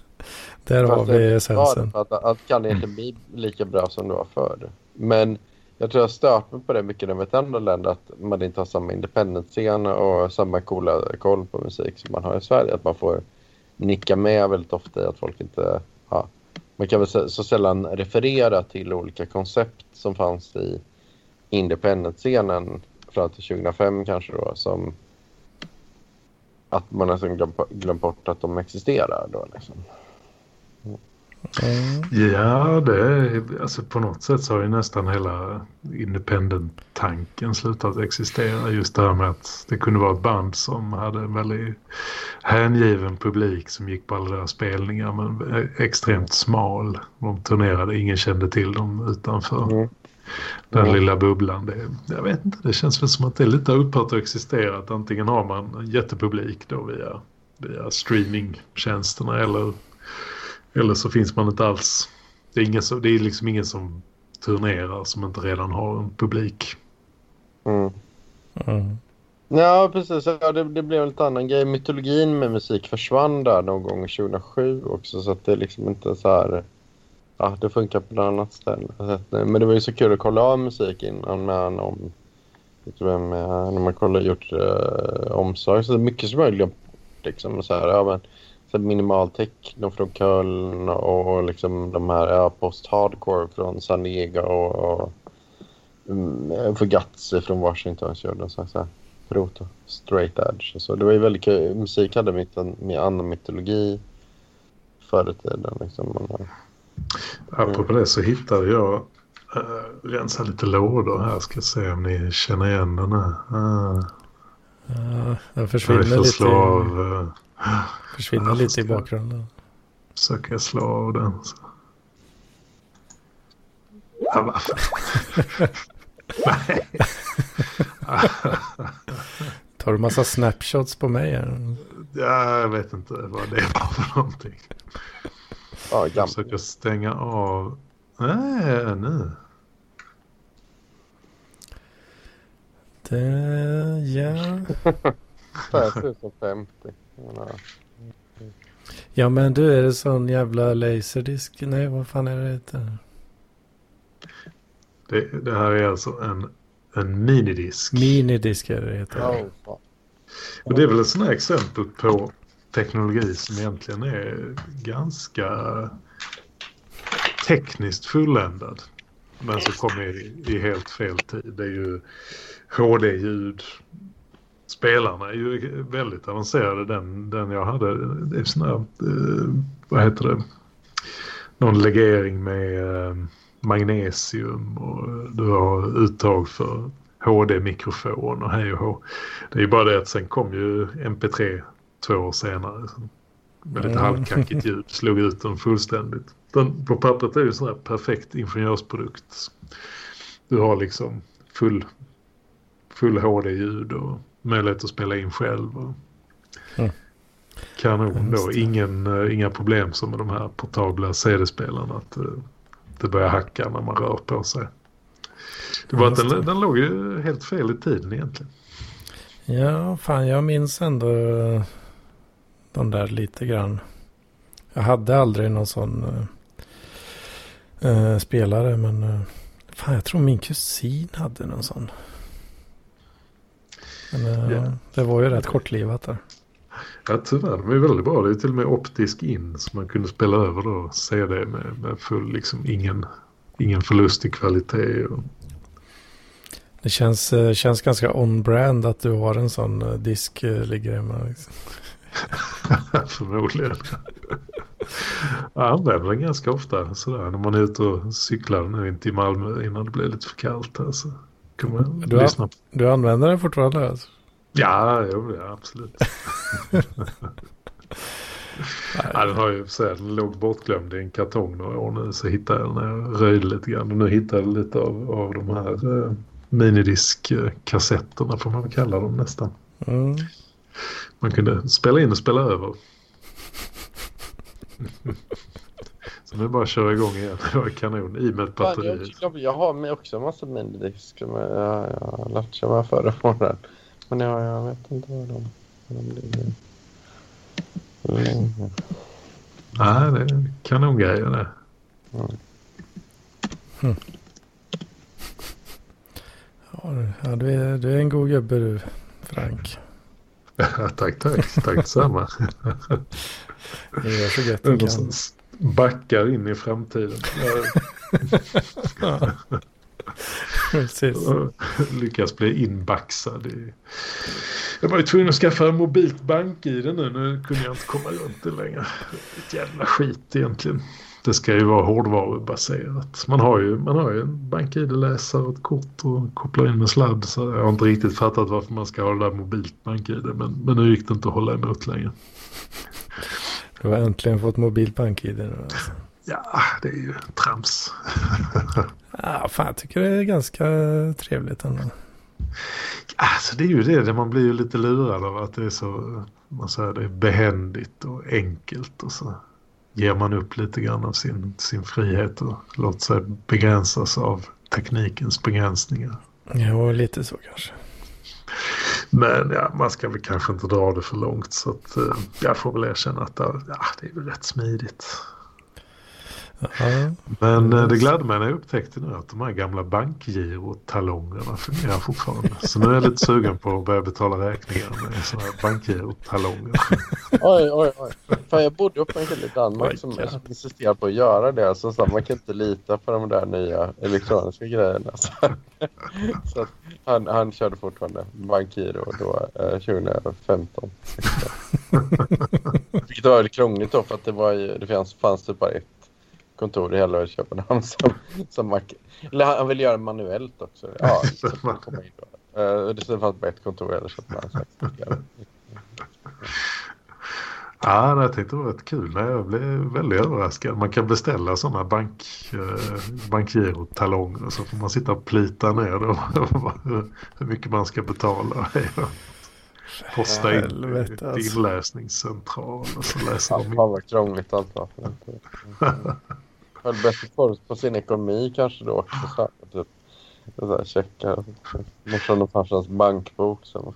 Där har vi essensen. Att allt kan inte bli lika bra som det var förr. Men jag tror jag stört mig på det mycket när jag vet andra länder att man inte har samma independent-scen och samma coola koll på musik som man har i Sverige. Att man får nicka med väldigt ofta i att folk inte... Ja, man kan väl så, sällan referera till olika koncept som fanns i independent-scenen fram till 2005 kanske då som att man nästan glömt, glömt bort att de existerar då liksom. Mm. Ja, det är, alltså på något sätt så har ju nästan hela independent-tanken slutat existera. Just det här med att det kunde vara ett band som hade en väldigt hängiven publik som gick på alla deras spelningar men extremt smal. De turnerade, ingen kände till dem utanför mm. den mm. lilla bubblan. Det, jag vet inte, det känns väl som att det lite har upphört att existera. Att antingen har man en jättepublik då via, via streamingtjänsterna eller eller så finns man inte alls. Det är, ingen som, det är liksom ingen som turnerar som inte redan har en publik. Mm. Mm. Ja, precis. Ja, det, det blev en lite annan grej. Mytologin med musik försvann där någon gång 2007 också. Så att det är liksom inte så här... Ja, det funkar på något annat ställe. Men det var ju så kul att kolla av musik innan med om... Vet du vem, när man kollar gjort uh, omsorg. Så det är mycket som jag glömt. Liksom, så här, ja, men, så minimal techno från Köln och liksom de här ja, post-hardcore från San Diego och, och um, Fugazi från Washington körde så här, proto, straight edge. Så det var ju väldigt kul. Musik hade mycket med annan mytologi förr i tiden. Liksom. Mm. Apropå det så hittade jag äh, rensa lite lådor här. Ska se om ni känner igen den här. Uh, ja, den försvinner lite. Av, uh, Försvinner lite i bakgrunden. Försöka slå av den. Så. Ja, Nej. <laughs> Tar du massa snapshots på mig? Ja, jag vet inte vad det var för någonting. Ja, jag försöker stänga av. Nej, nu. Det, ja. <laughs> 5050. Ja men du är det sån jävla laserdisk? Nej vad fan är det heter? Det, det här är alltså en, en minidisk. Minidisk är det heter. Oh, Och det är väl ett sånt här exempel på teknologi som egentligen är ganska tekniskt fulländad. Men som kommer i, i helt fel tid. Det är ju HD-ljud spelarna är ju väldigt avancerade. Den, den jag hade, det är sån här, eh, vad heter det, någon legering med eh, magnesium och du har uttag för HD-mikrofon och hej och hå. Det är ju bara det att sen kom ju MP3 två år senare med lite mm. halvkackigt ljud, <laughs> slog ut den fullständigt. Den på pappret är ju sån här perfekt ingenjörsprodukt. Du har liksom full, full HD-ljud och möjlighet att spela in själv. Mm. Kanon då. Ingen, uh, inga problem som med de här portabla CD-spelarna. Att uh, det börjar hacka när man rör på sig. Det var att den, den låg ju helt fel i tiden egentligen. Ja, fan jag minns ändå de där lite grann. Jag hade aldrig någon sån uh, uh, spelare men uh, fan jag tror min kusin hade någon sån. Men yeah. det var ju rätt kortlivat där. Ja, tyvärr. De är väldigt bra. Det är till och med optisk in som man kunde spela över då. CD med, med full, liksom ingen, ingen förlust i kvalitet. Och... Det känns, eh, känns ganska on-brand att du har en sån eh, disk eh, ligger hemma. Liksom. <laughs> Förmodligen. Jag använder den ganska ofta sådär när man är ute och cyklar nu inte i Malmö innan det blir lite för kallt. Här, så kan man du, lyssna på. du använder den fortfarande alltså? Ja, jo, ja absolut. <laughs> <laughs> ja, den har ju så här, låg bortglömd i en kartong några år nu så hittade jag den när jag röjde lite grann. Och nu hittade jag lite av, av de här eh, minidiskkassetterna får man väl kalla dem nästan. Mm. Man kunde spela in och spela över. <laughs> Nu bara att köra igång igen. Det var kanon. I med ett batteri. Jag, jag har med också en massa minidiskar. Men jag, jag har lärt sig förra morgonen. Men jag, jag vet inte vad de, de ligger. Mm. Nej, det är kanongrejer det. Mm. Hmm. Ja, du är, du är en god gubbe du, Frank. <laughs> tack, tack. Tack detsamma. det gör så gött du kan. Backar in i framtiden. <laughs> Precis. Lyckas bli inbaxad. I... Jag var ju tvungen att skaffa mobilt bank-id nu. Nu kunde jag inte komma runt det längre. Ett jävla skit egentligen. Det ska ju vara hårdvarubaserat. Man har ju, man har ju en bank-id-läsare och ett kort och kopplar in med sladd. Så jag har inte riktigt fattat varför man ska ha det där mobilt bank-id. Men, men nu gick det inte att hålla emot längre. Du har äntligen fått mobilt bank-id alltså. Ja, det är ju trams. <laughs> ja, fan jag tycker det är ganska trevligt ändå. Alltså det är ju det, man blir ju lite lurad av att det är så man säger, det är behändigt och enkelt och så ger man upp lite grann av sin, sin frihet och låter sig begränsas av teknikens begränsningar. Ja, lite så kanske. Men ja, man ska väl kanske inte dra det för långt så att eh, jag får väl erkänna att ja, det är väl rätt smidigt. Men eh, det gladde mig när jag upptäckte nu att de här gamla bankgirotalongerna fungerar fortfarande. Så nu är jag lite sugen på att börja betala räkningar med sådana här bankgirotalonger. Oj, oj, oj. Fan, jag bodde uppe en kille i Danmark som insisterade på att göra det. Så, så man kan inte lita på de där nya elektroniska grejerna. Så, så han, han körde fortfarande bankgiro då, eh, 2015. Vilket var väldigt krångligt då för att det, var ju, det fanns, fanns typ bara ett kontor i hela Köpenhamn <laughs> som, som man, eller han vill göra manuellt också. Ja, <laughs> komma in då. Uh, det fanns bara ett kontor i hela Köpenhamn. Ja, jag tyckte det var rätt kul. Jag blev väldigt överraskad. Man kan beställa sådana bank, eh, bankgirotalonger så får man sitta och plita ner då, <laughs> hur mycket man ska betala. Posta in Helvete, alltså. inläsningscentral och så läser de in. Fan vad krångligt allt var. Höll bättre koll på sin ekonomi kanske då också. Så här, typ, så här, checka morsan och farsans bankbok. Så.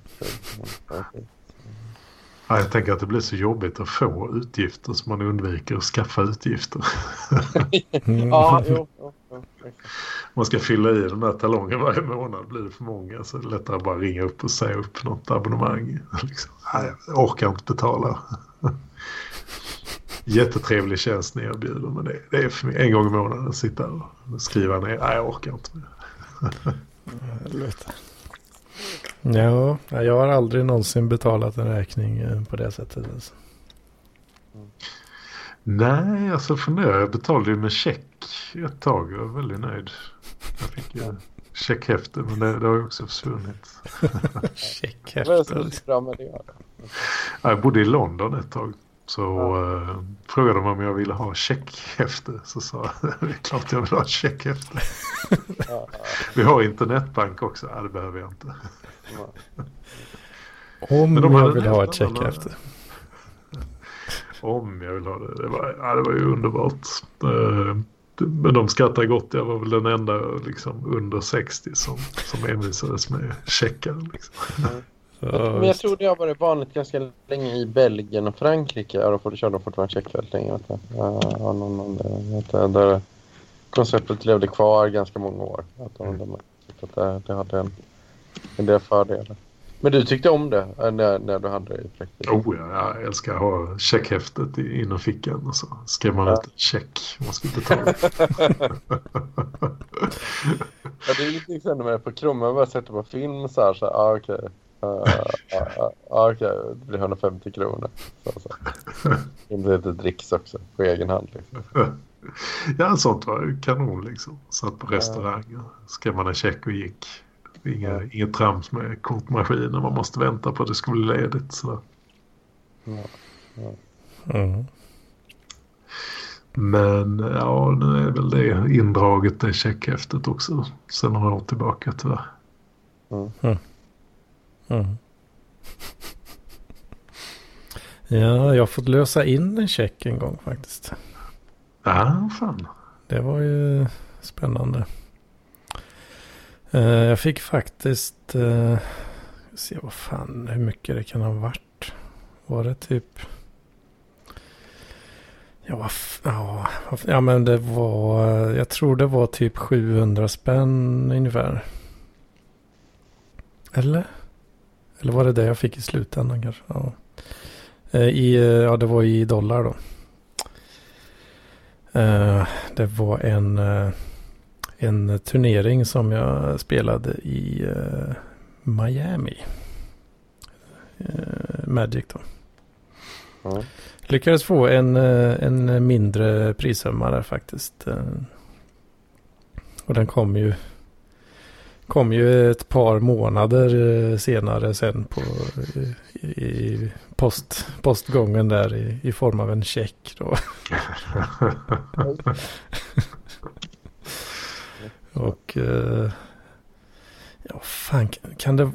Ja, jag tänker att det blir så jobbigt att få utgifter så man undviker att skaffa utgifter. <laughs> ja, jo, jo, jo, Man ska fylla i den där talongen varje månad. Blir det för många så är det lättare att bara ringa upp och säga upp något abonnemang. <laughs> Liksom. Nej, jag orkar inte betala jättetrevlig tjänst ni erbjuder. Men det, det är för mig en gång i månaden att sitta och skriva ner. Nej, jag orkar inte Helvete. Ja, jag har aldrig någonsin betalat en räkning eh, på det sättet. Alltså. Nej, alltså funderar. Jag betalade ju med check ett tag. Jag var väldigt nöjd. Jag fick ju checkhäfte, men det, det har ju också försvunnit. <laughs> checkhäfte. Vad är så bra med det? Jag bodde i London ett tag. Så ja. eh, frågade de om jag ville ha checkhäfte. Så sa jag, <laughs> det är klart jag vill ha checkhäfte. Ja. <laughs> Vi har internetbank också. Ja, det behöver jag inte. Om jag vill ha ett checkhäfte. <laughs> Om jag vill ha det. Det var, ja, det var ju underbart. Eh, men de skrattar gott. Jag var väl den enda liksom, under 60 som, som envisades med checkar. Liksom. Mm. Men jag tror det har varit vanligt ganska länge i Belgien och Frankrike. Ja, då kör de fortfarande checkfält länge. Vet du. Ja, någon, någon, vet du, där konceptet levde kvar ganska många år. Att de, de, att det, det hade en, en del fördelar. Men du tyckte om det äh, när, när du hade det i praktiken? Oh ja, jag älskar att ha checkhäftet inom fickan och så skriver man Ja. ut check man ska betala. <laughs> Ja, det är lite liknande med på Krom. Jag bara sätter på film så här. Så här ah, okej. Ah, ah, okej, det blir 150 kronor. Så, så. Det blir lite dricks också på egen hand. Liksom. ja, sånt var ju kanon liksom. Satt på restauranger, skrev man en check och gick. Inga, Ja. Inget trams med kortmaskiner. Man måste vänta på att det ska bli ledigt. Så. Mm. Men ja, nu är väl det indraget det checkhäftet också. Sen några år tillbaka tyvärr. Mm. <laughs> Ja, jag har fått lösa in en check en gång faktiskt. Ja, fan. Det var ju spännande. Eh, jag fick faktiskt... Uh, se vad fan, hur mycket det kan ha varit. Var det typ... Ja, ja, ja, men det var... Jag tror det var typ 700 spänn ungefär. Eller? Eller var det det jag fick i slutändan kanske? Ja, Eh, i, eh, ja det var i dollar då. Eh, det var en, en turnering som jag spelade i Miami. Magic då. Mm. Lyckades få en, en mindre prissumma där faktiskt. Och den kom ju, kom ju ett par månader eh, senare sen på, i, i post, postgången där i, i form av en check då. <laughs> Och eh, ja, fan kan- det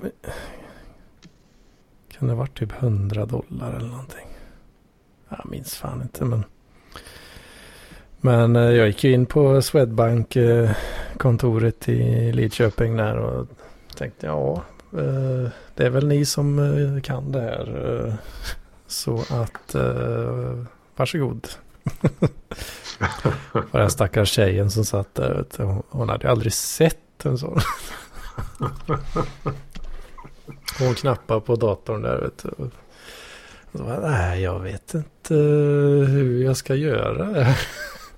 kan det varit typ 100 dollar eller någonting? Jag minns fan inte men men eh, jag gick ju in på Swedbank eh, i Lidköping där och tänkte ja eh, det är väl ni som kan det här så att varsågod. <laughs> Och den stackars tjejen som satt där. Hon, hade ju aldrig sett en sån. <laughs> Hon knappade på datorn där. Vet du. Så Nej, jag vet inte hur jag ska göra det här."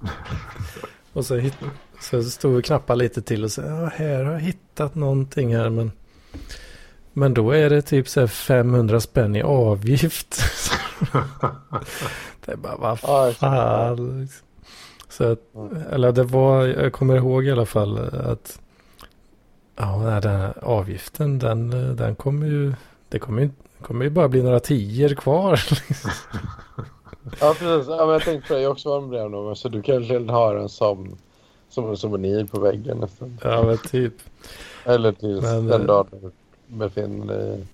<laughs> Och så, hit, så stod och knappade lite till och sa ja, här har jag hittat någonting här men men då är det typ så här 500 spänn i avgift. <laughs> det är bara, vad fan. liksom. Så att, eller det var, jag kommer ihåg i alla fall att ja, den här avgiften den, den kommer ju, det kommer ju, kommer ju bara bli några tior kvar. <laughs> Ja, precis. Ja, men jag tänkte på det. Jag också varit med om. Så du kanske har den som, som en souvenir på väggen nästan. ja, men typ. Eller tills Men, den eh, dagen du befinner dig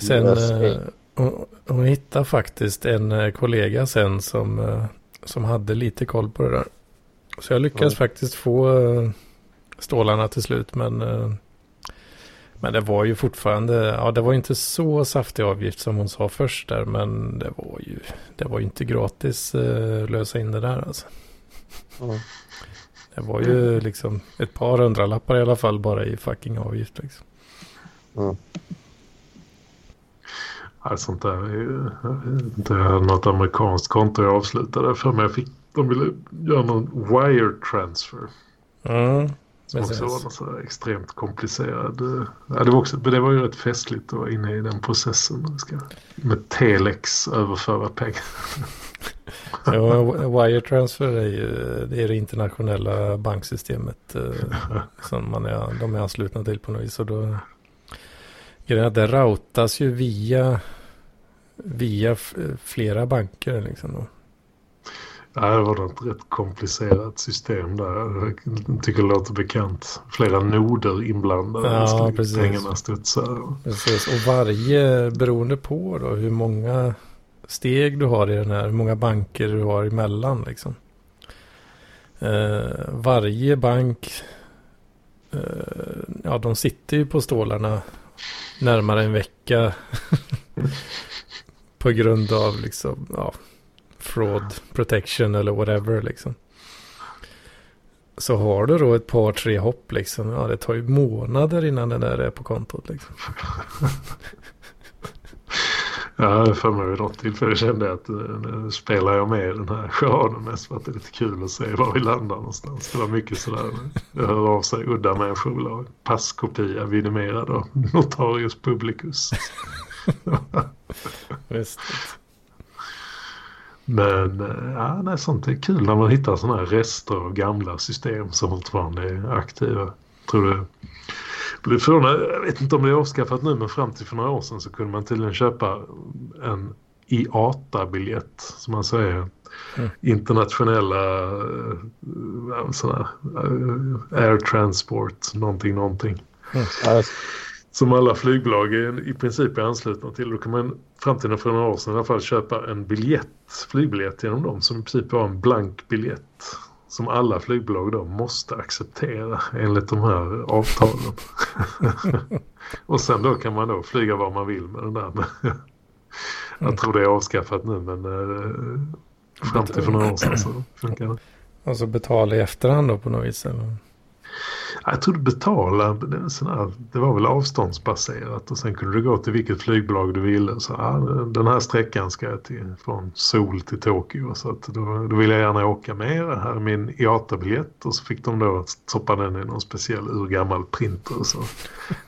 i Sen USA. eh, hon, hon hittade faktiskt en eh, kollega sen som, som hade lite koll på det där. Så jag lyckades Mm. faktiskt få stålarna till slut. Men, men det var ju fortfarande, ja det var inte så saftig avgift som hon sa först där. Men det var ju, det var ju inte gratis eh, lösa in det där alltså. Mm. Det var ju liksom ett par hundralappar i alla fall bara i fucking avgift liksom. Mm. Sånt där är ju... Jag hade något amerikanskt konto jag avslutade för mig. Jag fick, de ville göra någon wire transfer. Mm, Som också var så extremt komplicerad. eh, Ja, det, var också, men det var ju rätt festligt att vara inne i den processen. Ska med telex överföra pengar. <laughs> Ja, wire transfer är ju det, är det internationella banksystemet eh, som man är, de är anslutna till på något vis. Och då, grejen det routas ju via, via flera banker. Liksom då. Ja, det var något rätt komplicerat system där. Jag tycker det låter bekant. Flera noder inblandade. Ja, precis. Pengarna studsa. Precis. Och varje, beroende på då, hur många steg du har i den här, hur många banker du har emellan liksom. Eh, varje bank, eh, ja de sitter ju på stålarna närmare en vecka. <laughs> på grund av liksom, ja, fraud protection eller whatever liksom. Så har du då ett par tre hopp liksom. Ja det tar ju månader innan det där är på kontot liksom. <laughs> Ja, för mig vid något tillfälle kände jag att nu spelar jag med den här charaden mest för att det är lite kul att se var vi landar någonstans. Det var mycket sådär, jag hör av sig udda människor passkopia vidimerad av <laughs> notarius publicus. <laughs> Visst. Men ja, nej, sånt är kul när man hittar sådana här rester av gamla system som fortfarande är aktiva. Tror du blev förvånad. Jag vet inte om det är avskaffat nu men fram till för några år sedan så kunde man tydligen köpa en IATA-biljett som man säger. Mm. Internationella äh, sådana, äh, air transport någonting någonting. Mm. Som alla flygbolag är, i princip är anslutna till. Då kan man fram till för några år sedan i alla fall köpa en biljett, flygbiljett genom dem som i princip var en blank biljett som alla flygbolag då måste acceptera enligt de här avtalen. <laughs> och sen då kan man då flyga var man vill med den där. <laughs> Jag tror det är avskaffat nu men eh, fram till för några år sedan så funkar det. Alltså betala i efterhand då på något vis? Eller? Jag tror du betalade, det, det var väl avståndsbaserat och sen kunde du gå till vilket flygbolag du ville. Så, ja, den här sträckan ska jag till, från Sol till Tokyo så att då, då vill jag gärna åka med. Här är min IATA-biljett och så fick de då stoppa den i någon speciell urgammal printer så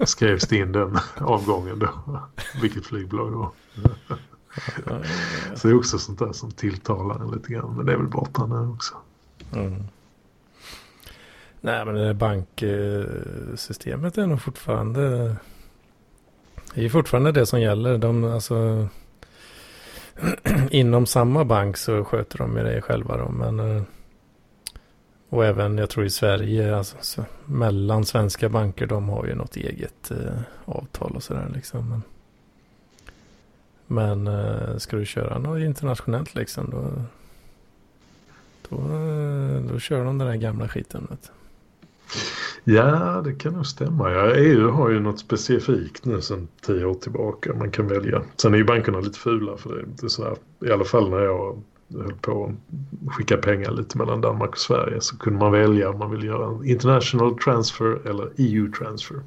skrevs det in den avgången då. Vilket flygbolag då. Så det är också sånt där som tilltalar en lite grann men det är väl borta nu också. Mm. Nej, men det där banksystemet är nog fortfarande... Det är fortfarande det som gäller. De, alltså, <clears throat> inom samma bank så sköter de ju det själva. Då, men, eh, och även, jag tror i Sverige, alltså, mellan svenska banker, de har ju något eget eh, avtal och sådär. Liksom. Men, men eh, ska du köra något internationellt liksom, då, då, eh, då kör de den där gamla skiten. Vet. Ja, det kan nog stämma. Ja, EU har ju något specifikt nu sedan tio år tillbaka man kan välja. Sen är ju bankerna lite fula för det. det är sådär, I alla fall när jag höll på att skicka pengar lite mellan Danmark och Sverige så kunde man välja om man vill göra en international transfer eller EU transfer.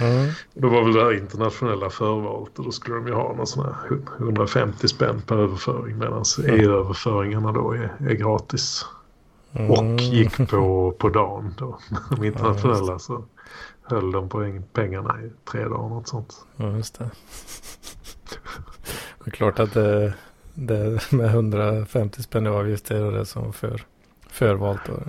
Mm. Då var väl det här internationella förvalet och då skulle de ju ha någon sån här 150 spänn per överföring medan mm. EU-överföringarna då är, är gratis. Mm. Och gick på, på dagen då. <laughs> De internationella ja, så höll de på pengarna i tre dagar något sånt. Ja, just det. det är klart att det, det med 150 spänn i avgift är det som för, förvalt. Då.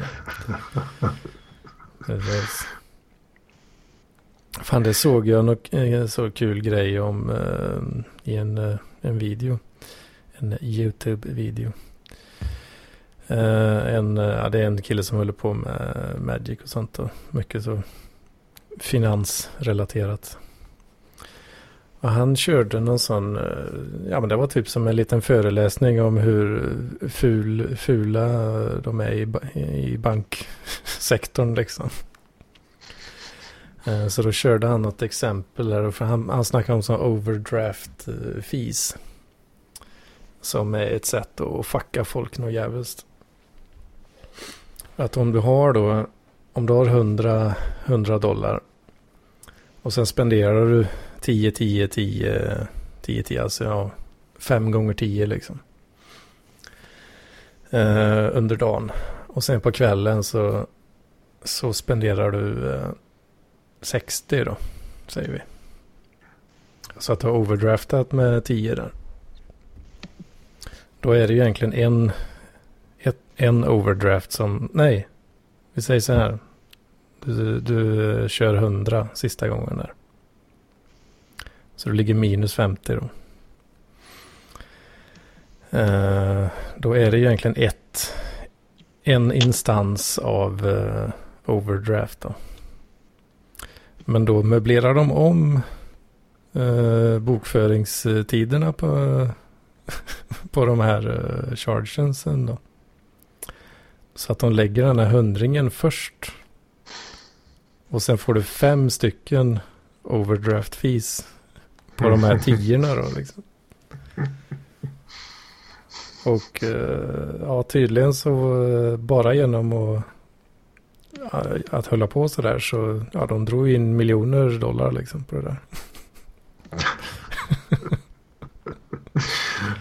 Fan, det såg jag en så kul grej om eh, i en, eh, en video. En YouTube-video. Uh, en, uh, ja, det är en kille som håller på med Magic och sånt och mycket så finansrelaterat. Och han körde någon sån, uh, ja men det var typ som en liten föreläsning om hur ful, fula de är i, i banksektorn liksom. Så då körde han något exempel där, för han, han snackade om sån overdraft fees. Som är ett sätt att fucka folk något jävligt. Att om du har då, om du har 100, 100 dollar och sen spenderar du 10, 10, 10, 10, 10, alltså ja, 5 gånger 10 liksom. Eh, under dagen. Och sen på kvällen så, så spenderar du eh, 60 då, säger vi. Så att du har overdraftat med 10 där. Då är det ju egentligen en en overdraft som, nej, vi säger så här. Du, du kör 100 sista gången där. Så du ligger minus 50 då. Uh, då är det egentligen ett, en instans av uh, overdraft då. Men då möblerar de om uh, bokföringstiderna på, <laughs> på de här uh, chargensen då. Så att de lägger den här hundringen först. Och sen får du fem stycken overdraft fees på de här <laughs> tiorna då liksom. Och uh, ja, tydligen så uh, bara genom att att hålla på sådär så ja, de drog in miljoner dollar liksom på det där. <laughs>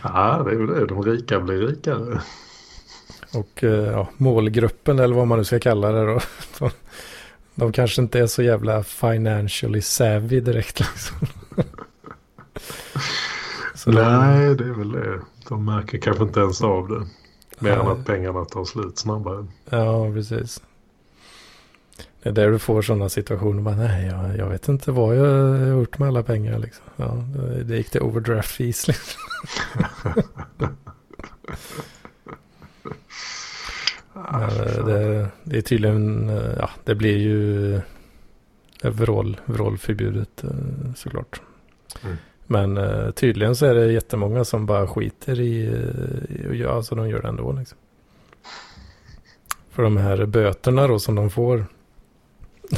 ja, det är ju det. De rika blir rikare. Och eh, ja, målgruppen eller vad man nu ska kalla det då. <laughs> De, de kanske inte är så jävla financially savvy direkt liksom. <laughs> Nej, det är väl det. De märker kanske inte ens av det. Mer än att pengarna tar slut snabbare. Ja, precis. Det är där du får sådana situationer. Man, nej, jag, jag vet inte vad jag har gjort med alla pengar. Liksom. Ja, det gick till overdraft fees. Liksom. <laughs> Men, eh, det, det, är tydligen, eh, ja, det blir ju vrål, vrålförbjudet eh, såklart. Mm. Men tydligen så är det jättemånga som bara skiter i, i alltså de gör det ändå. Liksom. För de här böterna då som de får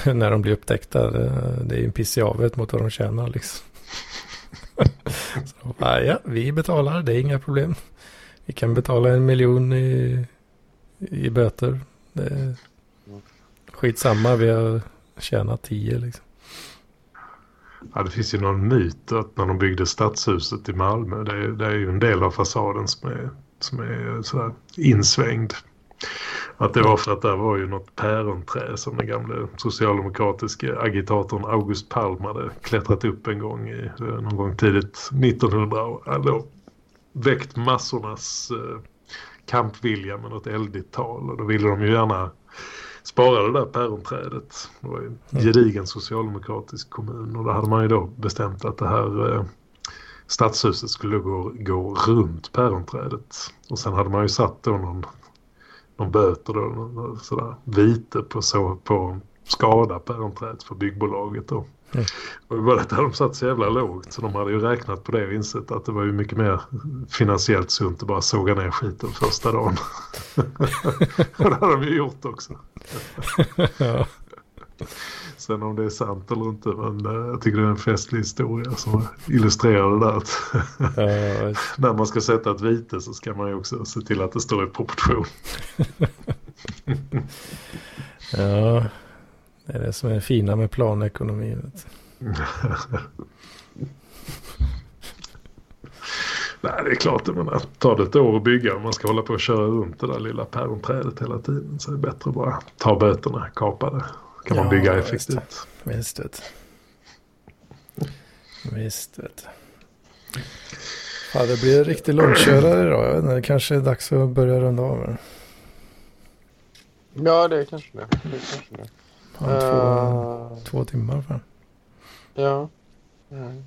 <laughs> när de blir upptäckta, det, det är ju en piss i havet mot vad de tjänar liksom. <laughs> så, ja, vi betalar, det är inga problem. Vi kan betala en miljon i, i böter. Det är skitsamma, vi har tjänat tio liksom. Ja, det finns ju någon myt att när de byggde stadshuset i Malmö, det är, det är ju en del av fasaden som är, som är så insvängd. Att det var för att det var ju något päronträd som den gamla socialdemokratiska agitatorn August Palm hade klättrat upp en gång i någon gång tidigt 1900 och hade väckt massornas eh, kampvilja med något eldigt tal och då ville de ju gärna spara det där päronträdet. Det var ju en mm. gedigen socialdemokratisk kommun och då hade man ju då bestämt att det här eh, stadshuset skulle gå, gå runt päronträdet. Och sen hade man ju satt då någon någon böter då, sådär, vite på, så, på skada päronträdet för byggbolaget då. Mm. Och var det de satt så jävla lågt så de hade ju räknat på det och insett att det var ju mycket mer finansiellt sunt att bara såga ner skiten första dagen. <laughs> och det hade de ju gjort också. <laughs> ja. Sen om det är sant eller inte, men uh, jag tycker det är en festlig historia som illustrerar det där. <laughs> Att uh, när man ska sätta ett vite så ska man ju också se till att det står i proportion. ja, det är det som är fina med planekonomi. <laughs> Nej, det är klart. Jag menar, tar det ett år att bygga och man ska hålla på och köra runt det där lilla päronträdet hela tiden så är det bättre att bara ta böterna, kapa det kan man bygga effektivt. Visst vet Visst vet Ja, det blir en riktig långkörare idag. Jag vet inte, det kanske är dags att börja runda av. Ja, det är kanske det. det, kanske det. Ja, två, uh... två timmar för. Ja. Mm.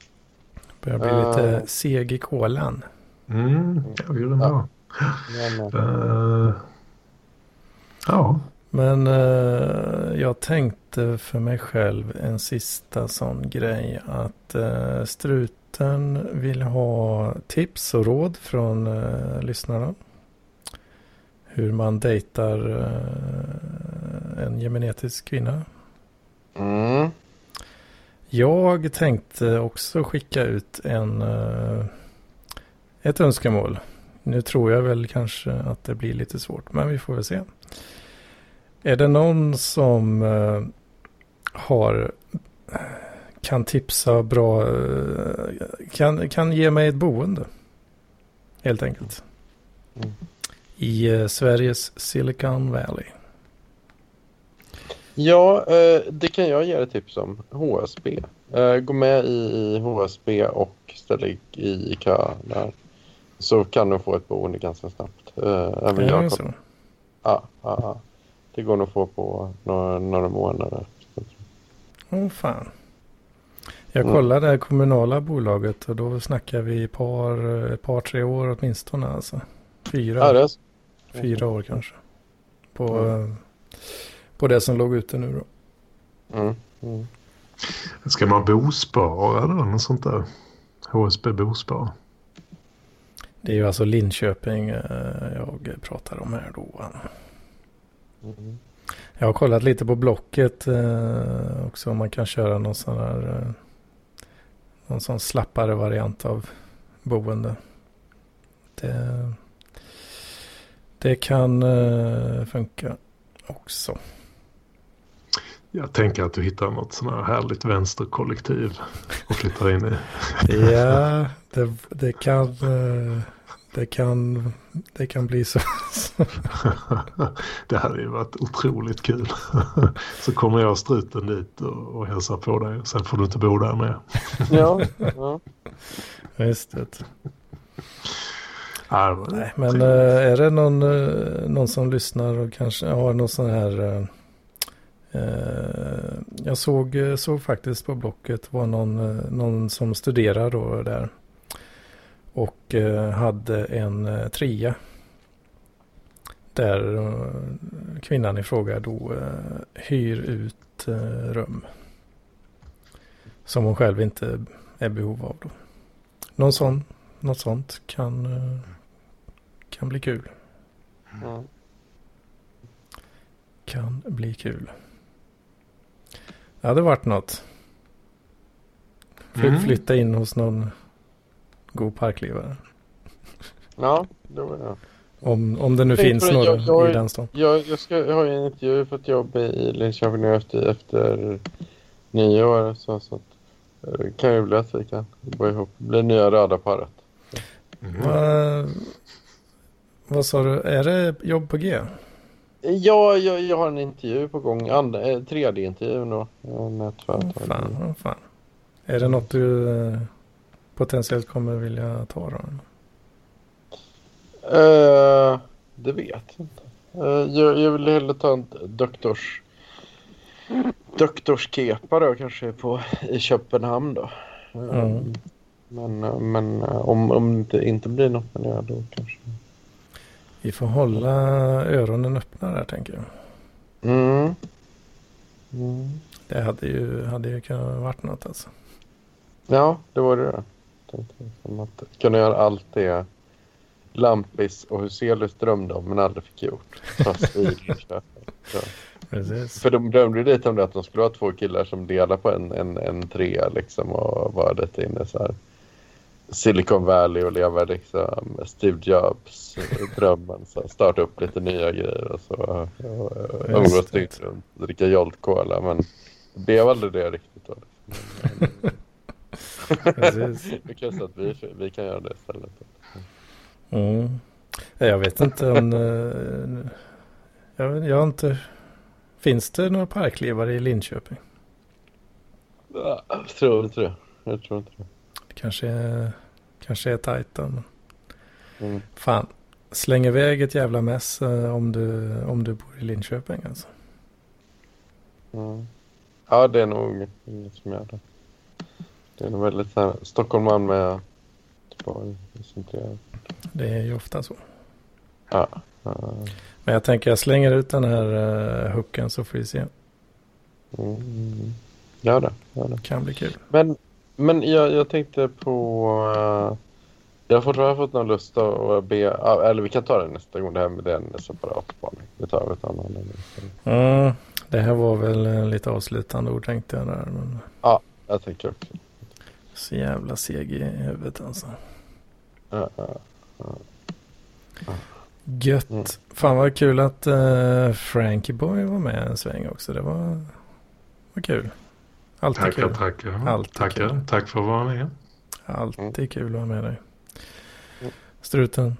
Börjar bli uh... lite seg i kolan. Mm, jag vill ja. Uh... ja. Men eh, jag tänkte för mig själv en sista sån grej att eh, struten vill ha tips och råd från eh, lyssnarna. Hur man dejtar eh, en genetisk kvinna. Mm. Jag tänkte också skicka ut en, eh, ett önskemål. Nu tror jag väl kanske att det blir lite svårt, men vi får väl se. Är det någon som uh, har kan tipsa bra, kan, kan ge mig ett boende. Helt enkelt. Mm. I uh, Sveriges Silicon Valley. Ja, det kan jag ge dig tips om. HSB. Gå med i HSB och ställ dig i kö där. Så kan du få ett boende ganska snabbt. Även jag. Så. Ja, ja, ja. Det går nog att få på några, några månader. Åh oh, fan. Jag kollade det kommunala bolaget och då snackar vi par, par tre år åtminstone alltså. Fyra. Ja, det Fyra år kanske. På, mm. på det som låg ute nu då. Mm. Mm. Ska man bospara eller något sånt där? HSB bospara. Det är ju alltså Linköping eh, jag pratar om här då. Mm. Jag har kollat lite på Blocket eh, också om man kan köra någon sån här eh, någon sån slappare variant av boende. Det, det kan eh, funka också. Jag tänker att du hittar något sånt här härligt vänsterkollektiv och flyttar in i. <laughs> ja, <laughs> det, det kan... eh, Det kan, det kan bli så. <laughs> det hade ju varit otroligt kul. Så kommer jag struten dit och, och hälsar på dig. Sen får du inte bo där med. Ja, ja. Just det. Ja, Nej, men eh, är det någon, eh, någon som lyssnar och kanske har någon sån här... eh, jag såg, såg faktiskt på Blocket var någon, någon som studerar då där. Och hade en trea. Där kvinnan i fråga då hyr ut rum. Som hon själv inte är behov av då. Någon sån, något sånt kan, kan bli kul. ja. Kan bli kul. Det hade varit något. Fly, Mm. Flytta in hos någon god parklivare. ja det var det. Om, om det nu Tänk finns det, några jag- jag- i den stan. Jag, jag, ska, jag har ju en intervju för ett jobb i Linköping nu efter, efter nyår. Så, så att, eh, det kan ju bli att vi kan gå ihop. Bli nya röda paret. Mm. Vad, vad sa du? Är det jobb på G? Ja, jag, jag har en intervju på gång. Andra, eh, tredje intervjun då. Med ett fan, fan. Är det något du eh, potentiellt kommer vilja ta då? Eh, det vet jag inte. Eh, jag, jag vill hellre ta en doktors... Doktorskepa då kanske på, i Köpenhamn då. Mm. Men, men om, om det inte blir något med det då kanske. Vi får hålla öronen öppna där tänker jag. Mm. Mm. Det hade ju, hade ju kunnat varit något alltså. Ja, det var det. Tänkte att kunna göra allt det Lampis och Huselius drömde om men aldrig fick gjort. <laughs> Precis. För de drömde ju lite om det att de skulle ha två killar som delar på en, en, en trea liksom och vara lite inne så här Silicon Valley och leva liksom Steve Jobs drömmen så starta upp lite nya grejer och så umgås dygnet runt dricka Jolt Cola men det blev aldrig det riktigt då. Liksom. <laughs> Det <laughs> kanske att vi, vi kan göra det istället. Mm. Jag vet inte om... eh, Jag, jag har inte... Finns det några parklevare i Linköping? Jag tror inte det. Jag tror inte det. Kanske kanske är tajt då. Men Mm. fan, släng iväg ett jävla mess eh, om du, om du bor i Linköping alltså. Mm. Ja, det är nog inget som gör det. Det är nog väldigt så här, Stockholmman med Göteborg. Det är ju ofta så. Ja. ja. Men jag tänker jag slänger ut den här uh, hooken så får vi se. Mm. Gör det. Gör det. Kan bli kul. Men, men jag, jag tänkte på... eh, jag har fortfarande fått någon lust att be... ja, eller vi kan ta det nästa gång. Det här med den separat spaning. Vi tar ett annat. Mm, det här var väl eh, lite avslutande ord tänkte jag där. Men Jag tänker också. så jävla seg i huvudet alltså. Ja, ja. Gött. Mm. Fan vad kul att uh, Frankie Boy var med en sväng också. Det var, var kul. Alltid Tackar, kul. tackar. Alltid tackar. kul. Tack för att vara med. Alltid kul att ha med dig. Mm. Struten.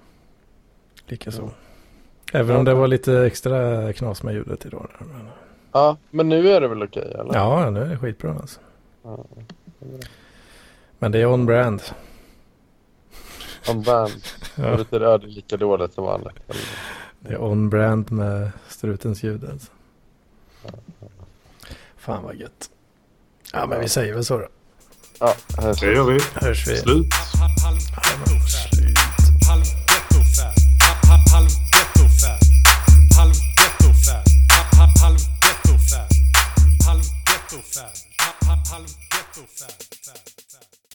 Likaså. Mm. Även om det var lite extra knas med ljudet idag. Men... ja, men nu är det väl okej? eller? Ja, nu är det skitbra alltså. Men det är on brand. <laughs> On brand. <laughs> Ja, Det är lika dåligt som vanligt. det är on brand med strutens ljud alltså. Fan vad gött. Ja, men vi säger väl så då. Ja, hörs vi. Det gör vi. Hörs vi. Slut. Halv ghetto fan.